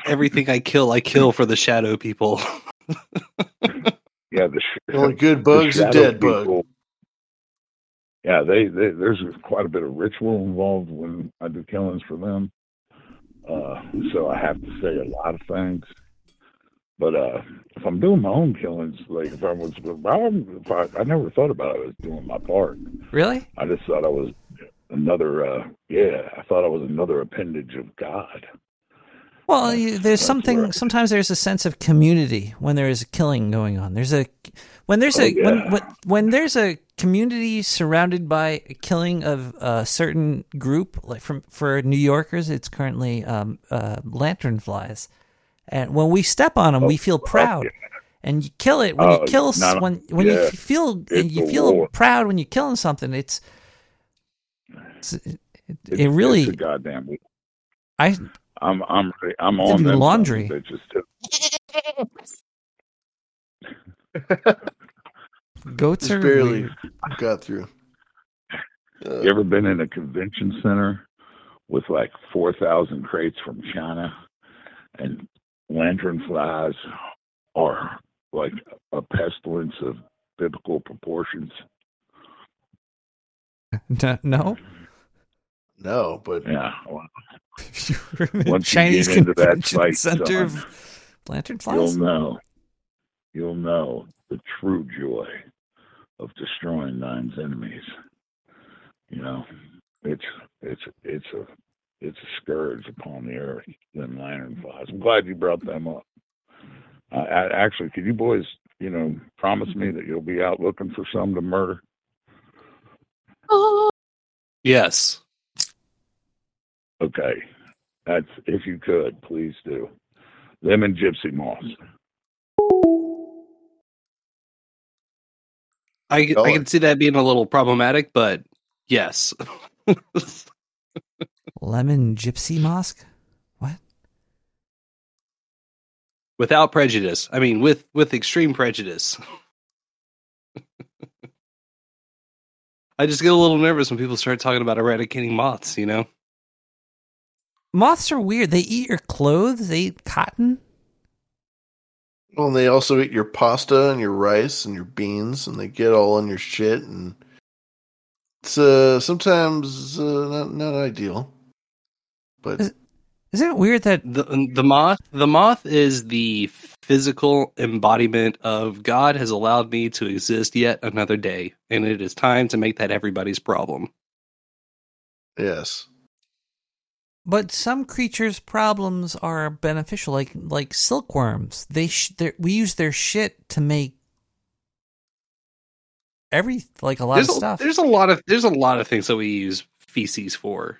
Everything I kill, I kill for the shadow people. Yeah, the, sh- The only good bug's a shadow dead bug. people- Yeah, they, they there's quite a bit of ritual involved when I do killings for them. Uh, so I have to say a lot of things. But uh, if I'm doing my own killings, like if I was, if I, if I, I never thought about it as doing my part. Really? I just thought I was another. Uh, yeah, I thought I was another appendage of God. Well, you, there's something. Sometimes there's a sense of community when there is a killing going on. There's a when there's Oh, a yeah. when, when when there's a community surrounded by a killing of a certain group. Like from for New Yorkers, it's currently um, uh, lanternflies, and when we step on them, we feel oh, proud. And you kill it when Oh, you kill s- not- when when yeah. you feel It's you feel war. proud when you're killing something. It's, it's it, It's, it really it's a goddamn. I I'm I'm ready- I'm Have on them laundry. bitches too. goats Just are barely weird. got through. You ever been in a convention center with like four thousand crates from China, and lantern flies are like a pestilence of biblical proportions? No. No, but Yeah. Well, once Chinese you get into that fight, Center son, of lantern you'll know. You'll know the true joy of destroying thine's enemies. You know, it's it's it's a it's a scourge upon the earth. Them lantern flies. I'm glad you brought them up. Uh, I, actually, could you boys, you know, promise me that you'll be out looking for some to murder? Yes. Okay. That's if you could, please do. Them and Gypsy Moths. I, I can see that being a little problematic, but yes. Lemon Gypsy Mosque? What? Without prejudice. I mean, with with extreme prejudice. I just get a little nervous when people start talking about eradicating moths. You know. Moths are weird. They eat your clothes. They eat cotton. Well, and they also eat your pasta and your rice and your beans, and they get all in your shit, and it's uh, sometimes uh, not not ideal. But Isn't it weird that the the moth the moth is the physical embodiment of God has allowed me to exist yet another day, and it is time to make that everybody's problem. yes, But some creatures' problems are beneficial, like like silkworms. They sh- we use their shit to make every like a lot there's of a, stuff. There's a lot of there's a lot of things that we use feces for.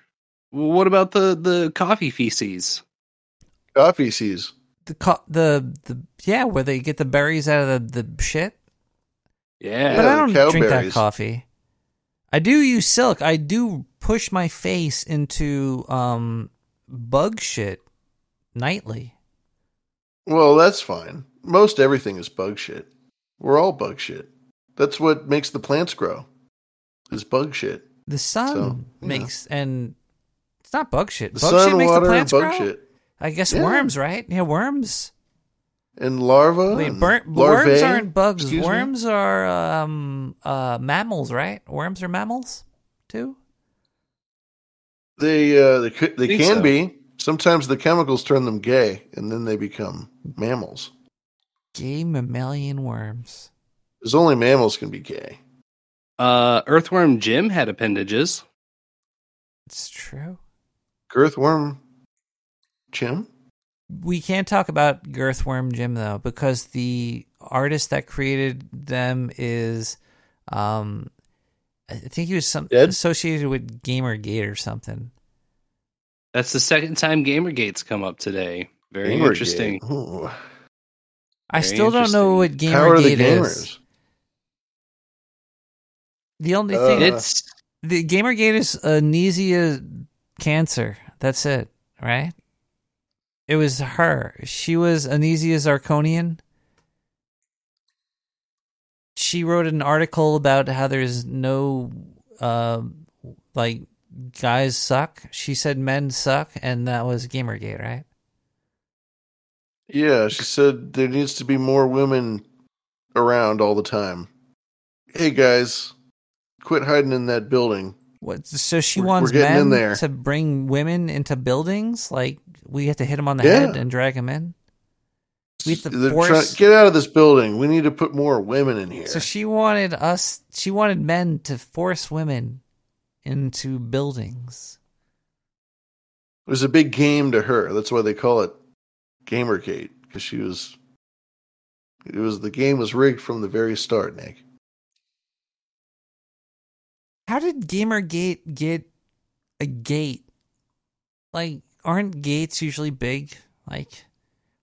What about the the coffee feces? coffee feces. The co- the the yeah, where they get the berries out of the, the shit. Yeah, but I don't cow drink that coffee. I do use silk. I do push my face into um bug shit nightly. Well, that's fine. Most everything is bug shit. We're all bug shit. That's what makes the plants grow. Is bug shit. The sun So, you know. makes and it's not bug shit. The bug sun, shit makes water, the plants bug grow. shit. I guess Yeah. worms, right? Yeah, worms. And larvae. Wait, and burnt, larvae, worms aren't bugs. excuse me? Worms are um uh mammals, right? Worms are mammals too. They uh, they could, they can so. be. Sometimes the chemicals turn them gay, and then they become mammals. Gay mammalian worms. Because only mammals can be gay. Uh, Earthworm Jim had appendages. It's true. Girthworm, Jim. We can't talk about Girthworm Jim though, because the artist that created them is, um, I think he was some associated with GamerGate or something. That's the second time GamerGate's come up today. Very Gamergate. interesting. Ooh. I Very still don't know what interesting. Power of the GamerGate is. The only Uh, thing It's the GamerGate is anesia cancer. That's it, right? It was her. She was Anesia Zarkonian. She wrote an article about how there's no, uh, like, guys suck. She said men suck, and that was Gamergate, right? Yeah, she said there needs to be more women around all the time. Hey guys, quit hiding in that building. What? So she We're- wants we're men to bring women into buildings. Like we have to hit them on the Yeah. head and drag them in. We have to force. get out of this building. We need to put more women in here. So she wanted us. She wanted men to force women into buildings. It was a big game to her. That's why they call it Gamergate because she was. It was the game was rigged from the very start, Nick. How did Gamergate get a gate? Like, aren't gates usually big? Like,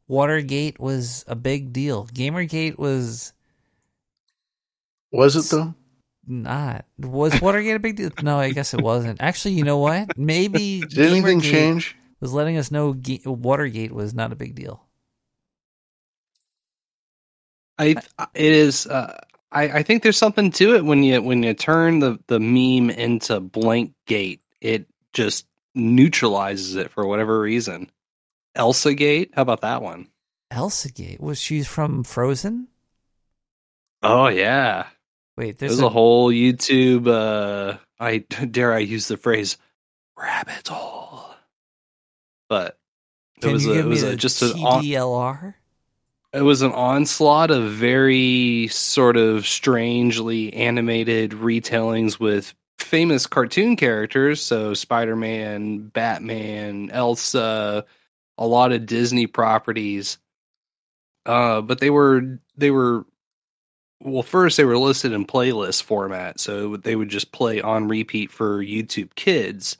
Watergate was a big deal. Gamergate was Was it though? not. Was Watergate a big deal? No, I guess it wasn't. Actually, you know what? Maybe Did anything change? Was letting us know Ga- Watergate was not a big deal. I it is. Uh, I I think there's something to it when you when you turn the the meme into blank gate. It just neutralizes it for whatever reason. Elsa Gate. How about that one? Elsa Gate was she from Frozen? Oh yeah. Wait, There's there's a, whole YouTube. uh I dare I use the phrase rabbit hole, but it Can was a, it was a, just an on, TDLR? It was an onslaught of very sort of strangely animated retellings with famous cartoon characters. So spider-man batman elsa a lot of disney properties. Uh but they were they were well, first they were listed in playlist format, so they would just play on repeat for YouTube Kids,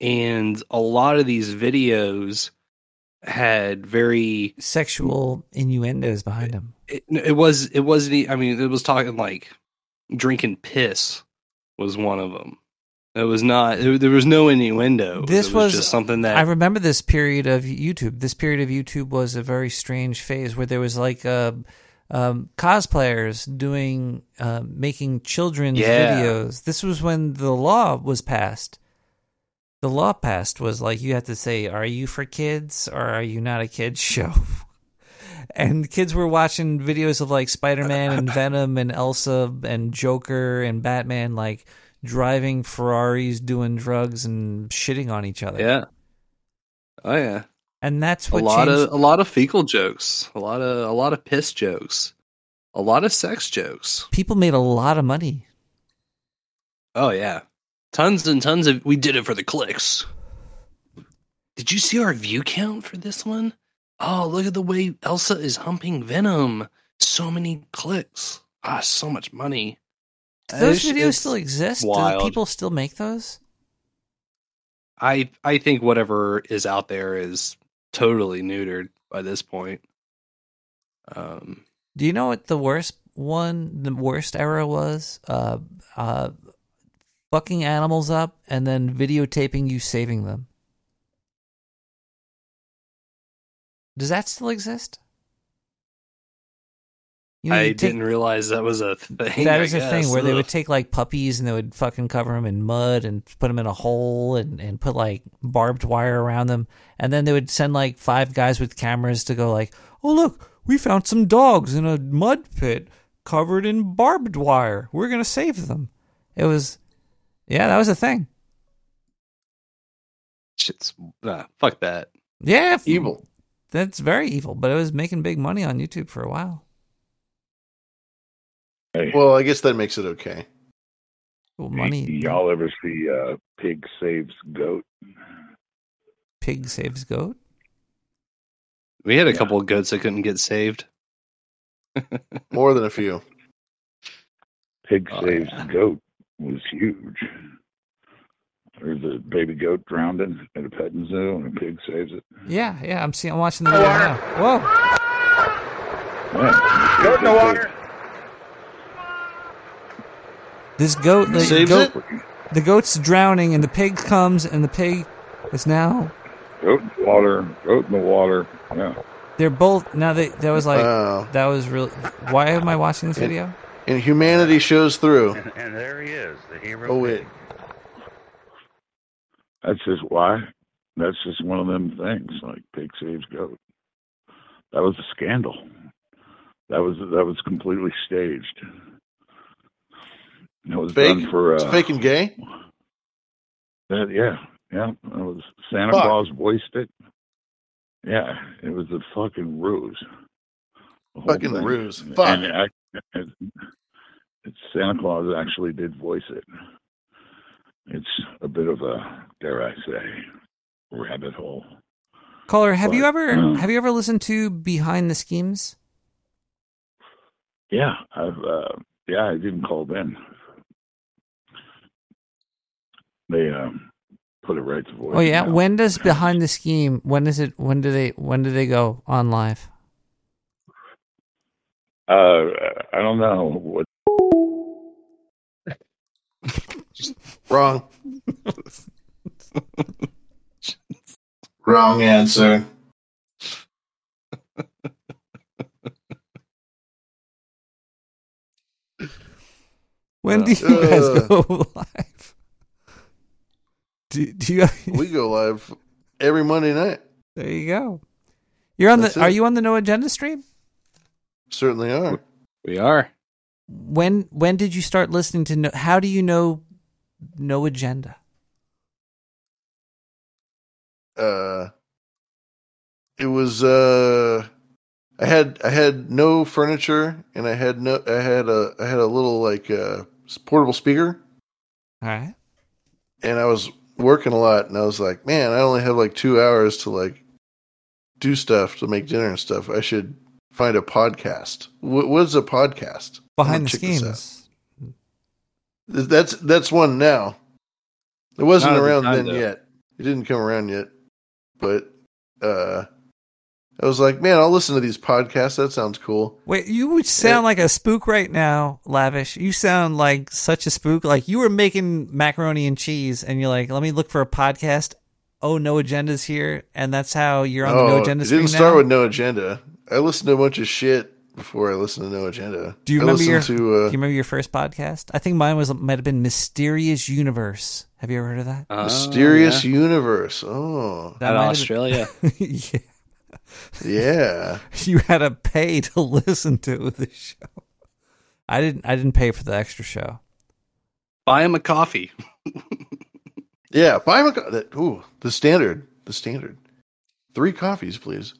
and a lot of these videos had very Sexual innuendos behind them. it, it was it wasn't I mean it was talking like drinking piss was one of them it was not it, there was no innuendo This it was, just something that I remember this period of YouTube. This period of YouTube was a very strange phase where there was like uh, um, cosplayers doing uh, making children's Yeah. videos. This was when the law was passed. The law passed was like you had to say, "Are you for kids or are you not a kids show?" and kids were watching videos of like Spider-Man and Venom and Elsa and Joker and Batman like driving Ferraris, doing drugs and shitting on each other. yeah oh yeah And that's a lot changed. of a lot of fecal jokes a lot of a lot of piss jokes a lot of sex jokes People made a lot of money. oh yeah tons and tons of we did it for the clicks did you see our view count for this one? Oh, look at the way Elsa is humping Venom. So many clicks. Ah, so much money. Do those It's- videos it's still exist? Wild. Do people still make those? I I think whatever is out there is totally neutered by this point. Um, Do you know what the worst one, the worst era was? Uh, uh, fucking animals up and then videotaping you saving them. Does that still exist? You know, I take- didn't realize that was a thing. That I a thing where they would take like puppies and they would fucking cover them in mud and put them in a hole and, and put like barbed wire around them. And then they would send like five guys with cameras to go like, oh look, we found some dogs in a mud pit covered in barbed wire. We're gonna save them. It was, yeah, that was a thing. Shit's ah, fuck that. Yeah, f- Evil. That's very evil, but it was making big money on YouTube for a while. Well, I guess that makes it okay. Well, Y- money, y'all ever see uh, Pig Saves Goat? pig saves goat. We had a couple of goats that couldn't get saved. More than a few. Pig Oh, Saves yeah. Goat was huge. There's a baby goat drowned in at a petting zoo, and a pig saves it. Yeah, yeah, I'm seeing, I'm watching the video now. Whoa. Yeah. Goat in the water. This goat, the Saves goat, it? the goat's drowning, and the pig comes, and the pig is now. Goat in the water, goat in the water. Yeah. They're both now. They that was like Wow. that was really. Why am I watching this video? And humanity shows through. And, and there he is, the hero. Oh wait. That's just why. That's just one of them things. Like pig saves goat. That was a scandal. That was that was completely staged. It was Fake? done for It's uh, fake and gay? that- yeah, yeah. It was Santa Fuck. Claus voiced it. Yeah, it was a fucking ruse. Fucking thing. ruse. Fuck. And I, it, it, Santa Claus actually did voice it. It's a bit of a dare I say rabbit hole. Caller, have you ever uh, have you ever listened to Behind the Schemes? Yeah, I've uh, yeah, I didn't call Ben. They um, put it right to voice. Oh yeah, now. when does Behind the Scheme? When is it? When do they? When do they go on live? Uh, I don't know what. Wrong. Wrong answer. When do you guys Uh. go live? Do, do you? We go live every Monday night. There you go. You're on That's the. Are you on the No Agenda stream? Certainly are. We are. When when did you start listening to? No, how do you know No Agenda? Uh, it was uh, I had I had no furniture and I had no I had a I had a little like uh portable speaker All right. and I was working a lot and I was like, man, I only have like two hours to like do stuff to make dinner and stuff. I should find a podcast. What, what is a podcast? Behind the check this out. schemes. Th- That's that's one now. It wasn't Not at the around time, then though. yet. It didn't come around yet. But uh I was like, man, I'll listen to these podcasts. That sounds cool. Wait, you would sound like a spook right now, Lavish. You sound like such a spook. Like you were making macaroni and cheese, and you're like, "Let me look for a podcast." Oh, no agendas here, and that's how you're on the no agenda Oh, it didn't start now? with no agenda. I listened to a bunch of shit before I listened to no agenda. Do you I remember your? listened to do uh, you remember your first podcast? I think mine was might have been Mysterious Universe. Have you ever heard of that? Mysterious Universe? Oh, That might have been- yeah. yeah. you had to pay to listen to the show. I didn't. I didn't pay for the extra show. Buy him a coffee. Yeah, buy him a co- that. Ooh, the standard, the standard. Three coffees, please.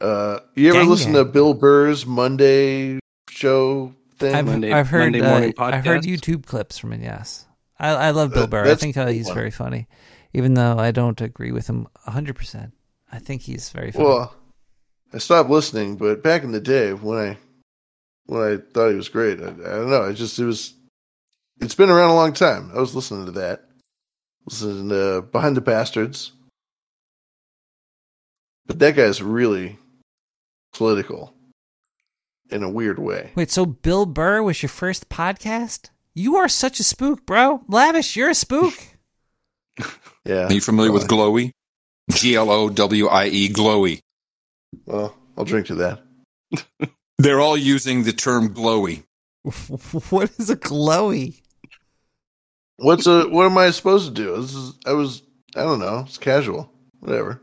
Uh, you ever Gang listen gang. to Bill Burr's Monday show thing? I've, I've heard. uh, I've heard YouTube clips from it. Yes, I, I love Bill That- Burr. I think uh, he's one. very funny, even though I don't agree with him hundred percent. I think he's very funny. Well, I stopped listening, but back in the day when I when I thought he was great, I, I don't know. I just it was. It's been around a long time. I was listening to that, listening to Behind the Bastards, but that guy's really political in a weird way. Wait, so Bill Burr was your first podcast? You are such a spook, bro. Lavish, you're a spook. Yeah. Are you familiar with uh, Glowy? G L O W I E, Glowy. Well, I'll drink to that. They're all using the term glowy. what is a glowy? What's a what am I supposed to do? This is I was I don't know. It's casual. Whatever.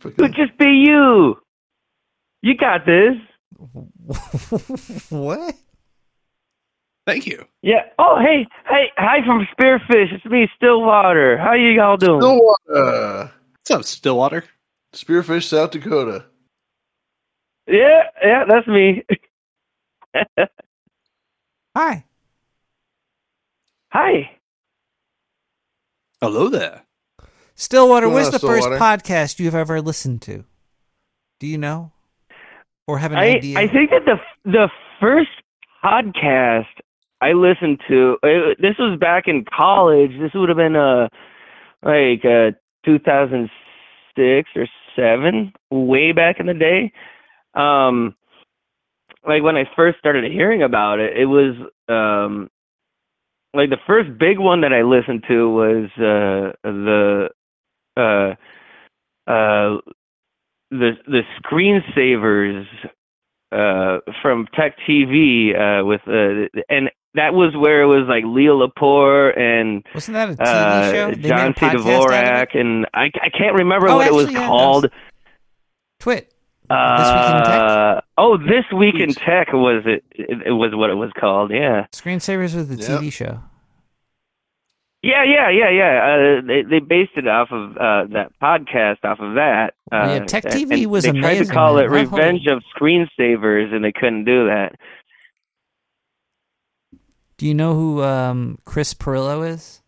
Could just be you. You got this. what? Thank you. Yeah. Oh, hey, hey, hi from Spearfish. It's me, Stillwater. How you all doing? Stillwater. What's up, Stillwater? Spearfish, South Dakota. Yeah, yeah, that's me. Hi. Hi. Hello there. Stillwater, Going what's on, the first podcast you've ever listened to? Do you know? Or have an I idea? I think that the the first podcast I listened to uh, this was back in college. This would have been uh like uh 2006 or 7, way back in the day. Um like when I first started hearing about it, it was um like the first big one that I listened to was uh the uh uh the the screensavers uh from Tech TV uh with uh and that was where it was like Leo Laporte and Wasn't that a TV uh, show? They made John C. podcast Dvorak and I I can't remember Oh, what it was yeah, it called. Twit. Uh, oh, this week in tech was it, it? It was what it was called. Yeah. Screensavers was the TV show. Yeah, yeah, yeah, yeah. Uh, they they based it off of uh, that podcast, off of that. Uh, Yeah, Tech TV was They tried to call man. it That whole- "Revenge of Screensavers," and they couldn't do that. Do you know who um, Chris Pirillo is?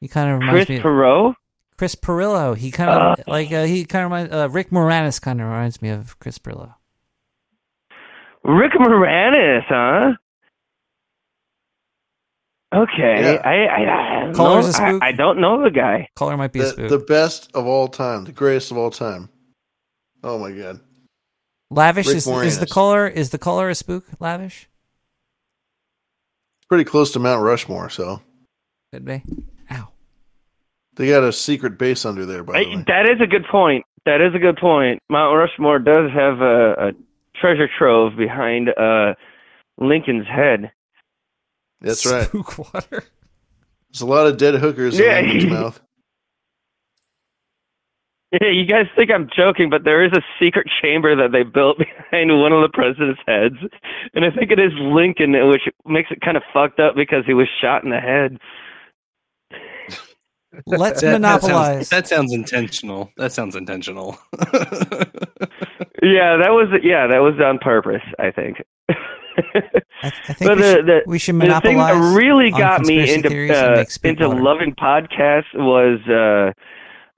He kind of reminds Chris me. Of, Perot. Chris Pirillo. He kind of like uh, he kind of reminds uh, Rick Moranis. Kind of reminds me of Chris Pirillo. Rick Moranis, huh? Okay, Yeah. I I, I, don't Caller's know, a spook? I I don't know the guy. Caller might be a The, spook. the best of all time, the greatest of all time. Oh my god. Lavish Rick is, is the Moranis. caller. Is the caller a spook? Lavish Pretty close to Mount Rushmore, so could be. Ow. They got a secret base under there. By the way, that is a good point. That is a good point. Mount Rushmore does have a, a treasure trove behind uh, Lincoln's head. That's right. Spook water. There's a lot of dead hookers Yeah. in Lincoln's mouth. Yeah, you guys think I'm joking, but there is a secret chamber that they built behind one of the president's heads, and I think it is Lincoln, which makes it kind of fucked up because he was shot in the head. Let's That- that monopolize. sounds- That sounds, intentional. That sounds intentional. Yeah, that was yeah, that was on purpose. I think. I think but we the, should- the, we should the thing that really got me into uh, into water. loving podcasts was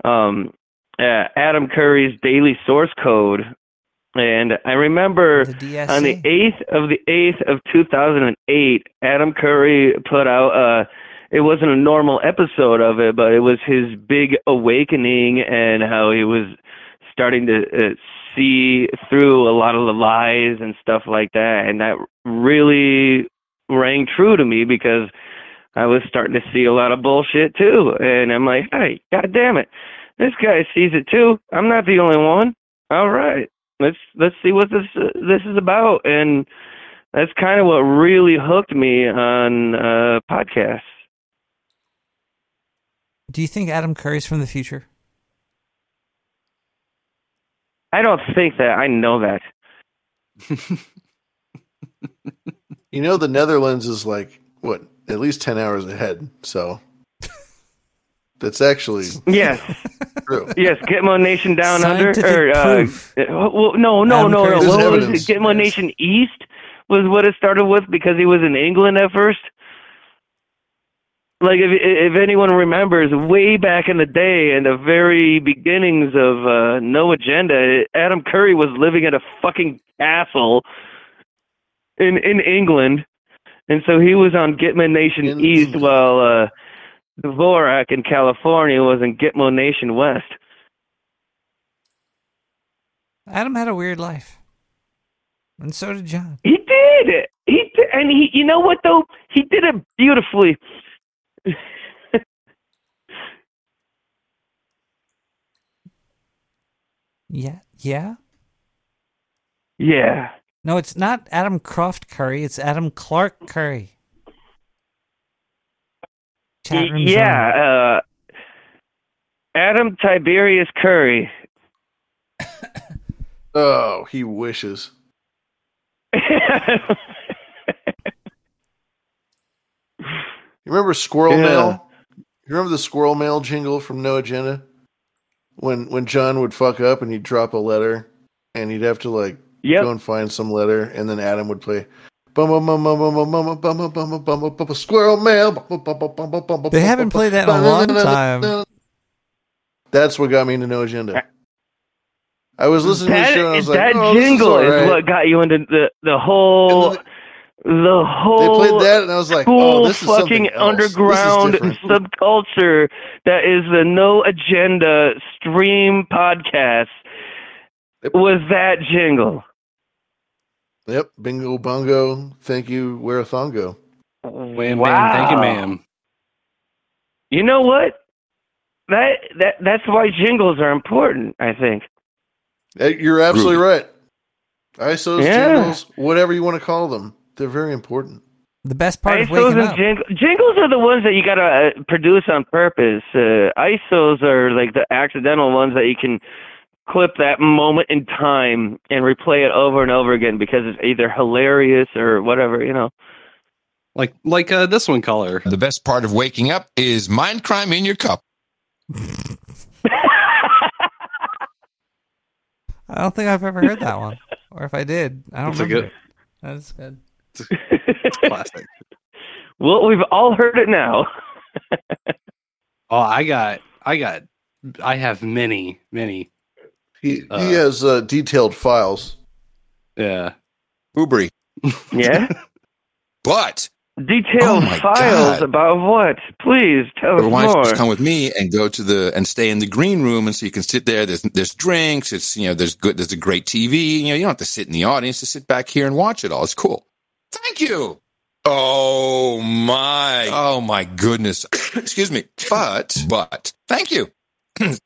uh, um, uh, Adam Curry's Daily Source Code. And I remember DSC? on the eighth of the eighth of two thousand and eight, Adam Curry put out uh it wasn't a normal episode of it, but it was his big awakening and how he was starting to uh, see through a lot of the lies and stuff like that. And that really rang true to me because I was starting to see a lot of bullshit too. And I'm like, hey, god damn it. This guy sees it too. I'm not the only one. All right. Let's let's see what this uh, this is about and that's kind of what really hooked me on uh podcasts. Do you think Adam Curry's from the future? I don't think that. I know that. You know, the Netherlands is like what at least ten hours ahead. So that's actually Yes. true. Yes, Gitmo Nation Down Scientific Under. Or, uh, uh, well, no, no, Adam no, Curry no. What was it? Gitmo Nation East was what it started with because he was in England at first. Like if if anyone remembers, way back in the day, in the very beginnings of uh, No Agenda, Adam Curry was living in a fucking castle in in England, and so he was on Gitmo Nation East while uh, Dvorak in California was in Gitmo Nation West. Adam had a weird life, and so did John. He did. He did, and he. You know what though? He did it beautifully. Yeah, yeah. Yeah. No, it's not Adam Croft Curry. It's Adam Clark Curry. Chat yeah. Uh, Adam Tiberius Curry. Oh, he wishes. You remember Squirrel yeah. Mail? You remember the Squirrel Mail jingle from No Agenda? When when John would fuck up and he'd drop a letter and he'd have to like yep. go and find some letter and then Adam would play squirrel mail. They haven't played that in a long time. That's what got me into No Agenda. I was listening that, to the show. And I was like, that oh, jingle is, right. is what got you into the the whole. And then, the whole played that and I was like, cool oh, this is fucking else. This is underground subculture that is the No Agenda stream podcast was that jingle. Yep, bingo bongo. Thank you, where a thongo. Wham, bam, thank you, ma'am. You know what? That that that's why jingles are important. I think. You're absolutely right. ISOs, Yeah. jingles, whatever you want to call them, they're very important. The best part of waking and up. jingles, jingles are the ones that you gotta uh, produce on purpose. Uh, ISOs are like the accidental ones that you can clip that moment in time and replay it over and over again because it's either hilarious or whatever. You know. Like like uh, this one caller. The best part of waking up is mind crime in your cup. I don't think I've ever heard that one, or if I did, I don't It's a remember. good- That's good. Classic. Well, we've all heard it now. Oh, I got, I got, I have many, many. He Uh, he has uh, detailed files. Yeah. Ubri. Yeah. But Detailed Oh files God. about what? Please tell us why don't you more. just come with me and go to the and stay in the green room and so you can sit there. There's there's drinks. It's you know there's good. There's a great TV. You know you don't have to sit in the audience. Just sit back here and watch it all. It's cool. Thank you. Oh my. Oh my goodness. Excuse me. But but thank you.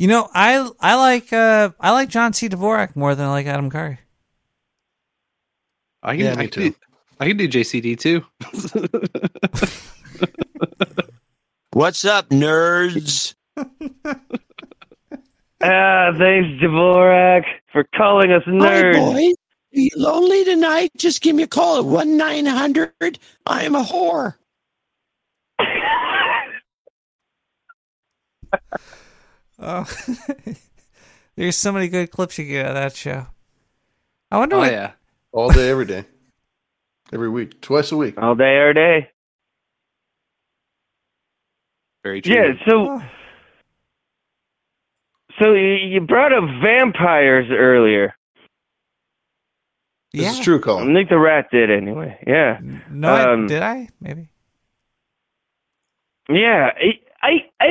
You know, I I like uh I like John C. Dvorak more than I like Adam Curry. I can, Yeah, I me can do, I can do JCD too. What's up, nerds? Ah, thanks, Dvorak, for calling us nerds. Hi, boy. Are you lonely tonight? Just give me a call at 1 900. I am a whore. Oh, there's so many good clips you get out of that show. I wonder Oh what. yeah. All day, every day. Every week. Twice a week. All day, every day. Very true. Yeah, so So you, you brought up vampires earlier. This is true, Colin. Nick the Rat did anyway. Yeah. No, I- Um, did I? Maybe. Yeah, I, I, I,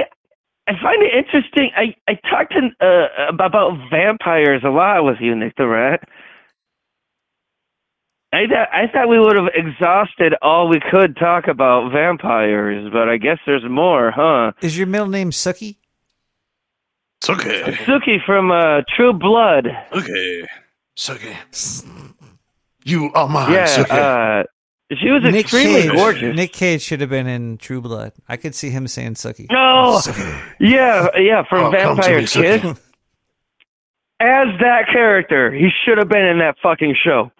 I find it interesting. I, I talked to, uh, about about vampires a lot with you, Nick the Rat. I thought I thought we would have exhausted all we could talk about vampires, but I guess there's more, huh? Is your middle name Sookie? Sookie. Sookie from uh, True Blood. Okay. Sookie. You are mine, yeah, Sookie. uh, she was Nick extremely Cage. gorgeous. Nick Cage should have been in True Blood. I could see him saying Sookie. No, yeah, yeah, from Oh, Vampire me, Sookie. Kiss. As that character, he should have been in that fucking show.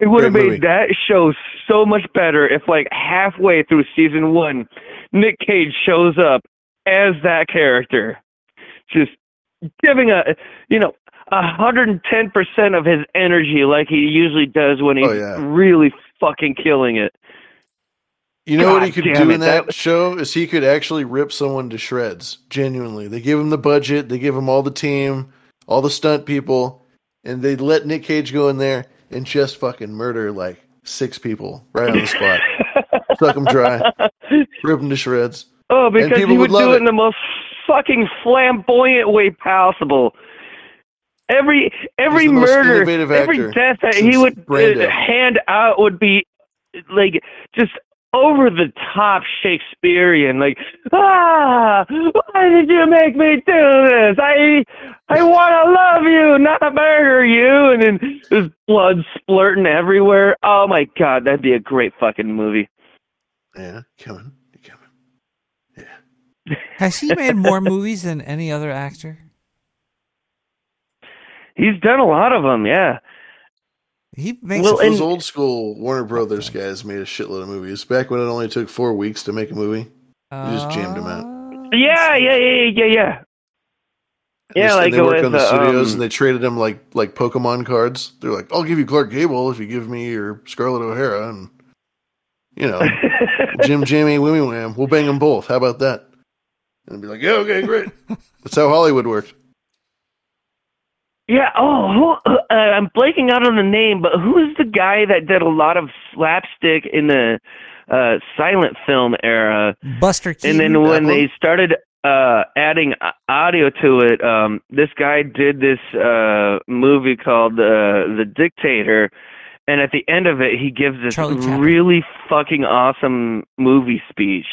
It would have made movie. that show so much better if, like, halfway through season one, Nick Cage shows up as that character, just giving a, you know, a hundred and ten percent of his energy, like he usually does when he's Oh, yeah. really fucking killing it. You know what he could do it, in that, that- show is he could actually rip someone to shreds. Genuinely, they give him the budget, they give him all the team, all the stunt people, and they let Nick Cage go in there and just fucking murder like six people right on the spot, suck them dry, rip them to shreds. Oh, because he would, would love do it it. in the most fucking flamboyant way possible. Every every murder, every death that he would uh, hand out would be like just over the top Shakespearean. Like, ah, why did you make me do this? I I want to love you, not murder you. And then there's blood splurting everywhere. Oh my god, that'd be a great fucking movie. Yeah, coming. Has he made more movies than any other actor? He's done a lot of them, yeah. He Well, Well, those and- old school Warner Brothers guys made a shitload of movies back when it only took four weeks to make a movie. You just jammed them out. Yeah, yeah, yeah, yeah, yeah. And Yeah, they, like and they worked with, on the studios um, and they traded them like like Pokemon cards. They're like, "I'll give you Clark Gable if you give me your Scarlett O'Hara," and you know, Jim Jamie Wimmy Wham. We'll bang them both. How about that? And be like, "Yeah, okay, great." That's how Hollywood works. Yeah. Oh, who, uh, I'm blanking out on the name, but who's the guy that did a lot of slapstick in the uh, silent film era? Buster Keaton. And then when they started uh, adding uh, audio to it, um, this guy did this uh, movie called uh, The Dictator. And at the end of it, he gives this really fucking awesome movie speech.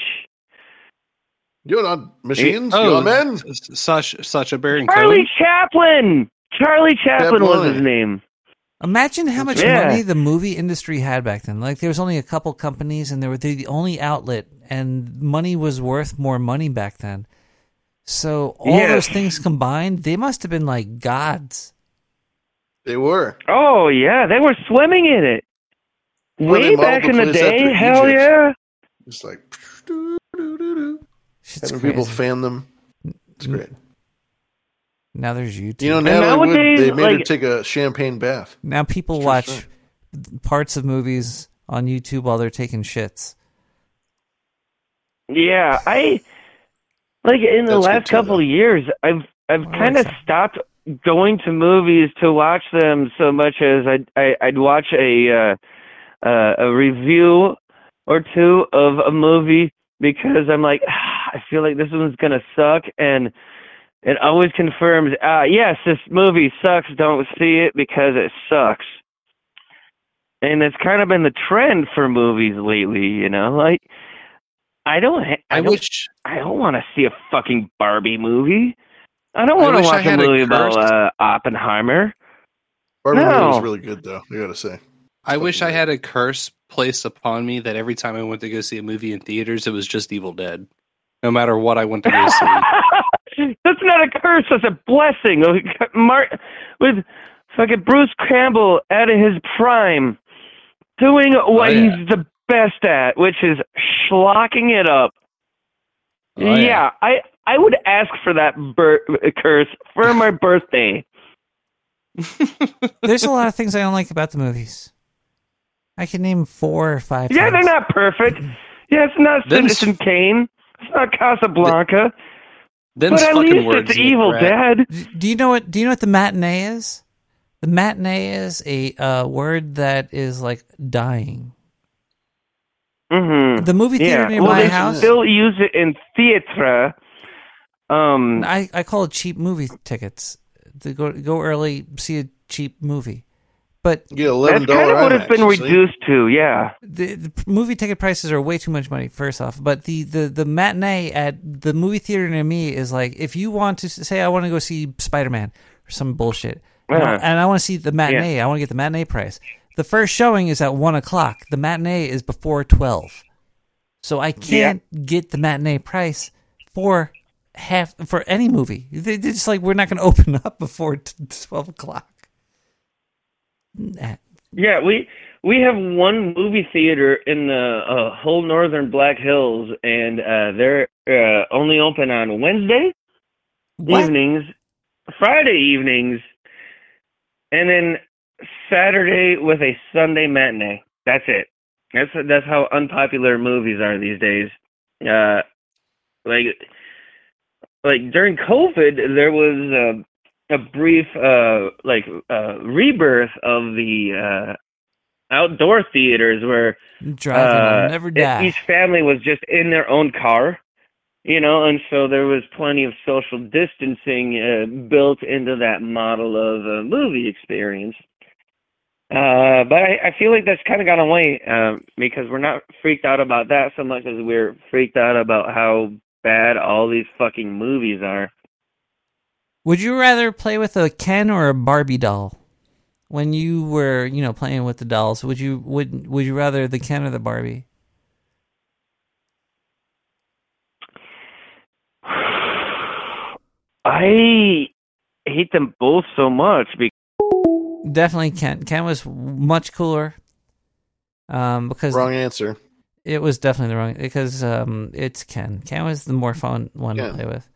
You're not machines. Oh, you're men. Such Sacha Baron Charlie Cohen. Chaplin. Charlie Chaplin was his name. Imagine how much Yeah. money the movie industry had back then. Like there was only a couple companies, and they were the only outlet, and money was worth more money back then. So all Yeah. those things combined, they must have been like gods. They were. Oh yeah, they were swimming in it. Way back in the day, hell Egypt. yeah. Just like Shit's having people fan them. It's great. Now there's YouTube. You know, And Natalie Wood, nowadays, they made her take a champagne bath. Now people It's watch story. parts of movies on YouTube while they're taking shits. Yeah, I like in the That's last too, couple of years, I've I've kind of stopped going to movies to watch them so much as I'd I, I'd watch a uh, uh, a review or two of a movie because I'm like "Ah, I feel like this one's gonna suck and it always confirms uh yes this movie sucks don't see it because it sucks and it's kind of been the trend for movies lately you know like I don't. ha- I, I don't, wish- I don't want to see a fucking Barbie movie. I don't want to watch a had a movie about cursed- uh, Oppenheimer. Barbie movie was really good, though. I gotta say. I wish I had a curse placed upon me that every time I went to go see a movie in theaters, it was just Evil Dead. No matter what I went to go see. That's not a curse. That's a blessing. Mark with fucking Bruce Campbell out of his prime, doing what Oh, yeah. he's the best at, which is schlocking it up. Oh, yeah. yeah, I I would ask for that bir- curse for my birthday. There's a lot of things I don't like about the movies. I can name four or five. Yeah, they're not perfect. Yeah, it's not Them Citizen Kane. It's not Casablanca. Them's But at least words, it's evil, Rat. Dad. Do you know what? Do you know what the matinee is? The matinee is a uh, word that is like dying. Mm-hmm. The movie theater yeah. near well, my they house- still use it in theatre. Um, I, I call it cheap movie tickets. To go go early, see a cheap movie. But you that's kind of what it's been reduced to. Yeah. the, the movie ticket prices are way too much money. First off, but the, the, the matinee at the movie theater near me is like if you want to say I want to go see Spider Man or some bullshit, and I- Uh-huh. and I want to see the matinee, I want to get the matinee price. The first showing is at one o'clock. The matinee is before twelve, so I can't get the matinee price for half for any movie. They, they're just like we're not going to open up before t- twelve o'clock. Yeah, we we have one movie theater in the uh, whole northern Black Hills, and uh, they're uh, only open on Wednesday evenings, Friday evenings, and then Saturday with a Sunday matinee. That's it. That's that's how unpopular movies are these days. Uh, like like during COVID, there was a, brief uh, like uh, rebirth of the uh, outdoor theaters where Driving uh, never die. Each family was just in their own car, you know, and so there was plenty of social distancing uh, built into that model of a movie experience. Uh, but I, I feel like that's kind of gone away uh, because we're not freaked out about that so much as we're freaked out about how bad all these fucking movies are. Would you rather play with a Ken or a Barbie doll? When you were, you know, playing with the dolls, would you would would you rather the Ken or the Barbie? I hate them both so much because Definitely Ken. Ken was much cooler. Um, because Wrong answer. It was definitely the wrong because um, it's Ken. Ken was the more fun one to play with.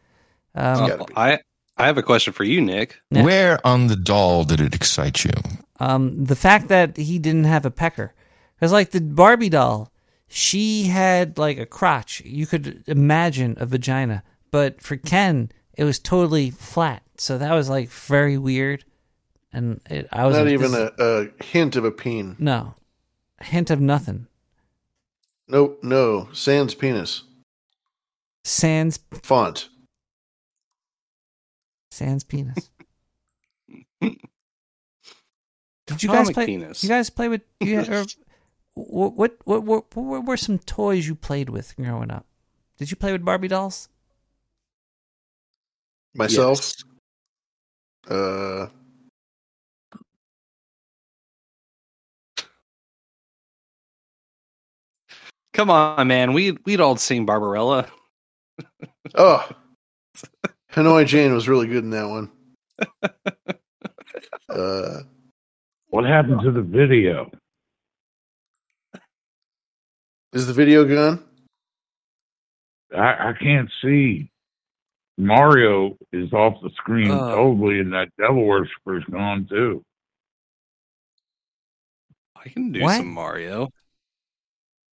Um, I I have a question for you, Nick. Where on the doll did it excite you? Um, the fact that he didn't have a pecker, because like the Barbie doll, she had like a crotch. You could imagine a vagina, but for Ken, it was totally flat. So that was like very weird. And it, I was Not like, even this- a, a hint of a peen. no hint of nothing. Nope, no. Sans penis. Sans Font. Sans penis. Did you guys play? penis. You guys play with? You, or, what, what what what what were some toys you played with growing up? Did you play with Barbie dolls? Myself. Uh Come on, man. We we'd all seen Barbarella. oh. Hanoi Jane was really good in that one. Uh What happened to the video? is the video gone? I, I can't see. Mario is off the screen Oh. totally, and that Devil Worshiper's gone too. I can do What? some Mario.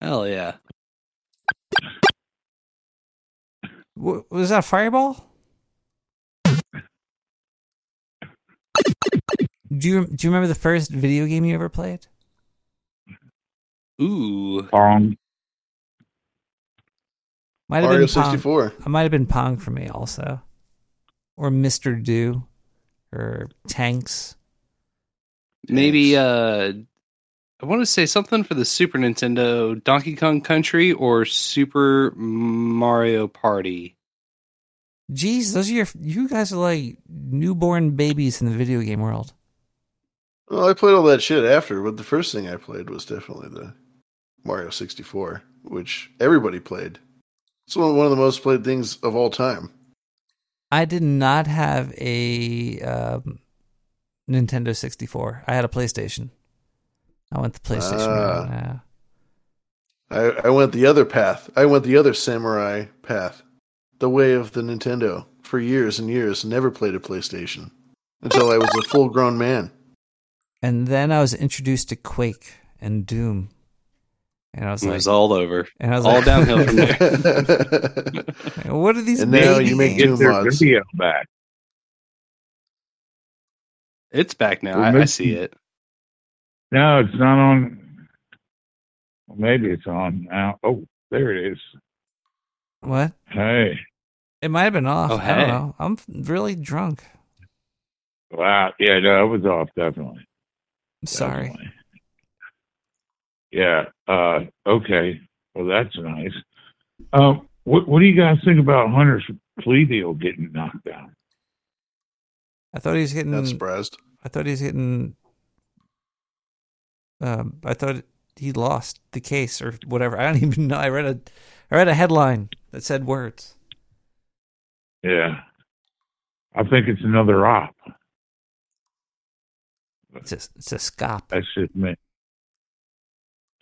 Hell yeah. W- was that a fireball? Do you do you remember the first video game you ever played? Ooh. Pong. Might have Mario been 64. It might have been Pong for me also, or Mister Do, or Tanks. Maybe uh I want to say something for the Super Nintendo, Donkey Kong Country or Super Mario Party. Jeez, those are your you guys are like newborn babies in the video game world. Well, I played all that shit after, but the first thing I played was definitely the Mario 64, which everybody played. It's one of the most played things of all time. I did not have a um, Nintendo 64. I had a PlayStation. I went the PlayStation. Route, yeah. I, I went the other path. I went the other samurai path, the way of the Nintendo, for years and years. Never played a PlayStation until I was a full grown man. And then I was introduced to Quake and Doom. And I was It like, was all over. And I was all like- downhill from there. what are these? And now you make Get new their mods. video back. It's back now. We're I, I see it. No, it's not on. Well, maybe it's on now. Oh, there it is. What? Hey, It might have been off. Oh, I don't hey. know. I'm really drunk. wow. Yeah, no, it was off definitely. I'm sorry. Definitely. Yeah. Uh, okay. Well, that's nice. Um, what What do you guys think about Hunter's plea deal getting knocked down? I thought he was getting. Not surprised. I thought he was getting. Um, I thought he lost the case or whatever. I don't even know. I read a, I read a headline that said words. Yeah. I think it's another op. It's a, it's a scop. That's just me.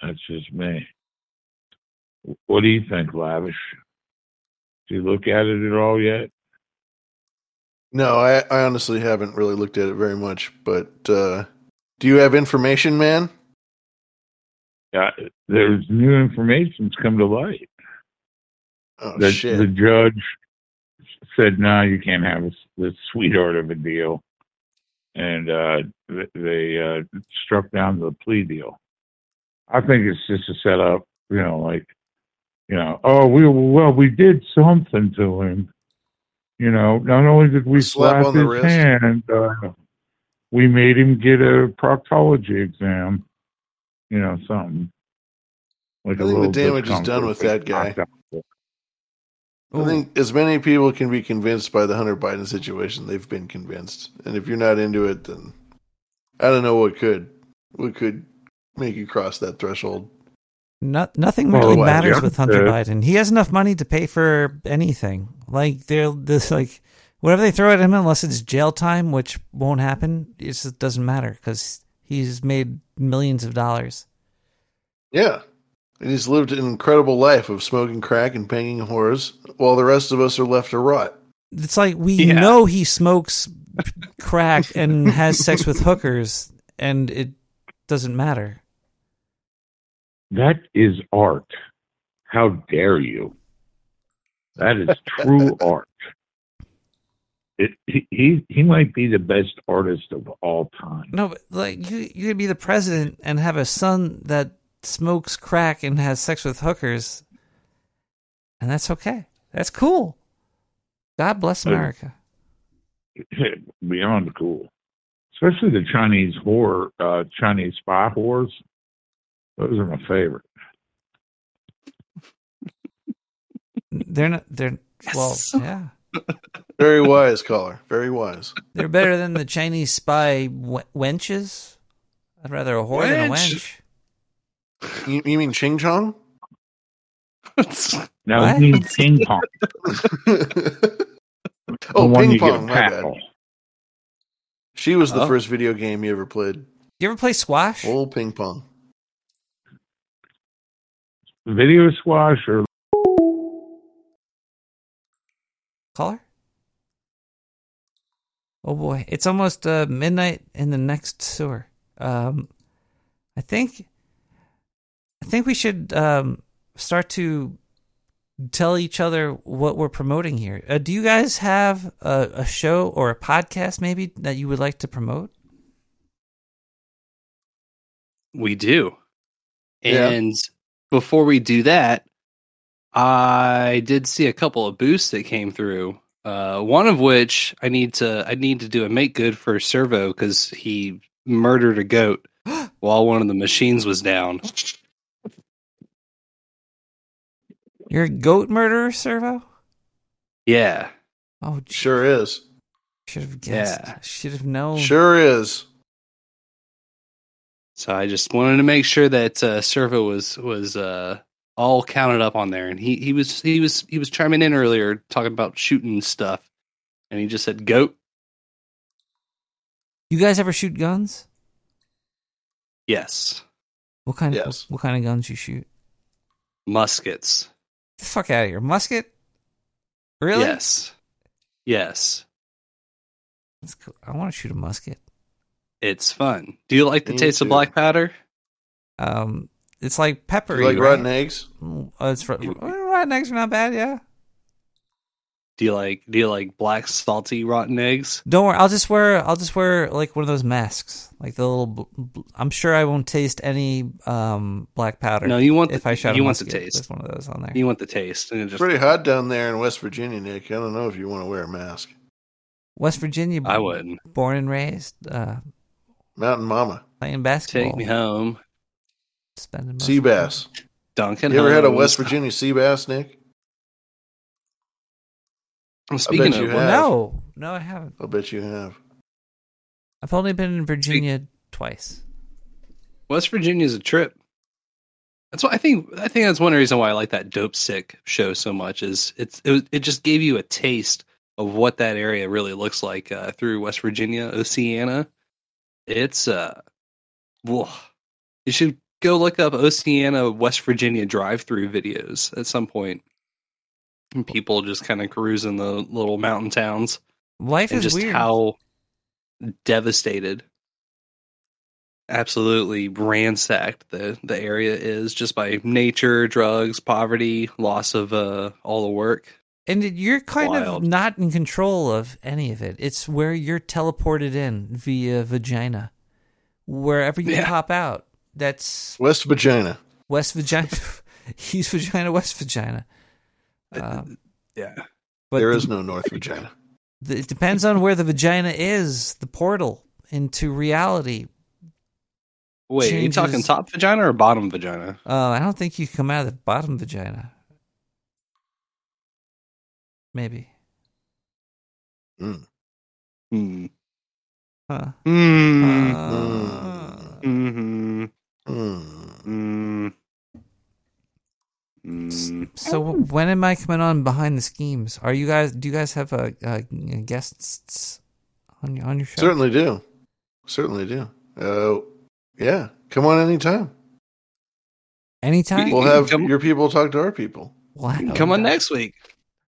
That's just me. What do you think, Lavish? Do you look at it at all yet? No, I, I honestly haven't really looked at it very much. But uh, do you have information, man? Yeah, there's new information's come to light. Oh the, shit! the judge said, "No, you can't have this, sweetheart of a deal," and uh, they uh, struck down the plea deal. I think it's just a setup, you know, like, you know, oh, we well, we did something to him. You know, not only did we Slap slap, on the his wrist. hand, uh, we made him get a proctology exam. You know, something. Like I a think the damage is done with that guy. knocked out. I think as many people can be convinced by the Hunter Biden situation, they've been convinced. And if you're not into it, then I don't know what could what could make you cross that threshold. No, nothing Well, really what, matters yeah, with Hunter Biden. He has enough money to pay for anything. Like they're this like whatever they throw at him, unless it's jail time, which won't happen. It just doesn't matter because he's made millions of dollars. Yeah. And he's lived an incredible life of smoking crack and banging whores, while the rest of us are left to rot. It's like we Yeah. know he smokes crack and has sex with hookers, and it doesn't matter. That is art. How dare you? That is true art. It, he, he he might be the best artist of all time. No, but like you, you could be the president and have a son that smokes crack and has sex with hookers, and that's okay. That's cool. God bless America. Beyond cool, especially the Chinese whore, uh, Chinese spy whores. Those are my favorite. They're not. They're well, yeah. Very wise, caller. Very wise. They're better than the Chinese spy w- wenches. I'd rather a whore than a Wench? Wench. You, you mean Ching Chong? no, What? you mean ping pong. Oh, The one ping pong. My bad. She was the Oh. first video game you ever played. You ever play squash? Old ping pong. Video squash or Caller? Oh boy, it's almost uh, midnight in the next sewer. Um, I think, I think we should um, start to tell each other what we're promoting here. Uh, do you guys have a, a show or a podcast maybe that you would like to promote? We do. Yeah. And before we do that, I did see a couple of boosts that came through. Uh, one of which I need to I need to do a make good for Servo because he murdered a goat while one of the machines was down. You're a goat murderer, Servo? Yeah. Oh, sure is. Should have guessed. Yeah. Should have known. Sure is. So I just wanted to make sure that uh, Servo was was uh, all counted up on there, and he, he was he was he was chiming in earlier talking about shooting stuff, and he just said goat. You guys ever shoot guns? Yes, What kind? Yes. What kind of guns you shoot? muskets. Get the fuck out of here! Musket? Really? Yes, yes, That's cool. I want to shoot a musket. it's fun. Do you like the Me taste too. of black powder? Um, It's like peppery. You like right? rotten eggs? Mm, Oh, it's ro- rotten eggs are not bad. Yeah. Do you like do you like black salty rotten eggs? Don't worry. I'll just wear. I'll just wear like one of those masks, like the little. bl- bl- I'm sure I won't taste any um, black powder. No, you want if the, I shot. you a want the taste. with one of those on there. You want the taste, and it It's just pretty hot down there in West Virginia, Nick. I don't know if you want to wear a mask. West Virginia. I wouldn't. Born and raised. Uh, Mountain Mama. playing basketball. take me home. Spending most Sea of bass. Duncan. You ever had a West Virginia sea bass, Nick? I'm speaking bet you of have. No, no, I haven't. I bet you have. I've only been in Virginia twice. West Virginia's a trip. That's why I think I think that's one reason why I like that Dopesick show so much. Is it's it, it just gave you a taste of what that area really looks like uh, through West Virginia, Oceana. It's uh, whoa. you should go look up Oceana, West Virginia drive-through videos at some point. And people just kind of cruising the little mountain towns. Life and is just weird. how devastated absolutely ransacked the the area is just by nature drugs poverty loss of uh all the work And you're kind Wild. of not in control of any of it. It's where you're teleported in via vagina. Wherever you Yeah. pop out. That's West Vagina. West Vagina. East Vagina, West Vagina. Um, yeah. but there is the- no North Vagina. the- it depends on where the vagina is, the portal into reality. wait are you talking top vagina or bottom vagina Uh, I don't think you come out of the bottom vagina. Maybe. Mm. hmm Huh. mm. Uh, hmm Mm. Mm. So when am I coming on behind the schemes? Are you guys? Do you guys have a, a, guests on your on your show? Certainly do. Certainly do. Uh, yeah. Come on anytime. Anytime. We'll have your people talk to our people. Wow. come on next week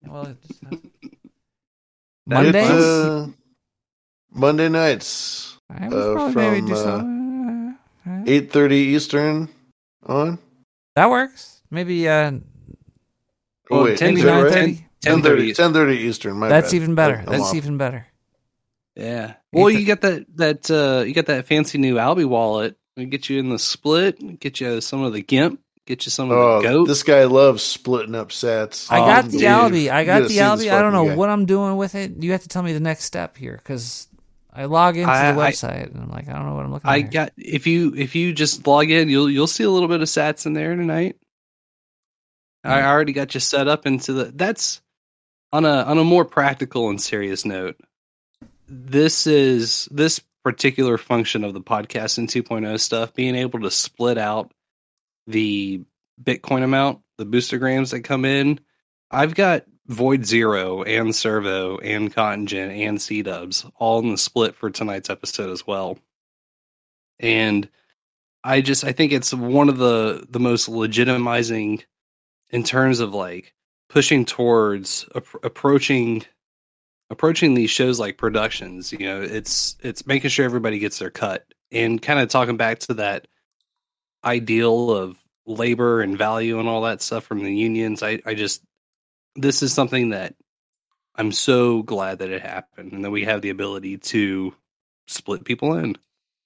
Well, it's- It's, Mondays. uh, Monday nights. I would Uh, from do uh, some. uh, eight thirty Eastern on. that works. Maybe. Uh, Oh wait, maybe is that right? 9:30? 10:30 10:30 Eastern. My That's bad. even better. I'm That's off. even better. Yeah. Well, you got that that uh you got that fancy new Alby wallet. We get you in the split, get you some of the gimp, get you some of Oh, the goat. this guy loves splitting up sets. I got Oh, the dude. Alby. I got the see this Alby. I don't know guy. what I'm doing with it. You have to tell me the next step here because I log into I- the I- website and I'm like, I don't know what I'm looking I at. here. got if you if you just log in, you'll you'll see a little bit of sats in there tonight. I already got you set up into the that's on a on a more practical and serious note. This is this particular function of the podcasting 2.0 stuff being able to split out the Bitcoin amount, the boostergrams that come in. I've got Void Zero and Servo and Cotton Gin and C Dubs all in the split for tonight's episode as well. And I just I think it's one of the the most legitimizing in terms of like pushing towards ap- approaching approaching these shows like productions you know it's it's making sure everybody gets their cut and kind of talking back to that ideal of labor and value and all that stuff from the unions i i just this is something that i'm so glad that it happened and that we have the ability to split people in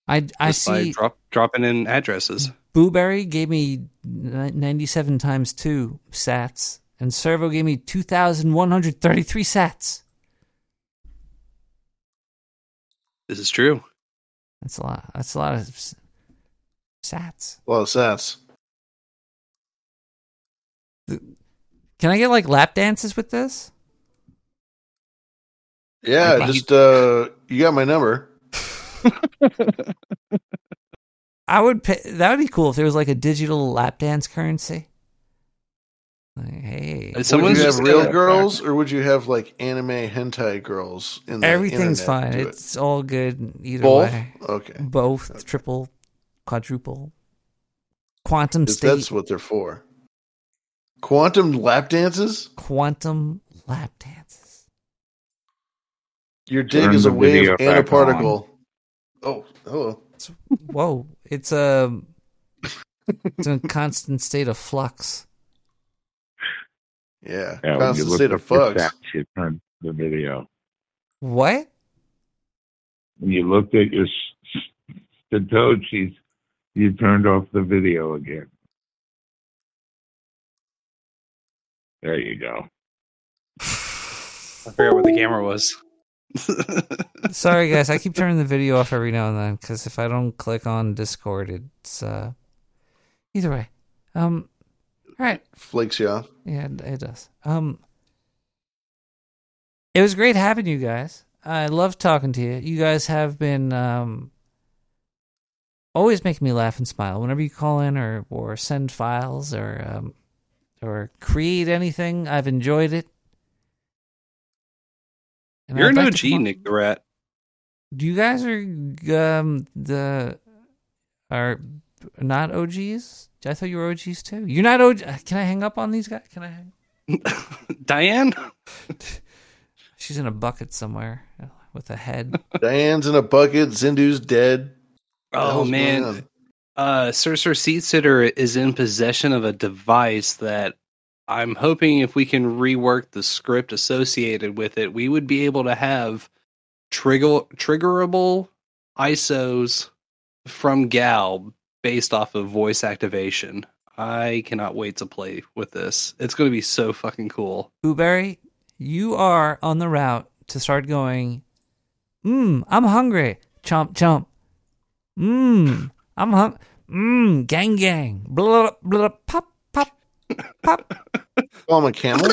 I I see. drop, dropping in addresses Booberry gave me 97 times 2 sats, and Servo gave me 2,133 sats. this is true That's a lot. That's a lot of s- sats. A lot of sats. Can I get like lap dances with this? Yeah, Like, just uh, you got my number. I would pay. That would be cool if there was like a digital lap dance currency. Like, hey, would Someone's you have real girls, or would you have like anime hentai girls? In the everything's fine. to it? It's all good either Both? way. Okay. Both, triple, quadruple, quantum 'Cause state, That's what they're for. Quantum lap dances. quantum lap dances. Your dig Turn is a the wave and a back on. particle. Oh, hello. Whoa! It's a it's a constant state of flux. Yeah, Yeah, constant state of flux. fucks. facts, you turned the video. What? When you looked at your the toad, Satoshis, you turned off the video again. There you go. I forgot where the camera was. Sorry, guys. I keep turning the video off every now and then because if I don't click on Discord, it's uh. Either way, um. All right. Flakes you off. Yeah, it, does. Um. It was great having you guys. I love talking to you. You guys have been um. Always making me laugh and smile whenever you call in or or send files or um, or create anything. I've enjoyed it. And You're I'd an like OG, come Nick the Rat. Do you guys are um the are not OGs? I thought you were OGs too. You're not OG. Can I hang up on these guys? Can I? Hang? Diane. She's in a bucket somewhere uh, with a head. Diane's in a bucket. Zindu's dead. Oh man, on? uh, Sir Seat Sitter is in possession of a device that I'm hoping if we can rework the script associated with it, we would be able to have trigger triggerable ISOs from Gal based off of voice activation. I cannot wait to play with this. It's going to be so fucking cool. Blueberry, you are on the route to start going. Mmm, I'm hungry. Chomp chomp. Mmm, I'm hung. Mmm, gang gang. Blah blah pop pop pop. Call him a camel.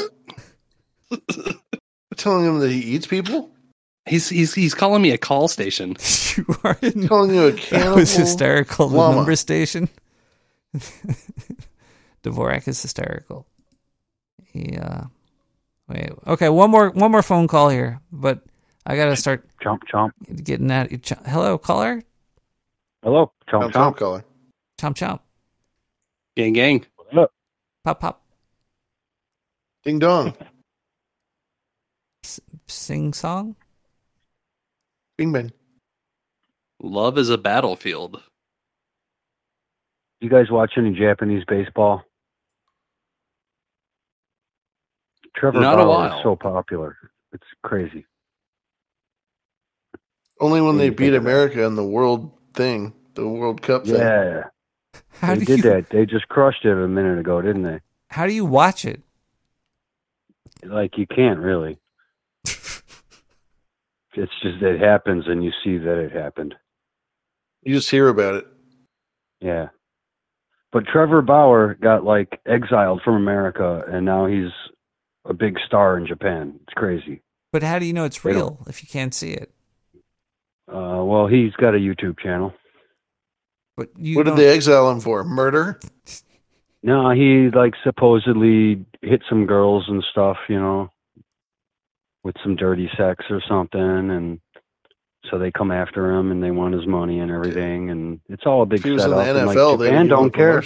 Telling him that he eats people. He's he's he's calling me a call station. you are in, Calling you a That cannibal. was hysterical. The number station. Dvorak is hysterical. Yeah. Uh, wait. Okay. One more. One more phone call here, but I gotta start chomp chomp. getting at. Ch- Hello, caller. Hello, chomp Chomp, chomp. chomp caller. Chomp chomp. Gang gang. Pop pop. Ding dong. Sing song. Bing bang. Love is a battlefield. You guys watch any Japanese baseball? Trevor Not a Bauer while. is so popular. It's crazy. Only when What they beat think of that? America in the World thing, the World Cup thing. Yeah. How they do did you- that. They just crushed it a minute ago, didn't they? How do you watch it? Like you can't really. it's just it happens and you see that it happened. You just hear about it. Yeah. But Trevor Bauer got like exiled from America and now he's a big star in Japan. It's crazy. But how do you know it's real if you can't see it? Uh, well, he's got a YouTube channel. But you what did they exile him for? Murder? No, he like supposedly hit some girls and stuff, you know, with some dirty sex or something, and so they come after him and they want his money and everything, and it's all a big If he was in setup. the and, like, NFL, they would Japan don't care.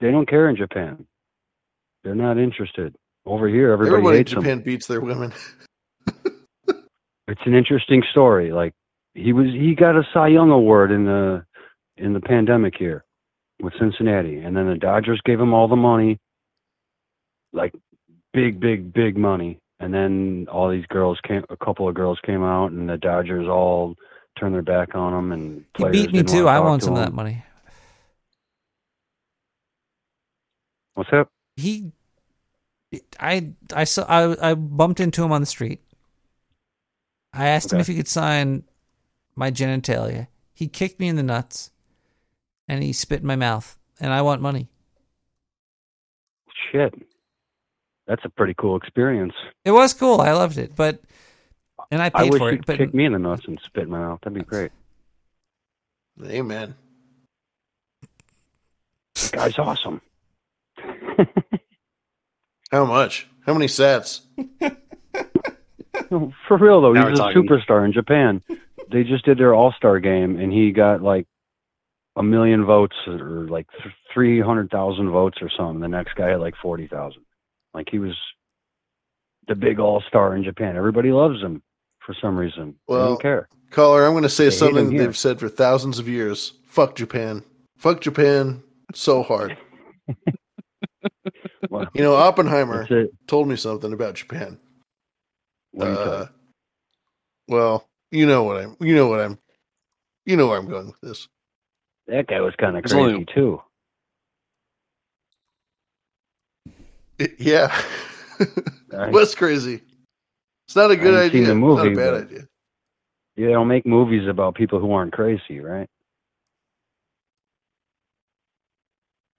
They don't care in Japan. They're not interested. Over here, everybody, Everybody in Japan him. beats their women. It's an interesting story. Like he was, he got a Cy Young award in the in the pandemic here with Cincinnati, and then the Dodgers gave him all the money, like big, big, big money. And then all these girls came, a couple of girls came out, and the Dodgers all turned their back on him. And He beat me too. I want to some of that money. What's up? He, I, I saw, I, I bumped into him on the street. I asked him if he could sign my genitalia. He kicked me in the nuts, and he spit in my mouth. And I want money. Shit, that's a pretty cool experience. It was cool. I loved it, but and I I paid wish for it. But kick me in the nuts and spit in my mouth. That'd be great. Amen. This guy's awesome. How much? How many sets? For real though, Now he's a talking. superstar in Japan. They just did their All Star game, and he got like a million votes, or like th- three hundred thousand votes, or something. The next guy had like forty thousand. Like he was the big All Star in Japan. Everybody loves him for some reason. Well, don't care. Caller, I'm going to say They something here. they've said for thousands of years. Fuck Japan. Fuck Japan. so hard. You know, Oppenheimer told me something about Japan. Uh, well, you know what I'm. You know what I'm. You know where I'm going with this. That guy was kind of crazy only- too. It- yeah, I- was crazy. It's not a good haven't seen idea. the movie, it's not a bad but- idea. You don't make movies about people who aren't crazy, right?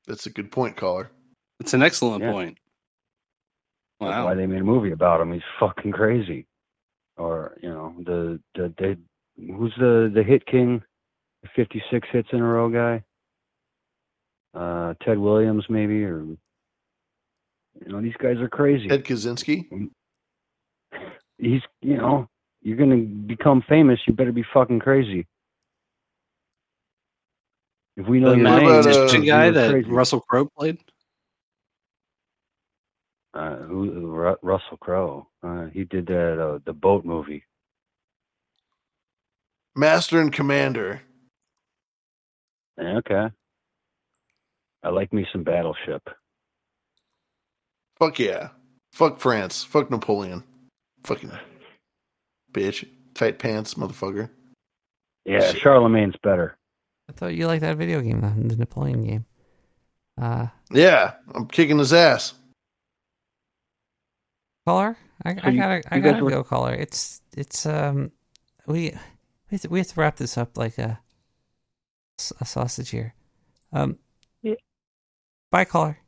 That's a good point, caller. It's an excellent Yeah. point. That's why they made a movie about him. He's fucking crazy. Or you know the the, the who's the the hit king, the fifty six hits in a row guy. Uh, Ted Williams maybe or you know these guys are crazy. Ed Kaczynski. He's you know you're gonna become famous. You better be fucking crazy. If we know The your Matt name, uh, Magician you're guy that crazy. Russell Crowe played. Uh, who, who- Ru- Russell Crowe. Uh, he did that uh, the boat movie. Master and Commander. Yeah, Okay. I like me some Battleship. Fuck yeah. Fuck France. Fuck Napoleon. Fucking bitch. Tight pants, motherfucker. Yeah, Charlemagne's better. I thought you liked that video game, the, the Napoleon game. Uh, Yeah, I'm kicking his ass. caller, I, I you- gotta, I you guys gotta were- go, caller. It's, it's, um, we, we have, to, we have to wrap this up like a, a sausage here. Um, yeah. bye, caller.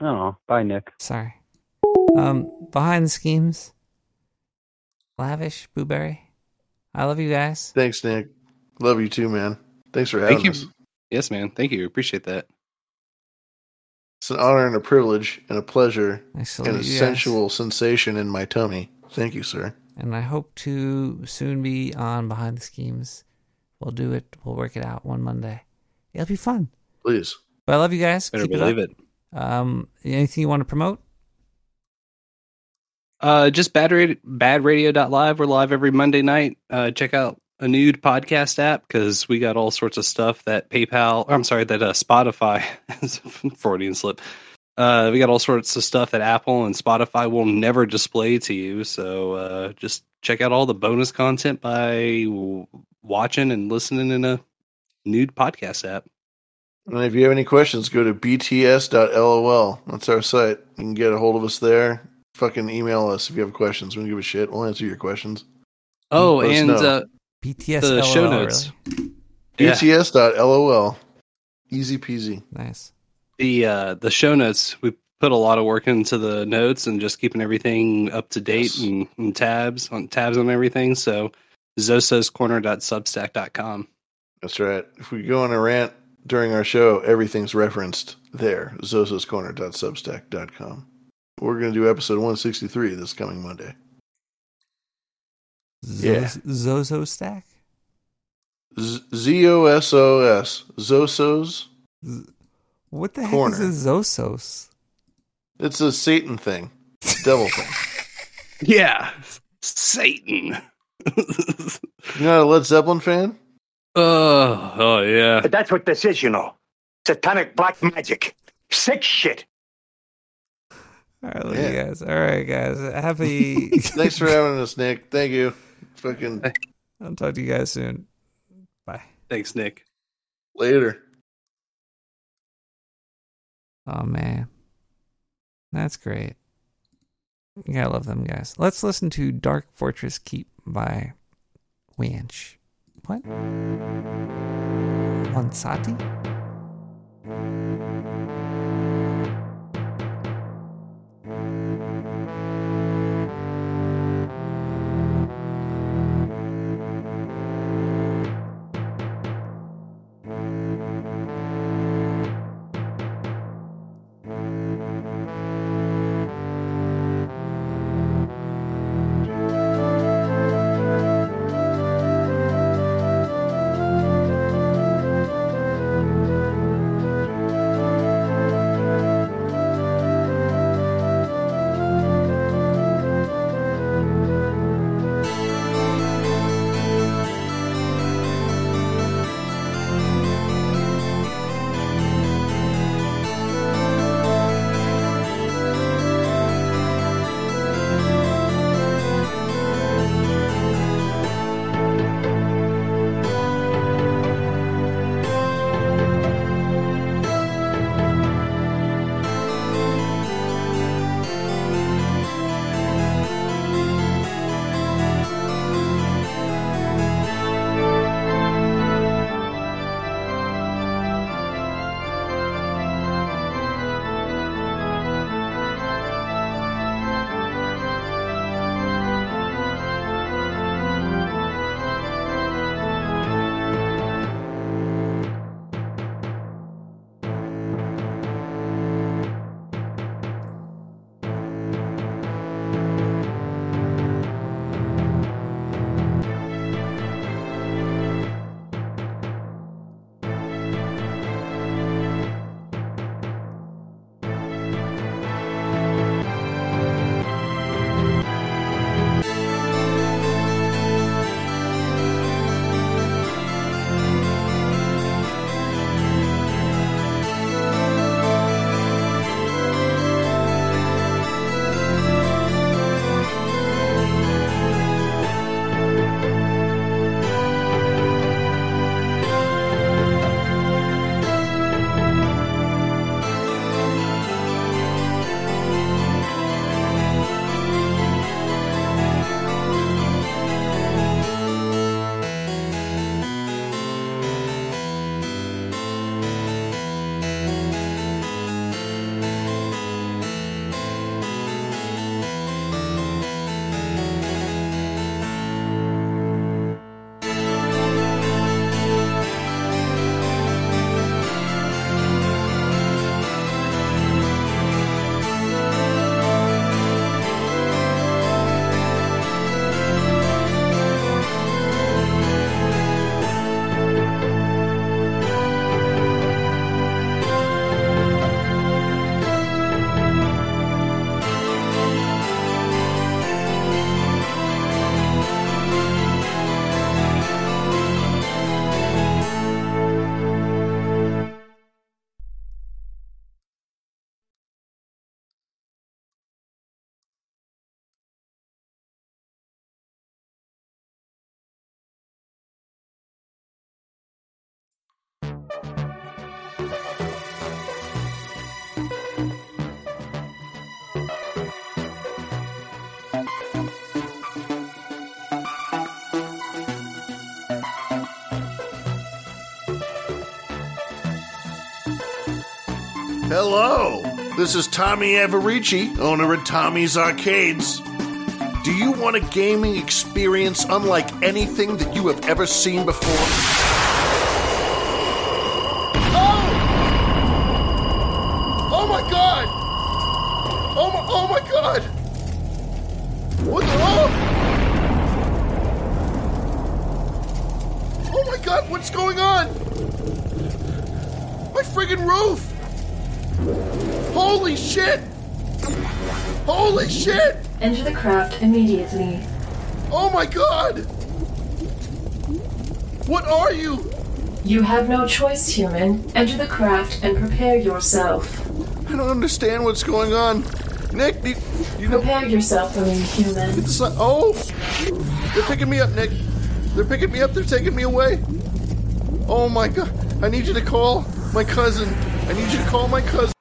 Oh, bye, Nick. Sorry. Um, behind the schemes, lavish blueberry. I love you guys. Thanks, Nick. Love you too, man. Thanks for having Thank you. us. Yes, man. Thank you. Appreciate that. It's an honor and a privilege and a pleasure and a you guys. sensual sensation in my tummy. Thank you, sir. and I hope to soon be on Behind the Schemes. We'll do it. We'll work it out one Monday. It'll be fun. Please. But I love you guys. Better Keep believe up. it. Um, anything you want to promote? Uh, just bad radio, badradio.live. We're live every Monday night. Uh, check out a nude podcast app because we got all sorts of stuff that PayPal, or I'm sorry, that uh, Spotify, Freudian slip. Uh, we got all sorts of stuff that Apple and Spotify will never display to you. So uh, just check out all the bonus content by watching and listening in a nude podcast app. And if you have any questions, go to bts.lol. That's our site. You can get a hold of us there. Fucking email us if you have questions. We don't give a shit. We'll answer your questions. Oh, Let and uh, BTS the show LOL, notes. Yeah. bts.lol. Easy peasy. Nice. The uh the show notes we put a lot of work into the notes and just keeping everything up to date and, and tabs on tabs on everything so zososcorner.substack.com That's right. If we go on a rant during our show, everything's referenced there. zososcorner.substack.com. We're going to do episode 163 this coming Monday. Yeah. Zozo Stack? Z O S O S. Zosos. What the Corner. heck is a Zosos? It's a Satan thing. Devil thing. yeah satan You're not a Led Zeppelin fan? oh oh yeah But That's what this is, you know. Satanic black magic. Sick shit. All right, love you guys. All right, guys. Happy. Thanks for having us, Nick. Thank you. Fucking I'll talk to you guys soon. Bye. thanks nick later. Oh man, that's great. You gotta love them guys. Let's listen to "Dark Fortress Keep" by Wanch. What? Wansati? Hello, this is Tommy Averici, owner of Tommy's Arcades. Do you want a gaming experience unlike anything that you have ever seen before? Oh! Oh my god! Oh my, oh my god! What the oh! Oh my god, what's going on? My friggin' roof! Holy shit! Holy shit! Enter the craft immediately. Oh my god! What are you? You have no choice, human. Enter the craft and prepare yourself. I don't understand what's going on. Nick, you, you know. Prepare yourself for me, human. It's like, oh! They're picking me up, Nick. They're picking me up, they're taking me away. Oh my god. I need you to call my cousin. I need you to call my cousin.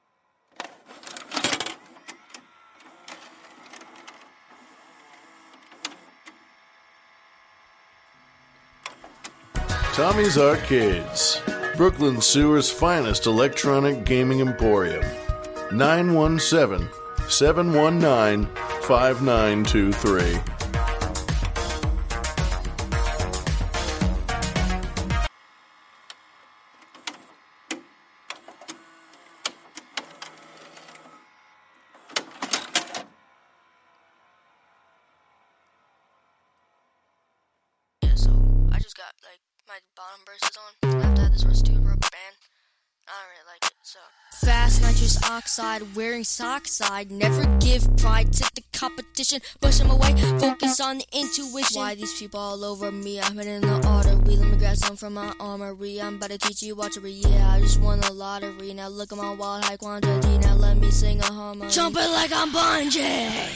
Tommy's Arcades, Brooklyn Sewer's finest electronic gaming emporium. 917 719 5923. Got like my bottom braces on. I have to have this rubber band. I don't really like it, so. Fast nitrous oxide, wearing sockside. Never give pride to the competition. Push them away, focus on the intuition. Why these people all over me? I'm in the artery. Let me grab some from my armory. I'm about to teach you watchery. Yeah, I just won the lottery. Now look at my wild high quantity. Now let me sing a harmony. Jumping like I'm bungee.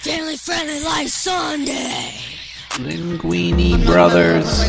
Family friendly like Sunday. Linguini Brothers.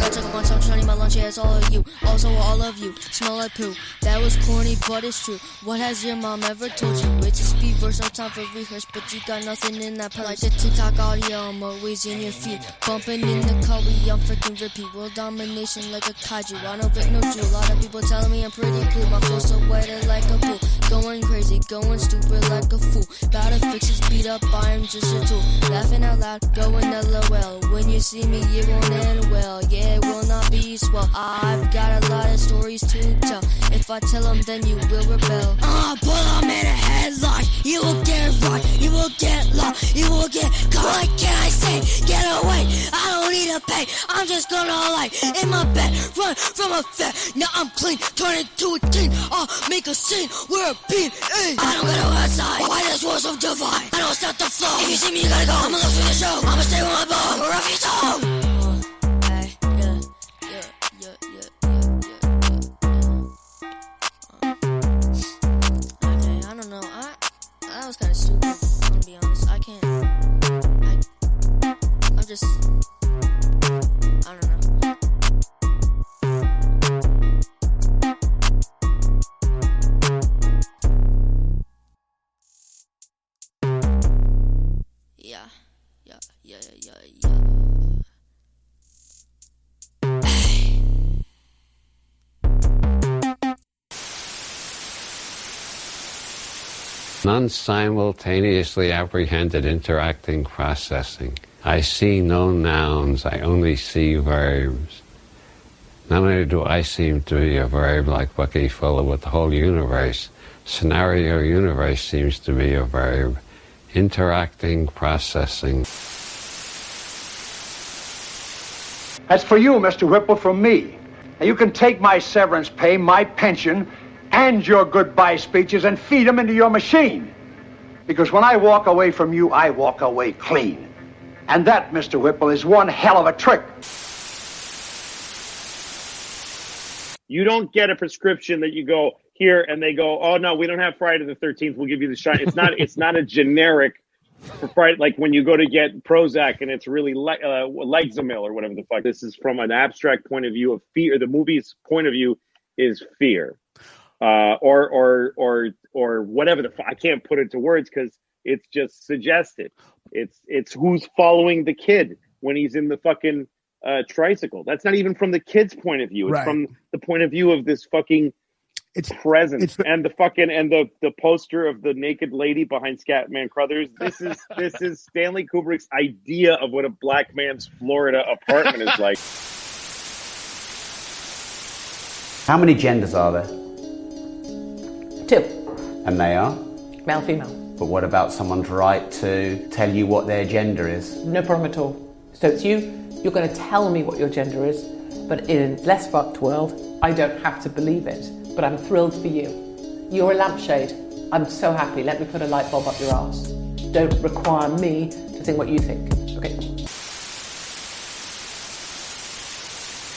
I. Also, all of you smell like poo. That was corny, but it's true. What has your mom ever told you? It's a speed verse, no time for rehearse, but you got nothing in that purse. Like the TikTok audio, I'm always in your feet. Bumping in the car, we on freaking repeat. World domination like a kaiju. I don't Vic, no Jew. A lot of people telling me I'm pretty cool. My flow so wet like a pool. Going crazy, going stupid like a fool. To fix this beat up, I'm just a tool. Laughing out loud, going LOL. When you see me, it won't end well. Yeah, it will not be swell. I've got a lot of stories to tell. If I tell them, then you will rebel. Ah, uh, pull them in a headlock. You will get rocked. You will get lost. You will get caught. What can I say? Get away. I don't need a pay. I'm just gonna lie in my bed. Run from a fat. Now I'm clean. Turn into a teen. I'll make a scene. We're a beat. Ay. I don't gotta go outside. Why this war so divine? I don't stop the flow. If you see me, you gotta go. I'ma look for the show. I'ma stay with my ball. Or if you don't. Was kind of stupid. Gonna be honest. I can't. I, I'm just. Non-simultaneously apprehended interacting processing. I see no nouns, I only see verbs. Not only do I seem to be a verb like Bucky Fuller with the whole universe, scenario universe seems to be a verb. Interacting processing. That's for you, Mr. Whipple, from me. Now you can take my severance pay, my pension, and your goodbye speeches and feed them into your machine. Because when I walk away from you, I walk away clean. And that, Mr. Whipple, is one hell of a trick. You don't get a prescription that you go here and they go, oh no, we don't have Friday the Thirteenth. We'll give you the shine. It's not. it's not a generic for Friday. Like when you go to get Prozac and it's really like uh, Lexamil or whatever the fuck. This is from an abstract point of view of fear. The movie's point of view is fear, uh, or or or or whatever the. fu- I can't put it to words because it's just suggested. It's it's who's following the kid when he's in the fucking uh, tricycle. That's not even from the kid's point of view. It's Right. from the point of view of this fucking It's presence and the fucking and the the poster of the naked lady behind Scatman Crothers. This is this is Stanley Kubrick's idea of what a black man's Florida apartment is like. How many genders are there? Two. And they are? Male, female. But what about someone's right to tell you what their gender is? No problem at all. So it's you, you're going to tell me what your gender is, but in a less fucked world, I don't have to believe it. But I'm thrilled for you. You're a lampshade. I'm so happy. Let me put a light bulb up your ass. Don't require me to think what you think. Okay?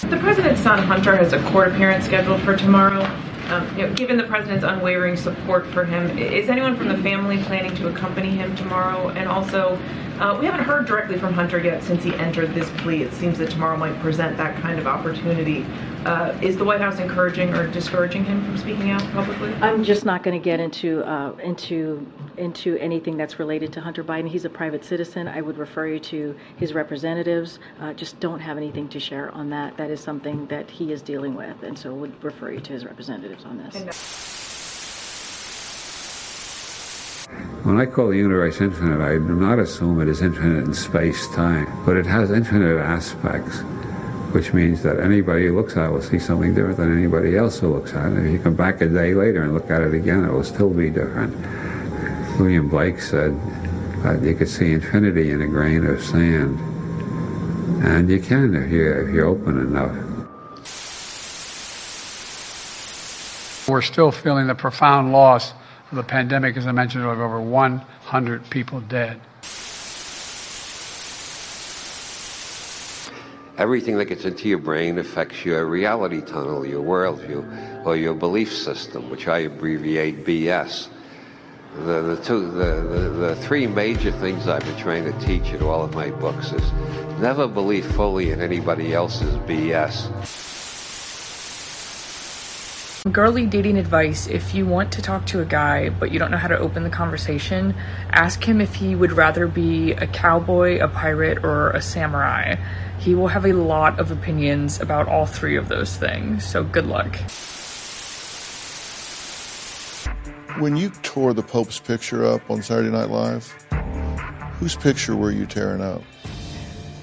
The president's son, Hunter, has a court appearance scheduled for tomorrow. Um, you know, given the president's unwavering support for him, is anyone from the family planning to accompany him tomorrow? And also, uh, we haven't heard directly from Hunter yet since he entered this plea. It seems that tomorrow might present that kind of opportunity. Uh, is the White House encouraging or discouraging him from speaking out publicly? I'm just not going to get into uh, into into anything that's related to Hunter Biden. He's a private citizen. I would refer you to his representatives. Uh, just don't have anything to share on that. That is something that he is dealing with, and so would refer you to his representatives on this. When I call the universe infinite, I do not assume it is infinite in space time, but it has infinite aspects, which means that anybody who looks at it will see something different than anybody else who looks at it. If you come back a day later and look at it again, it will still be different. William Blake said that you could see infinity in a grain of sand, and you can if you if you're open enough. We're still feeling the profound loss of the pandemic. As I mentioned, of over 100 people dead. Everything that gets into your brain affects your reality tunnel, your worldview, or your belief system, which I abbreviate BS. The, the, two, the, the, the three major things I've been trying to teach in all of my books is never believe fully in anybody else's BS. Girly dating advice if you want to talk to a guy but you don't know how to open the conversation, ask him if he would rather be a cowboy, a pirate, or a samurai. He will have a lot of opinions about all three of those things, so good luck. When you tore the Pope's picture up on Saturday Night Live, whose picture were you tearing up?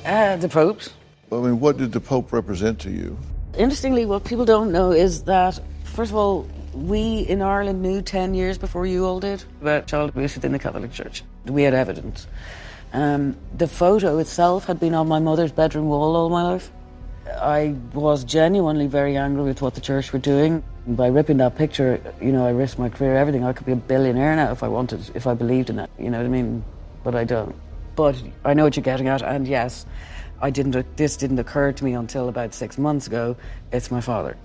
Uh, the Pope's. Well, I mean, what did the Pope represent to you? Interestingly, what people don't know is that, first of all, we in Ireland knew 10 years before you all did about child abuse within the Catholic Church. We had evidence. Um, the photo itself had been on my mother's bedroom wall all my life. I was genuinely very angry with what the church were doing. By ripping that picture, you know, I risked my career, everything. I could be a billionaire now if I wanted, if I believed in that. You know what I mean? But I don't. But I know what you're getting at, and yes, I didn't. This didn't occur to me until about six months ago. It's my father.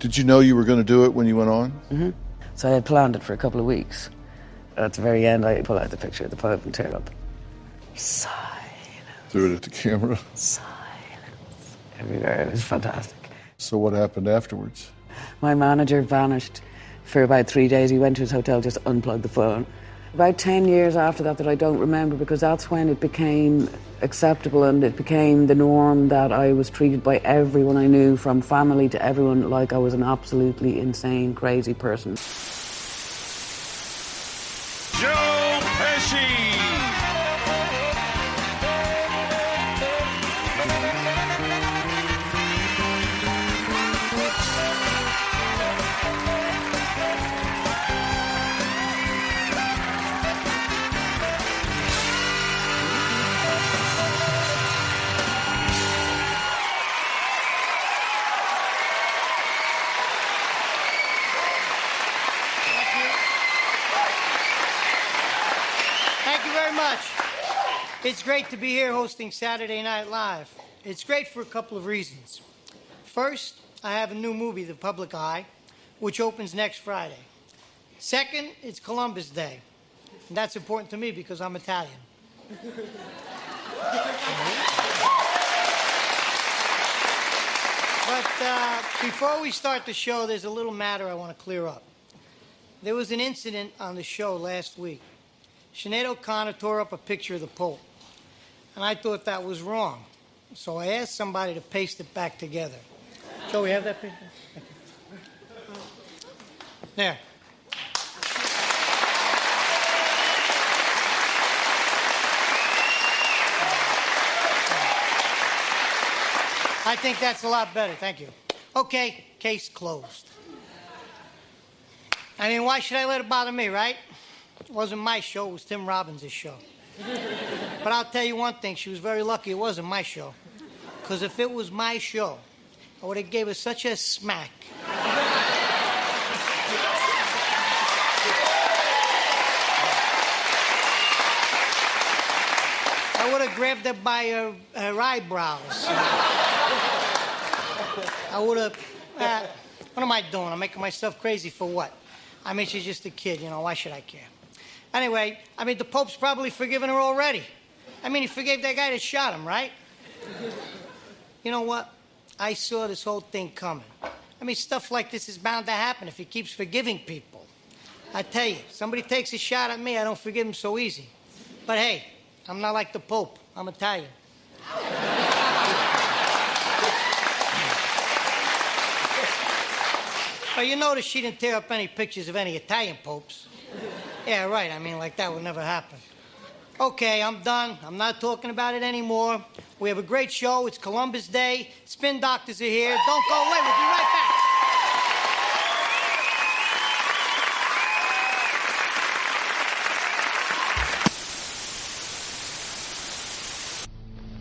Did you know you were going to do it when you went on? hmm So I had planned it for a couple of weeks. At the very end, I pull out the picture of the Pope and tear it up. Silence. Threw it at the camera. Silence. Everywhere. It was fantastic. So what happened afterwards? My manager vanished for about three days. He went to his hotel just unplugged the phone. About 10 years after that, that I don't remember because that's when it became acceptable and it became the norm that I was treated by everyone I knew, from family to everyone, like I was an absolutely insane, crazy person. Be here hosting Saturday Night Live. It's great for a couple of reasons. First, I have a new movie, The Public Eye, which opens next Friday. Second, it's Columbus Day. And that's important to me because I'm Italian. But uh, before we start the show, there's a little matter I want to clear up. There was an incident on the show last week. Sinead O'Connor tore up a picture of the Pope, and I thought that was wrong. So I asked somebody to paste it back together. Shall we have that picture? There. I think that's a lot better. Thank you. Okay, case closed. I mean, why should I let it bother me, right? It wasn't my show, it was Tim Robbins' show. But I'll tell you one thing, she was very lucky it wasn't my show. Because if it was my show, I would have gave her such a smack. I would have grabbed her by her, her eyebrows. I would have. Uh, what am I doing? I'm making myself crazy for what? I mean, she's just a kid, you know. Why should I care? Anyway, I mean, the Pope's probably forgiven her already. I mean, he forgave that guy that shot him, right? You know what? I saw this whole thing coming. I mean, stuff like this is bound to happen if he keeps forgiving people. I tell you, somebody takes a shot at me, I don't forgive him so easy. But hey, I'm not like the Pope. I'm Italian. But you notice she didn't tear up any pictures of any Italian popes. Yeah, right. I mean, like that would never happen. Okay, I'm done. I'm not talking about it anymore. We have a great show. It's Columbus Day. Spin doctors are here. Don't go away. We'll be right back.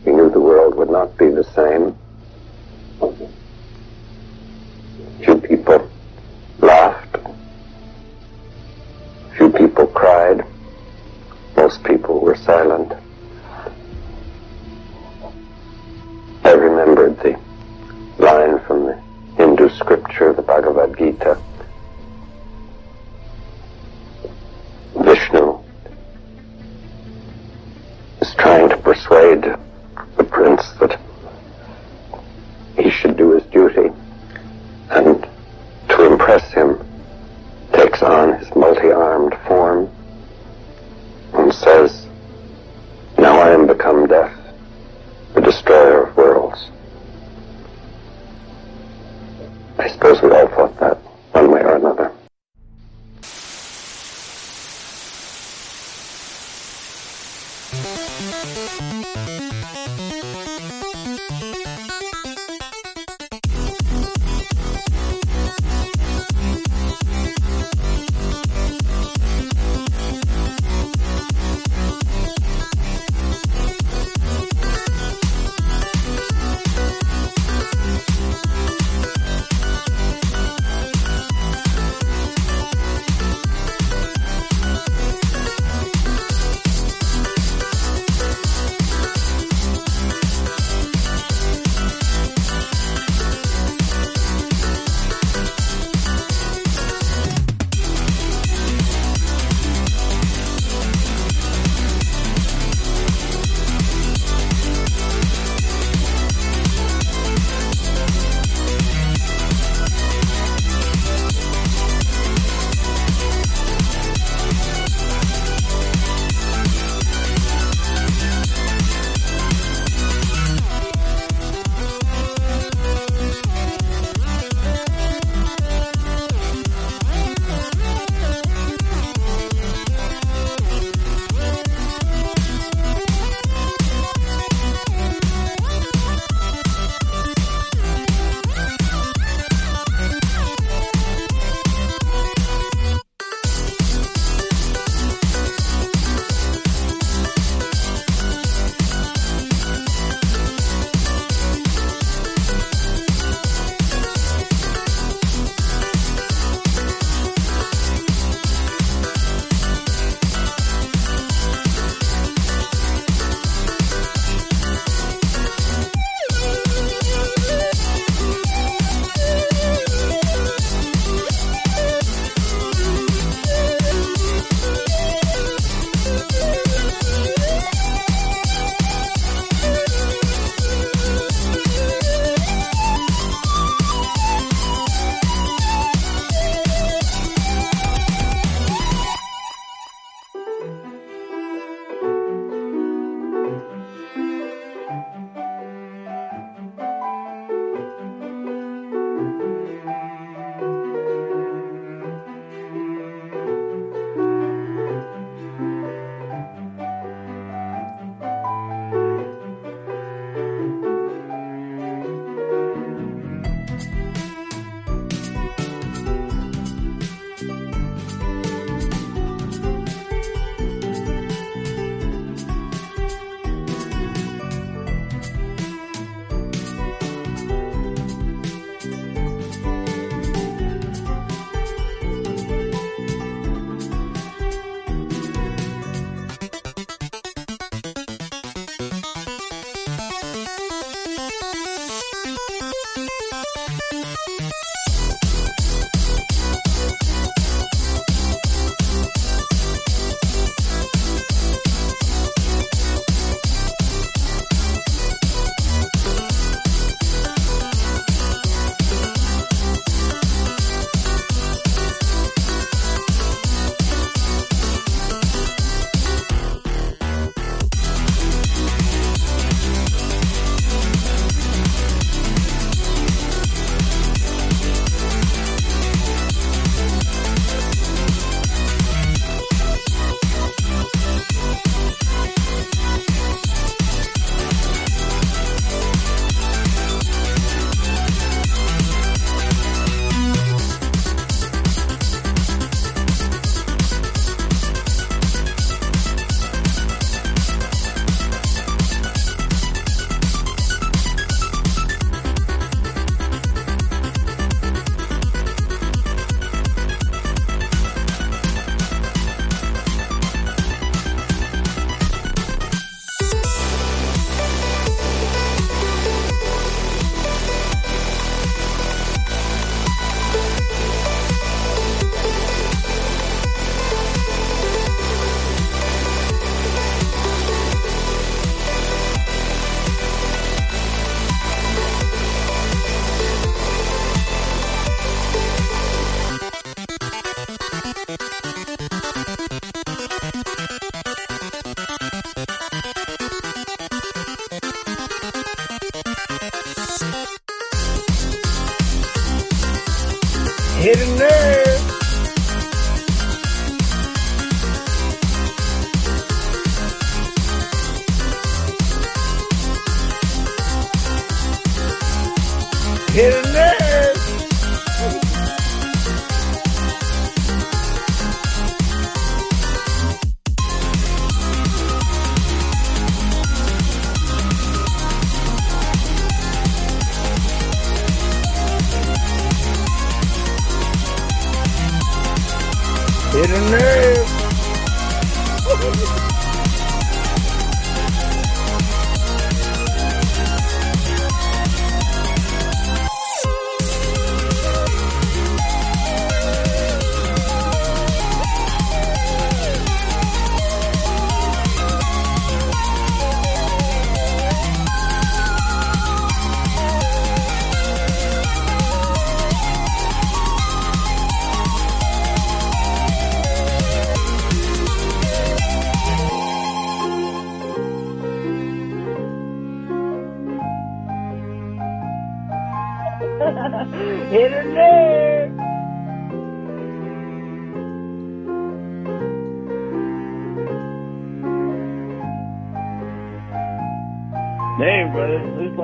He knew the world would not be the same. Trying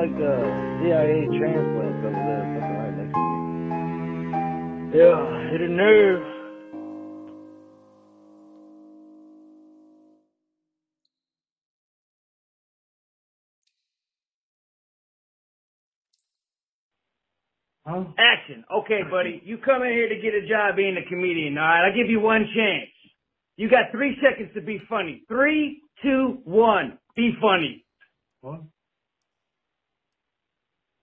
like a CIA transplant over there, fucking right next to me. Yeah, hit a nerve. Action. Okay, buddy. You come in here to get a job being a comedian, all right? I'll give you one chance. You got three seconds to be funny. Three, two, one. Be funny. What?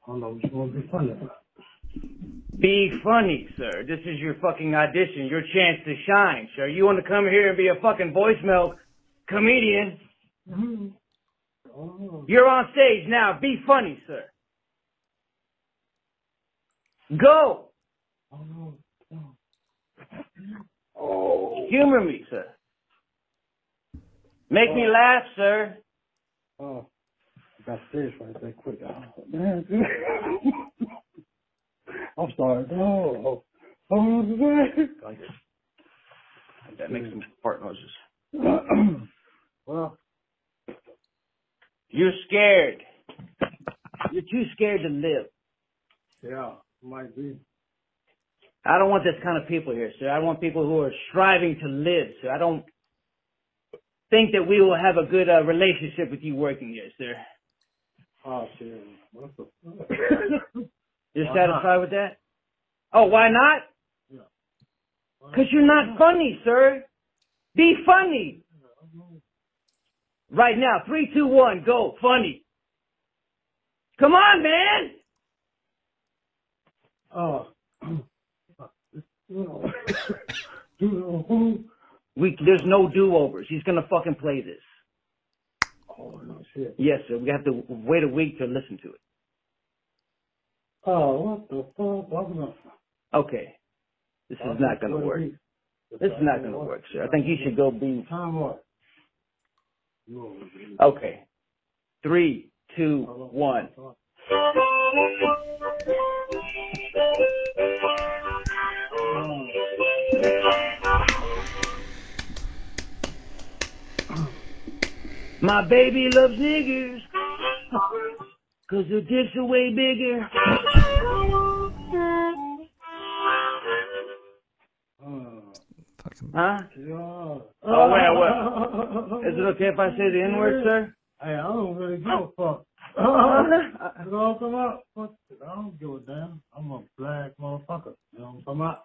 I don't know what you want to be funny. Be funny, sir. This is your fucking audition, your chance to shine, sir. You want to come here and be a fucking voicemail comedian? Mm-hmm. You're on stage now. Be funny, sir. Go. Oh, Humor me, sir. Make me laugh, sir. Oh. Got serious right there quick. Oh, man. I'm sorry. Oh, oh, man. Like. That makes some fart noises. well, You're scared. You're too scared to live. yeah, might be. I don't want this kind of people here, sir. I want people who are striving to live, sir. I don't think that we will have a good uh, relationship with you working here, sir. Oh, shit. What the fuck? You're Why satisfied with that? Oh, why not? Because you're not funny, sir. Be funny. Right now, three, two, one, go. Funny. Come on, man. Oh. We there's no do overs. He's gonna fucking play this. Oh shit. Yes, sir. We have to wait a week to listen to it. Oh, what the fuck? Okay. This is not gonna work. This is not gonna work, sir. I think you should go be Time what? okay. Three, two, one. Oh. My baby loves niggers. Cause their dicks are way bigger. Huh? Oh, Oh, wait, what? Is it okay if I say the N word, sir? Hey, I don't really give a oh. fuck. You know what I'm talking about? I don't give a damn. I'm a black motherfucker. You know what I'm talking about?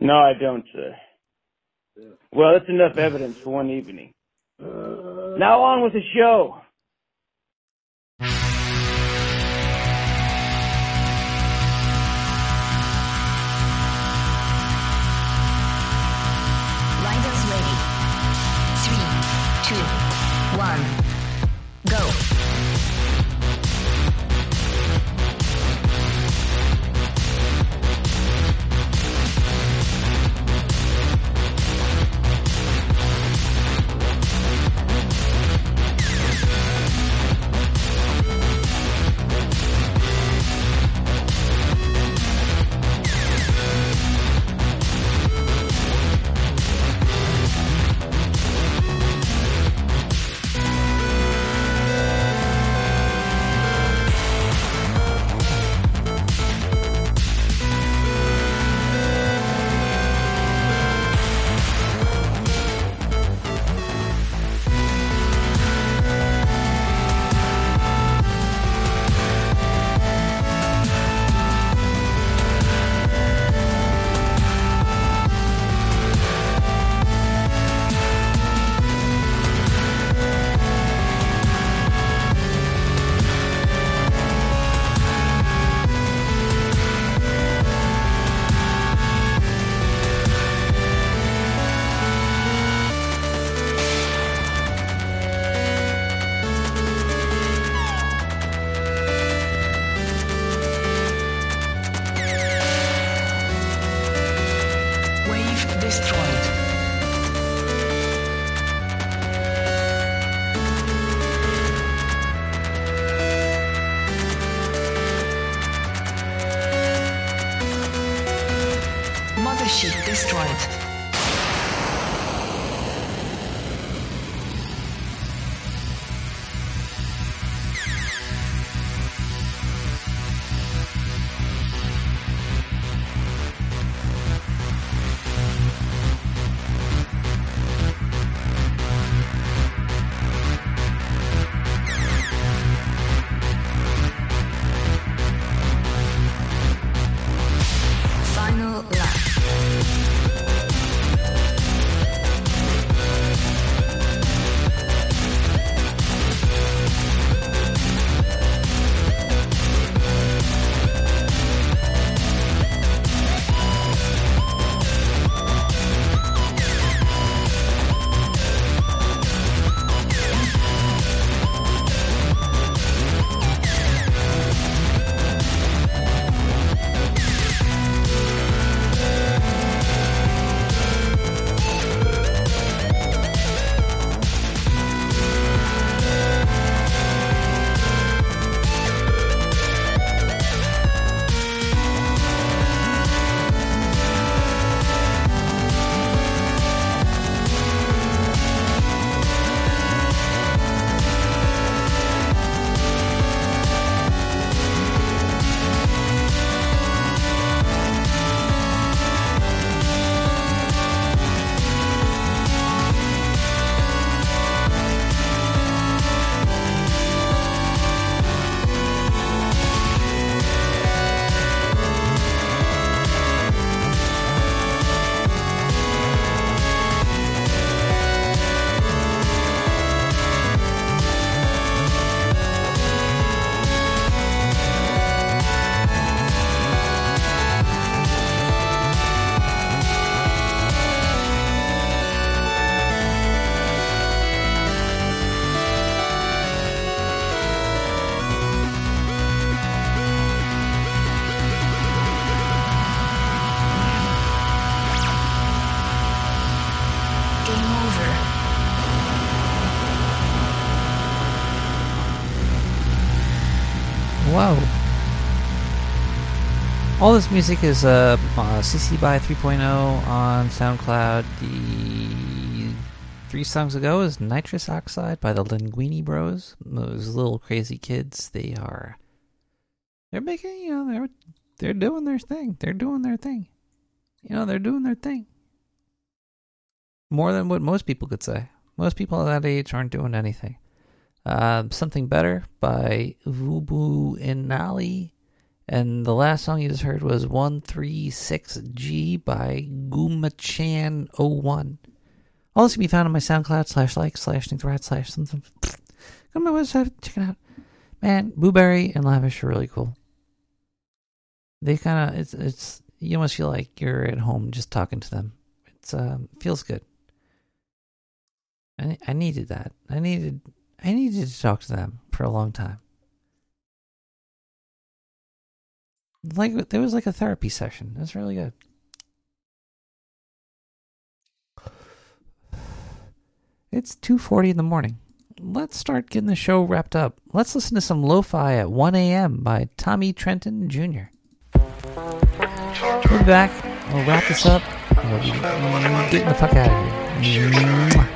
No, I don't, sir. Well, that's enough evidence for one evening. Now on with the show. This music is uh, uh, CC by 3.0 on SoundCloud. The three songs ago is Nitrous Oxide by the Linguini Bros. Those little crazy kids. They are. They're making, you know, they're they're doing their thing. They're doing their thing. You know, they're doing their thing. More than what most people could say. Most people at that age aren't doing anything. Uh, Something Better by Vubu Inali. And the last song you just heard was 136G by Gumachan01. All this can be found on my SoundCloud slash like slash think slash something. Go to my website, check it out. Man, Blueberry and Lavish are really cool. They kind of, it's, it's, you almost feel like you're at home just talking to them. It's, um, feels good. I, I needed that. I needed, I needed to talk to them for a long time. Like there was like a therapy session. Was really good. It's 2:40 in the morning. Let's start getting the show wrapped up. Let's listen to some lo-fi at 1 a.m. by Tommy Trenton Jr. We'll be back. We'll wrap this up. We'll getting the fuck out of here. Mwah.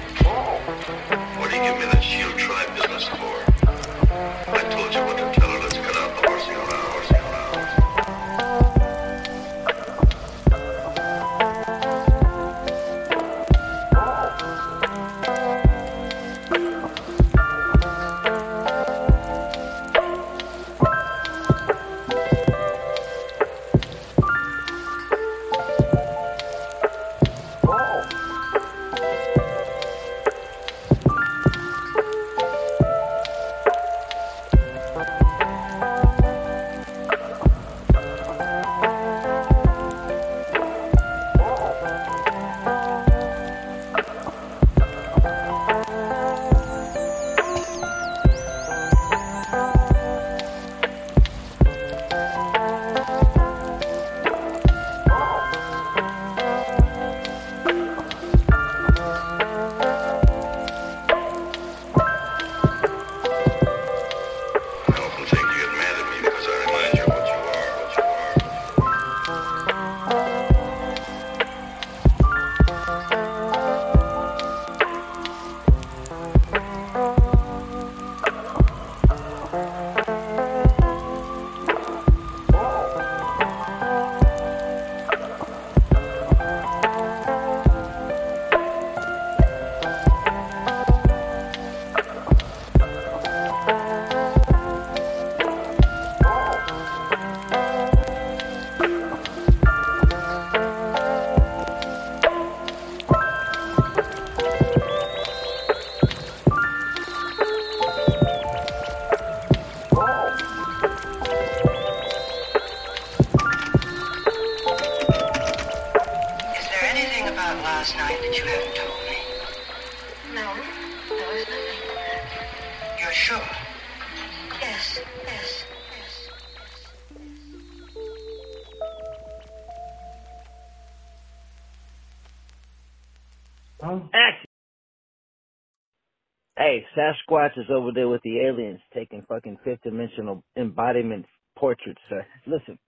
Sasquatch is over there with the aliens taking fucking fifth dimensional embodiment portraits, sir. Listen,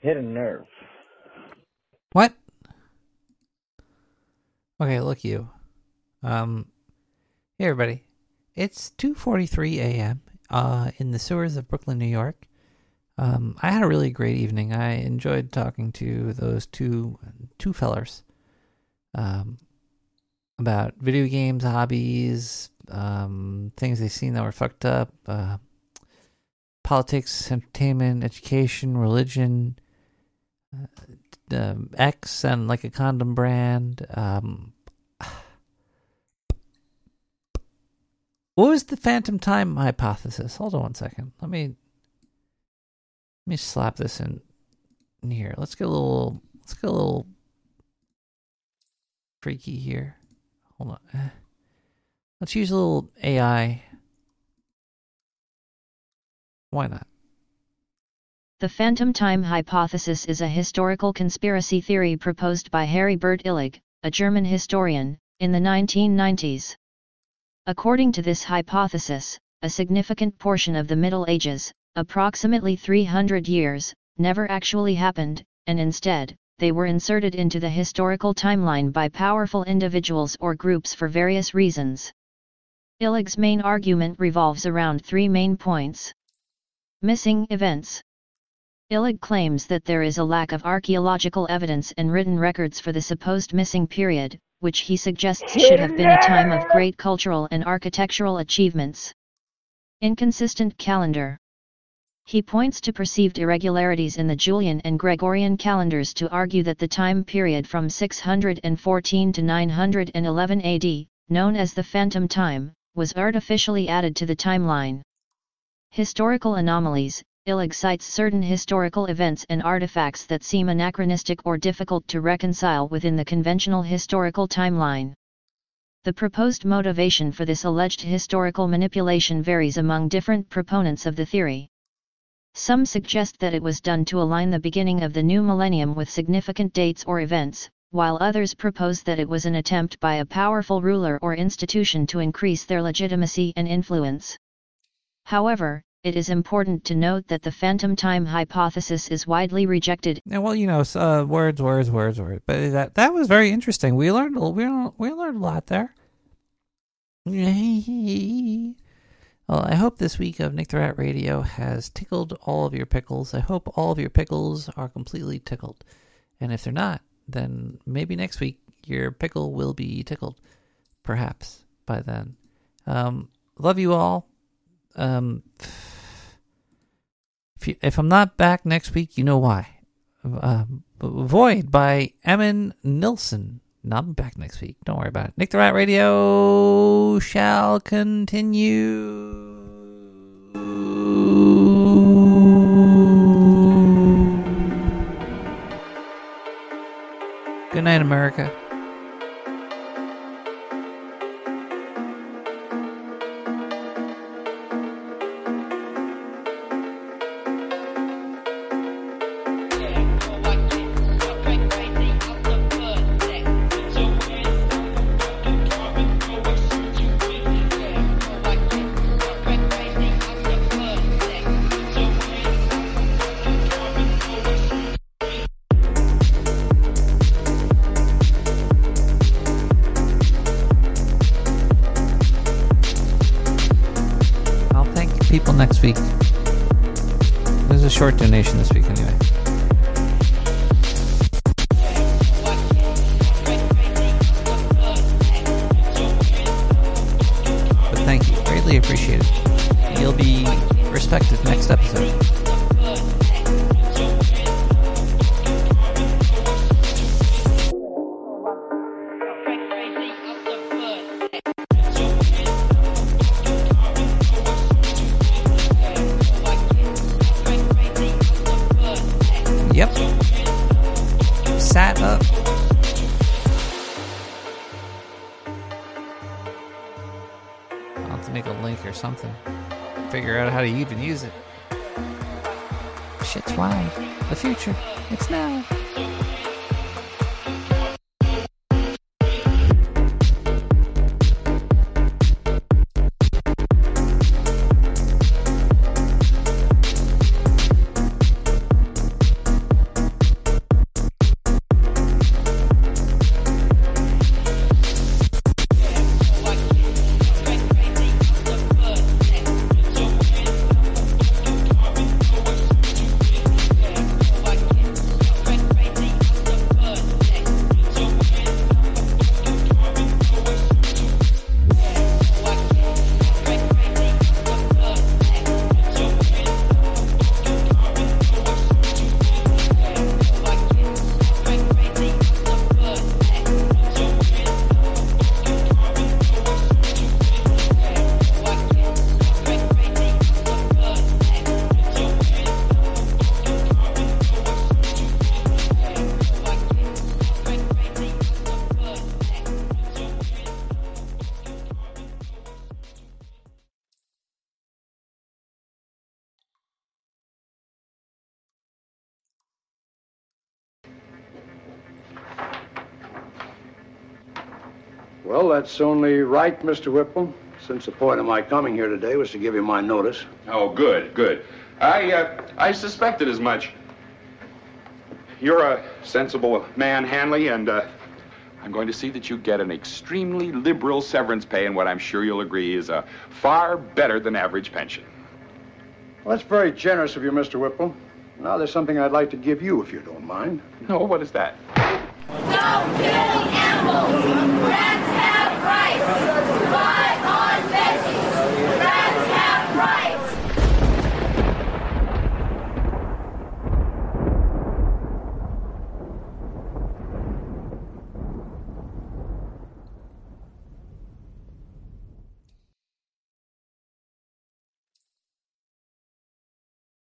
hit a nerve. What? Okay, look you. Um, hey everybody. It's 2:43 a.m. Uh, in the sewers of Brooklyn, New York. Um, I had a really great evening. I enjoyed talking to those two two fellers. Um, about video games, hobbies, um, things they've seen that were fucked up, uh, politics, entertainment, education, religion, uh, um, X and like a condom brand. Um, what was the phantom time hypothesis? Hold on one second. Let me let me slap this in, in here. Let's get a little let's get a little freaky here. Hold on. Let's use a little AI. Why not? The phantom time hypothesis is a historical conspiracy theory proposed by Heribert Illig, a German historian, in the 1990s. According to this hypothesis, a significant portion of the Middle Ages, approximately 300 years, never actually happened, and instead, they were inserted into the historical timeline by powerful individuals or groups for various reasons. Illig's main argument revolves around three main points. Missing events. Illig claims that there is a lack of archaeological evidence and written records for the supposed missing period, which he suggests should have been a time of great cultural and architectural achievements. Inconsistent calendar. He points to perceived irregularities in the Julian and Gregorian calendars to argue that the time period from 614 to 911 AD, known as the Phantom Time, was artificially added to the timeline. Historical anomalies Illig cites certain historical events and artifacts that seem anachronistic or difficult to reconcile within the conventional historical timeline. The proposed motivation for this alleged historical manipulation varies among different proponents of the theory. Some suggest that it was done to align the beginning of the new millennium with significant dates or events, while others propose that it was an attempt by a powerful ruler or institution to increase their legitimacy and influence. However, it is important to note that the phantom time hypothesis is widely rejected. Yeah, well, you know, uh, words, words, words, words. But that that was very interesting. We learned we learned, we learned a lot there. Well, I hope this week of Nick the Rat Radio has tickled all of your pickles. I hope all of your pickles are completely tickled. And if they're not, then maybe next week your pickle will be tickled. Perhaps by then. Um, love you all. Um, if, you, if I'm not back next week, you know why. Uh, Void by Emin Nilsson. No, I'm back next week. Don't worry about it. Nick the Rat Radio shall continue. Good night, America. Short donation this week, that's only right, Mr. Whipple, since the point of my coming here today was to give you my notice. Oh, good, good. I, uh, I suspected as much. You're a sensible man, Hanley, and uh, I'm going to see that you get an extremely liberal severance pay and what I'm sure you'll agree is a far better than average pension. Well, that's very generous of you, Mr. Whipple. Now there's something I'd like to give you, if you don't mind. No, what is that? Don't kill animals! Rats have